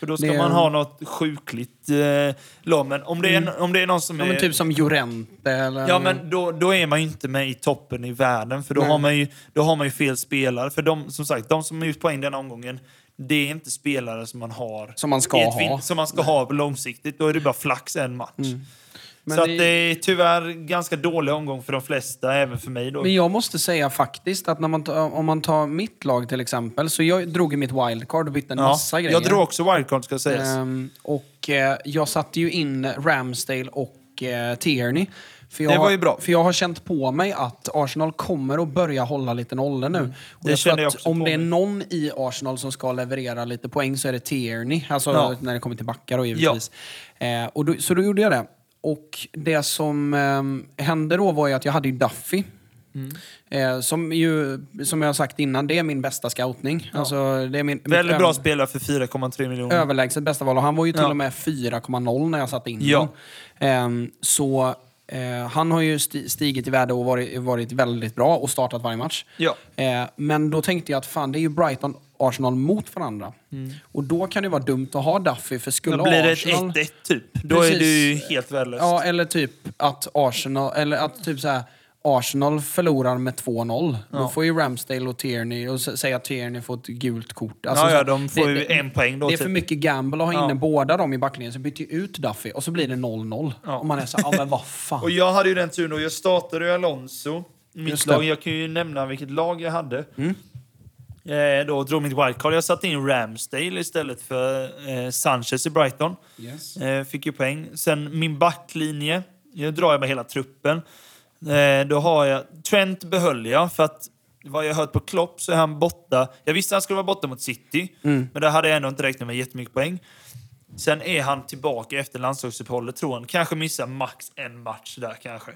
För då ska är- man ha något sjukligt eh, lag. Men om det, är, om det är någon som Ja, är... typ som Jorente eller... Ja, men då, då är man ju inte med i toppen i världen, för då, Nej. har man, ju, då har man ju fel spelare. För de, som sagt, de som har gjort poäng den omgången, det är inte spelare som man har. Som man ska i ett ha. Som man ska ha långsiktigt. Då är det bara flax en match. Mm. Men så det- att det är tyvärr ganska dålig omgång för de flesta, även för mig. Då. Men jag måste säga faktiskt att när man om man tar mitt lag till exempel, så jag drog ju mitt wildcard och bytte en ja, massa grejer. jag drog också wildcard, ska sägas. Ehm, och eh, jag satte ju in Ramsdale och eh, Tierney. För jag, Det var ju bra. För jag har känt på mig att Arsenal kommer att börja hålla lite nollor nu. Och Mm. Det jag jag också om det är mig. någon i Arsenal som ska leverera lite poäng så är det Tierney. Alltså Ja. när det kommer till backar då givetvis. Eh, och då, så då gjorde jag det. Och det som eh, hände då var ju att jag hade ju Duffy. Mm. Eh, som ju, som jag har sagt innan, det är min bästa scoutning. Alltså, det är min, Väldigt bra spelare för 4,3 miljoner. överlägset bästa val. Och han var ju till Ja. och med 4,0 när jag satte in Ja. honom. Så eh, han har ju sti- stigit i värde och varit, varit väldigt bra och startat varje match. Ja. Eh, men då tänkte jag att fan, det är ju Brighton Arsenal mot varandra. Och då kan det vara dumt att ha Duffy, för skulle Då blir det ett Arsenal... 1-1 typ. Då är Precis. du ju helt värdelös. Ja, eller typ att Arsenal, eller att typ så här, Arsenal förlorar med 2-0. Då får ju Ramsdale och Tierney, och säga att Tierney får ett gult kort. Alltså, ja, ja, de får det- ju en poäng då. det är för typ. mycket gamble att ha Ja. inne båda dem i backlinjen, så byter ju ut Duffy och så blir det 0-0. Ja. Och man är så ja men vad fan. [laughs] Och jag hade ju den turen då. Jag startade ju Alonso. Mitt. Mm. lag. Jag kan ju nämna vilket lag jag hade. Eh, då drog mitt wildcard. Jag satte in Ramsdale istället för eh, Sanchez i Brighton. Yes. Eh, fick ju poäng. Sen min backlinje. Nu drar jag med hela truppen. Eh, då har jag... Trent behöll jag för att vad jag hört på Klopp så är han borta. Jag visste att han skulle vara borta mot City, Mm. men där hade jag ändå inte räknat med jättemycket poäng. Sen är han tillbaka efter landslagsuppehållet, tror han. Kanske missar max en match där kanske.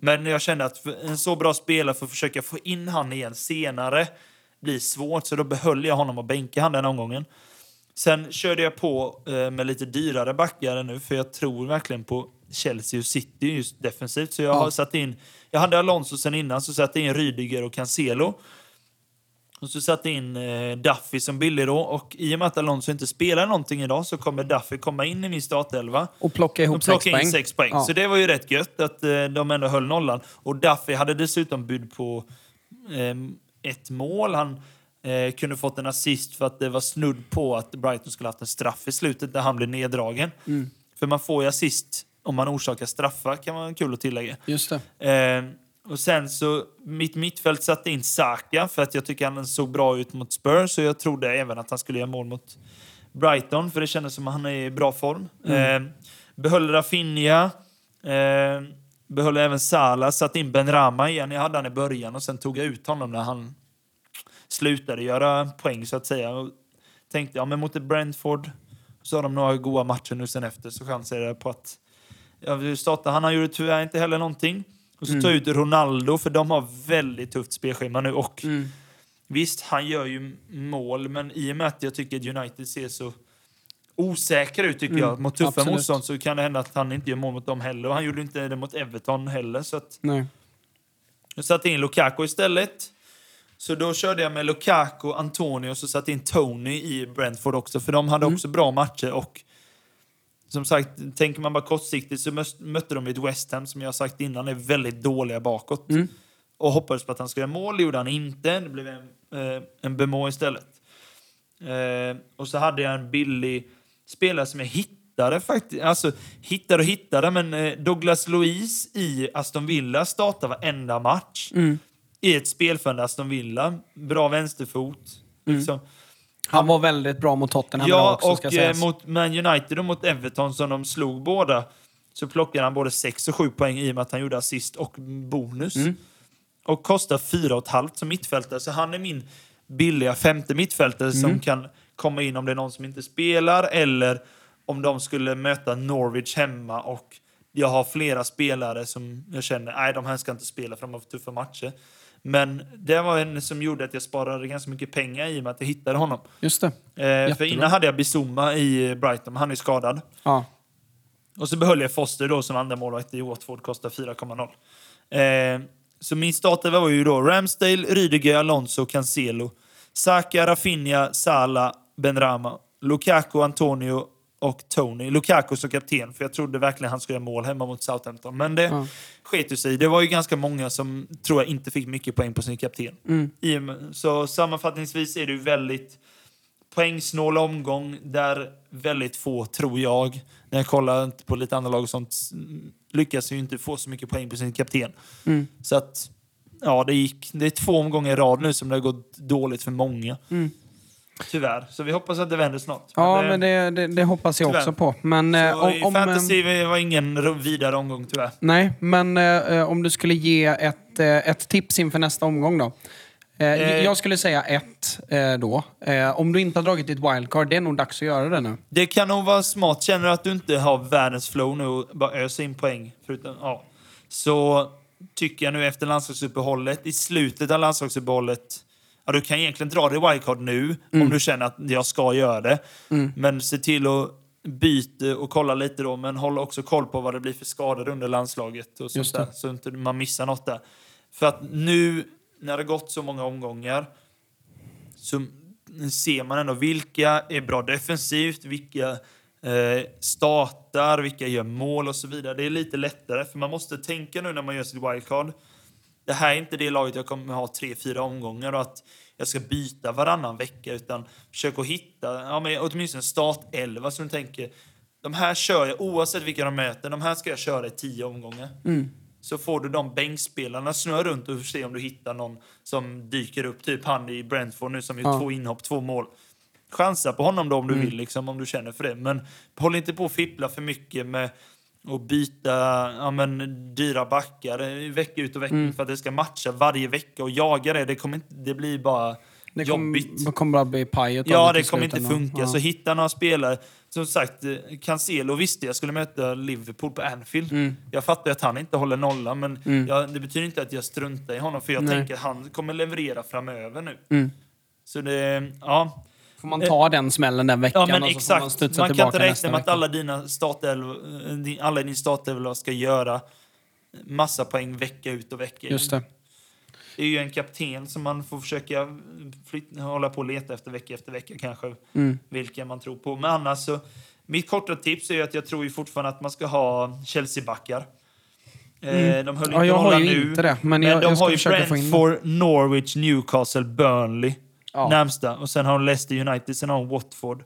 Men jag kände att en så bra spelare för att försöka få in han igen senare blir svårt, så då behöll jag honom och bänkade han den omgången. Sen körde jag på eh, med lite dyrare backar nu, för jag tror verkligen på Chelsea och City just defensivt. Så jag Ja. har satt in... Jag hade Alonso sen innan, så satte jag in Rydiger och Cancelo. Och så satte jag in eh, Duffy som billig då. Och i och med att Alonso inte spelar någonting idag så kommer Duffy komma in i min startelva. Och plocka ihop Och plocka sex in poäng. sex poäng. Ja. Så det var ju rätt gött att eh, de ändå höll nollan. Och Duffy hade dessutom bud på eh, ett mål. Han eh, kunde fått en assist för att det var snudd på att Brighton skulle haft en straff i slutet där han blev neddragen. Mm. För man får ju assist om man orsakar straffar, kan vara kul att tillägga. Just det. Eh, och sen så, mitt mittfält satte in Saka för att jag tycker han såg bra ut mot Spurs så jag trodde även att han skulle göra mål mot Brighton för det kändes som att han är i bra form. Eh, behöll Rafinha. Eh, behöll även Salah, satt in Ben Rama igen. Jag hade han i början och sen tog jag ut honom när han slutade göra poäng så att säga. Och tänkte, ja men mot Brentford så har de några goda matcher nu sen efter så chansar jag på att jag starta. Han har gjort tyvärr inte heller någonting. Och så tar jag ut Ronaldo för de har väldigt tufft spelschema nu och visst, han gör ju mål men i och med att jag tycker att United ser så osäkra ut tycker jag mot tuffa absolut. motstånd så kan det hända att han inte gör mål mot dem heller. Och han gjorde inte det mot Everton heller. Så att Nej. jag satte in Lukaku istället. Så då körde jag med Lukaku, Antonio och så satte in Tony i Brentford också. För de hade också bra matcher. Och som sagt, tänker man bara kortsiktigt så mötte de ett West Ham som jag sagt innan är väldigt dåliga bakåt. Och hoppades på att han skulle göra mål, det gjorde han inte. Det blev en, eh, en Bemo istället. Eh, och så hade jag en billig spelare som jag hittade faktiskt. Alltså hittade och hittade, men eh, Douglas Luiz i Aston Villa startar varenda match. I ett spelförande Aston Villa. Bra vänsterfot. Liksom. Han var väldigt bra mot Tottenham Ja, också, och eh, mot Man United och mot Everton som de slog båda så plockade han både 6 och 7 poäng i och med att han gjorde assist och bonus. Mm. Och kostar 4,5 som mittfältare. Så han är min billiga femte mittfältare Mm. som kan komma in om det är någon som inte spelar eller om de skulle möta Norwich hemma och jag har flera spelare som jag känner, nej de här ska inte spela för de har för tuffa matcher. Men det var en som gjorde att jag sparade ganska mycket pengar i och med att jag hittade honom. Just det. Eh, för Jättebra. innan hade jag Bizuma i Brighton, han är skadad. Ja. Och så behöll jag Foster då som andra målvakt i Watford, kostar 4,0. Eh, så min startelva var ju då Ramsdale, Rydiger, Alonso, Cancelo, Saka, Rafinha, Salah, Benrama, Lukaku, Antonio och Tony. Lukaku som kapten, för jag trodde verkligen han skulle göra mål hemma mot Southampton. Men det Ja. sket sig. Det var ju ganska många som tror jag inte fick mycket poäng på sin kapten. Mm. Så sammanfattningsvis är det ju väldigt poängsnål omgång där väldigt få, tror jag, när jag kollar på lite andra lag och sånt, lyckas ju inte få så mycket poäng på sin kapten. Mm. Så att, ja, det gick. Det är två omgångar i rad nu som det har gått dåligt för många. Mm. Tyvärr. Så vi hoppas att det vänder snart. Ja, det- men det, det, det hoppas jag Tyvärr. också på. Men, eh, så i om, om, fantasy var ingen vidare omgång tyvärr. Nej, men eh, om du skulle ge ett, eh, ett tips inför nästa omgång då? Eh, Eh. Jag skulle säga ett eh, då. Eh, om du inte har dragit ditt wildcard, det är nog dags att göra det nu. Det kan nog vara smart. Känner du att du inte har världens flow nu och bara öser in poäng, förutom, ja, så tycker jag nu efter landslagsuppehållet, i slutet av landslagsuppehållet, ja, du kan egentligen dra det wildcard nu Mm. om du känner att jag ska göra det. Men se till att byta och kolla lite då, men håll också koll på vad det blir för skador under landslaget och sånt där, så inte man missar något där. För att nu, när det gått så många omgångar, så ser man ändå vilka är bra defensivt, vilka eh, startar, vilka gör mål och så vidare. Det är lite lättare, för man måste tänka nu när man gör sitt wildcard. Det här är inte det laget jag kommer ha tre, fyra omgångar och att jag ska byta varannan vecka, utan försök att hitta ja, men åtminstone startelva som du tänker, de här kör jag oavsett vilka de möter, de här ska jag köra i tio omgångar. Så får du de bänkspelarna snurra runt och se om du hittar någon som dyker upp. Typ han i Brentford nu som gjort Ja. två inhopp, två mål. Chansa på honom då om du vill, liksom, om du känner för det. Men håll inte på att fippla för mycket med att byta ja, men, dyra backar vecka ut och vecka in för att det ska matcha varje vecka och jaga det. Det, kommer inte, det blir bara Det jobbigt. kommer kommer bara bli paj Ja, det kommer inte funka. Ja. Så hitta några spelare. Som sagt, Cancelo visste jag skulle möta Liverpool på Anfield. Mm. Jag fattar att han inte håller nollan, men jag, det betyder inte att jag struntar i honom. För jag Nej. tänker att han kommer leverera framöver nu. Mm. Så det, ja. Får man ta den smällen den veckan Ja, men och så får exakt. man Man, studsa kan tillbaka inte räkna nästa med att alla dina startelv, alla din startelva ska göra massa poäng vecka ut och vecka in. Just det. Det är ju en kapten som man får försöka hålla på och leta efter vecka efter vecka kanske. Mm. Vilka man tror på. Men annars så, mitt korta tips är ju att jag tror ju fortfarande att man ska ha Chelsea-backar. Eh, de höll Mm. Ja, inte jag har ju nu. inte det, men jag- de jag har ju. Brentford, Norwich, Newcastle, Burnley Ja. närmsta. Och sen har de Leicester United, sen har de Watford.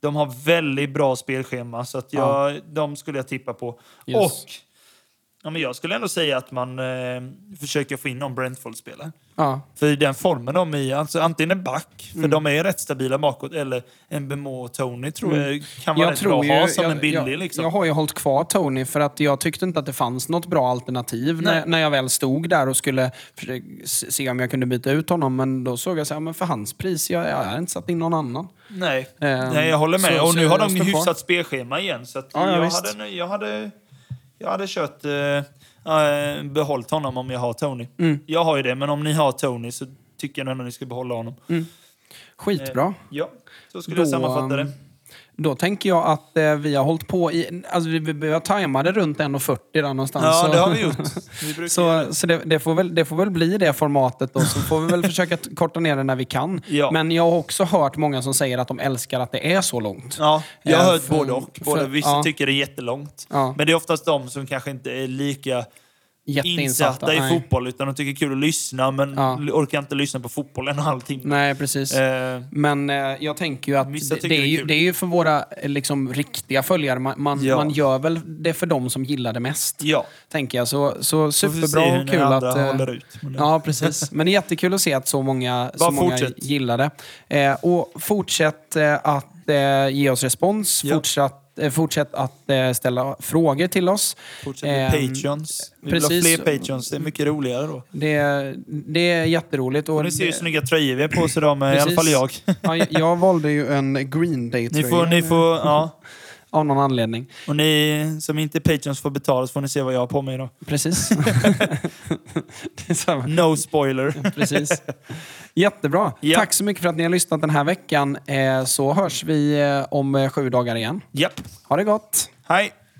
De har väldigt bra spelschema, så att jag, de skulle jag tippa på. Yes. Och Ja, men jag skulle ändå säga att man eh, försöker få in någon Brentford-spelare. Ja. För i den formen de är i, alltså antingen en back, för Mm. de är rätt stabila bakåt, eller en Bemo och Tony tror jag kan vara Jag rätt bra att ha som jag, en billig. jag, liksom. jag har ju hållit kvar Tony för att jag tyckte inte att det fanns något bra alternativ när, när jag väl stod där och skulle se om jag kunde byta ut honom. Men då såg jag så här, men för hans pris, jag, jag har inte satt in någon annan. Nej. Ehm, Nej, jag håller med. så- och nu har de hyfsat spelschema igen. Så Ja, ja, jag, hade, jag, hade, jag hade kört, eh, äh, behållit honom om jag har Tony. Mm. Jag har ju det, men om ni har Tony så tycker jag ändå att ni ska behålla honom. Skitbra. Eh, ja, så skulle jag Då, sammanfatta det. Då tänker jag att eh, vi har hållit på i... Alltså vi, vi har tajmade runt 1.40 där någonstans. Ja, så, det har vi gjort. Vi [laughs] Så, det. så det, det, får väl, det får väl bli det formatet då, så får vi väl [laughs] försöka korta ner det när vi kan. Ja. Men jag har också hört många som säger att de älskar att det är så långt. Ja, jag har Eh, hört både och. Både, för- vissa ja. tycker det är jättelångt. Ja. Men det är oftast de som kanske inte är lika insatta i nej. fotboll, utan de tycker det är kul att lyssna, men Ja. orkar inte lyssna på fotboll en halvtimme. Nej, precis. Eh, Men eh, jag tänker ju att det, det, är ju, det är ju för våra eh, liksom, riktiga följare. Man, man, Ja. man gör väl det för dem som gillar det mest. ja, Tänker jag. Så, så superbra och kul att... eh, håller ut. Ja, precis. Men det är jättekul att se att så många, så många fortsätt. gillar det. Eh, och fortsätt eh, att ge oss respons. Ja. Fortsatt, fortsätt att eh, ställa frågor till oss. Fortsätt med Ehm, Patreons. Vi vill ha precis. fler Patreons, det är mycket roligare då. Det, det är jätteroligt. Och ni ser hur det- snygga tröjor vi har på oss idag med, i alla Precis. fall jag. ja, jag- valde ju en Green Ni Day-tröja får, ni får, ja. Av någon anledning. Och ni som inte är Patreons får betala så får ni se vad jag har på mig idag. Precis. [laughs] No spoiler. Precis. Jättebra. Ja. Tack så mycket för att ni har lyssnat den här veckan. Eh, så hörs vi eh, om eh, sju dagar igen. Japp. Ha det gott! Hej!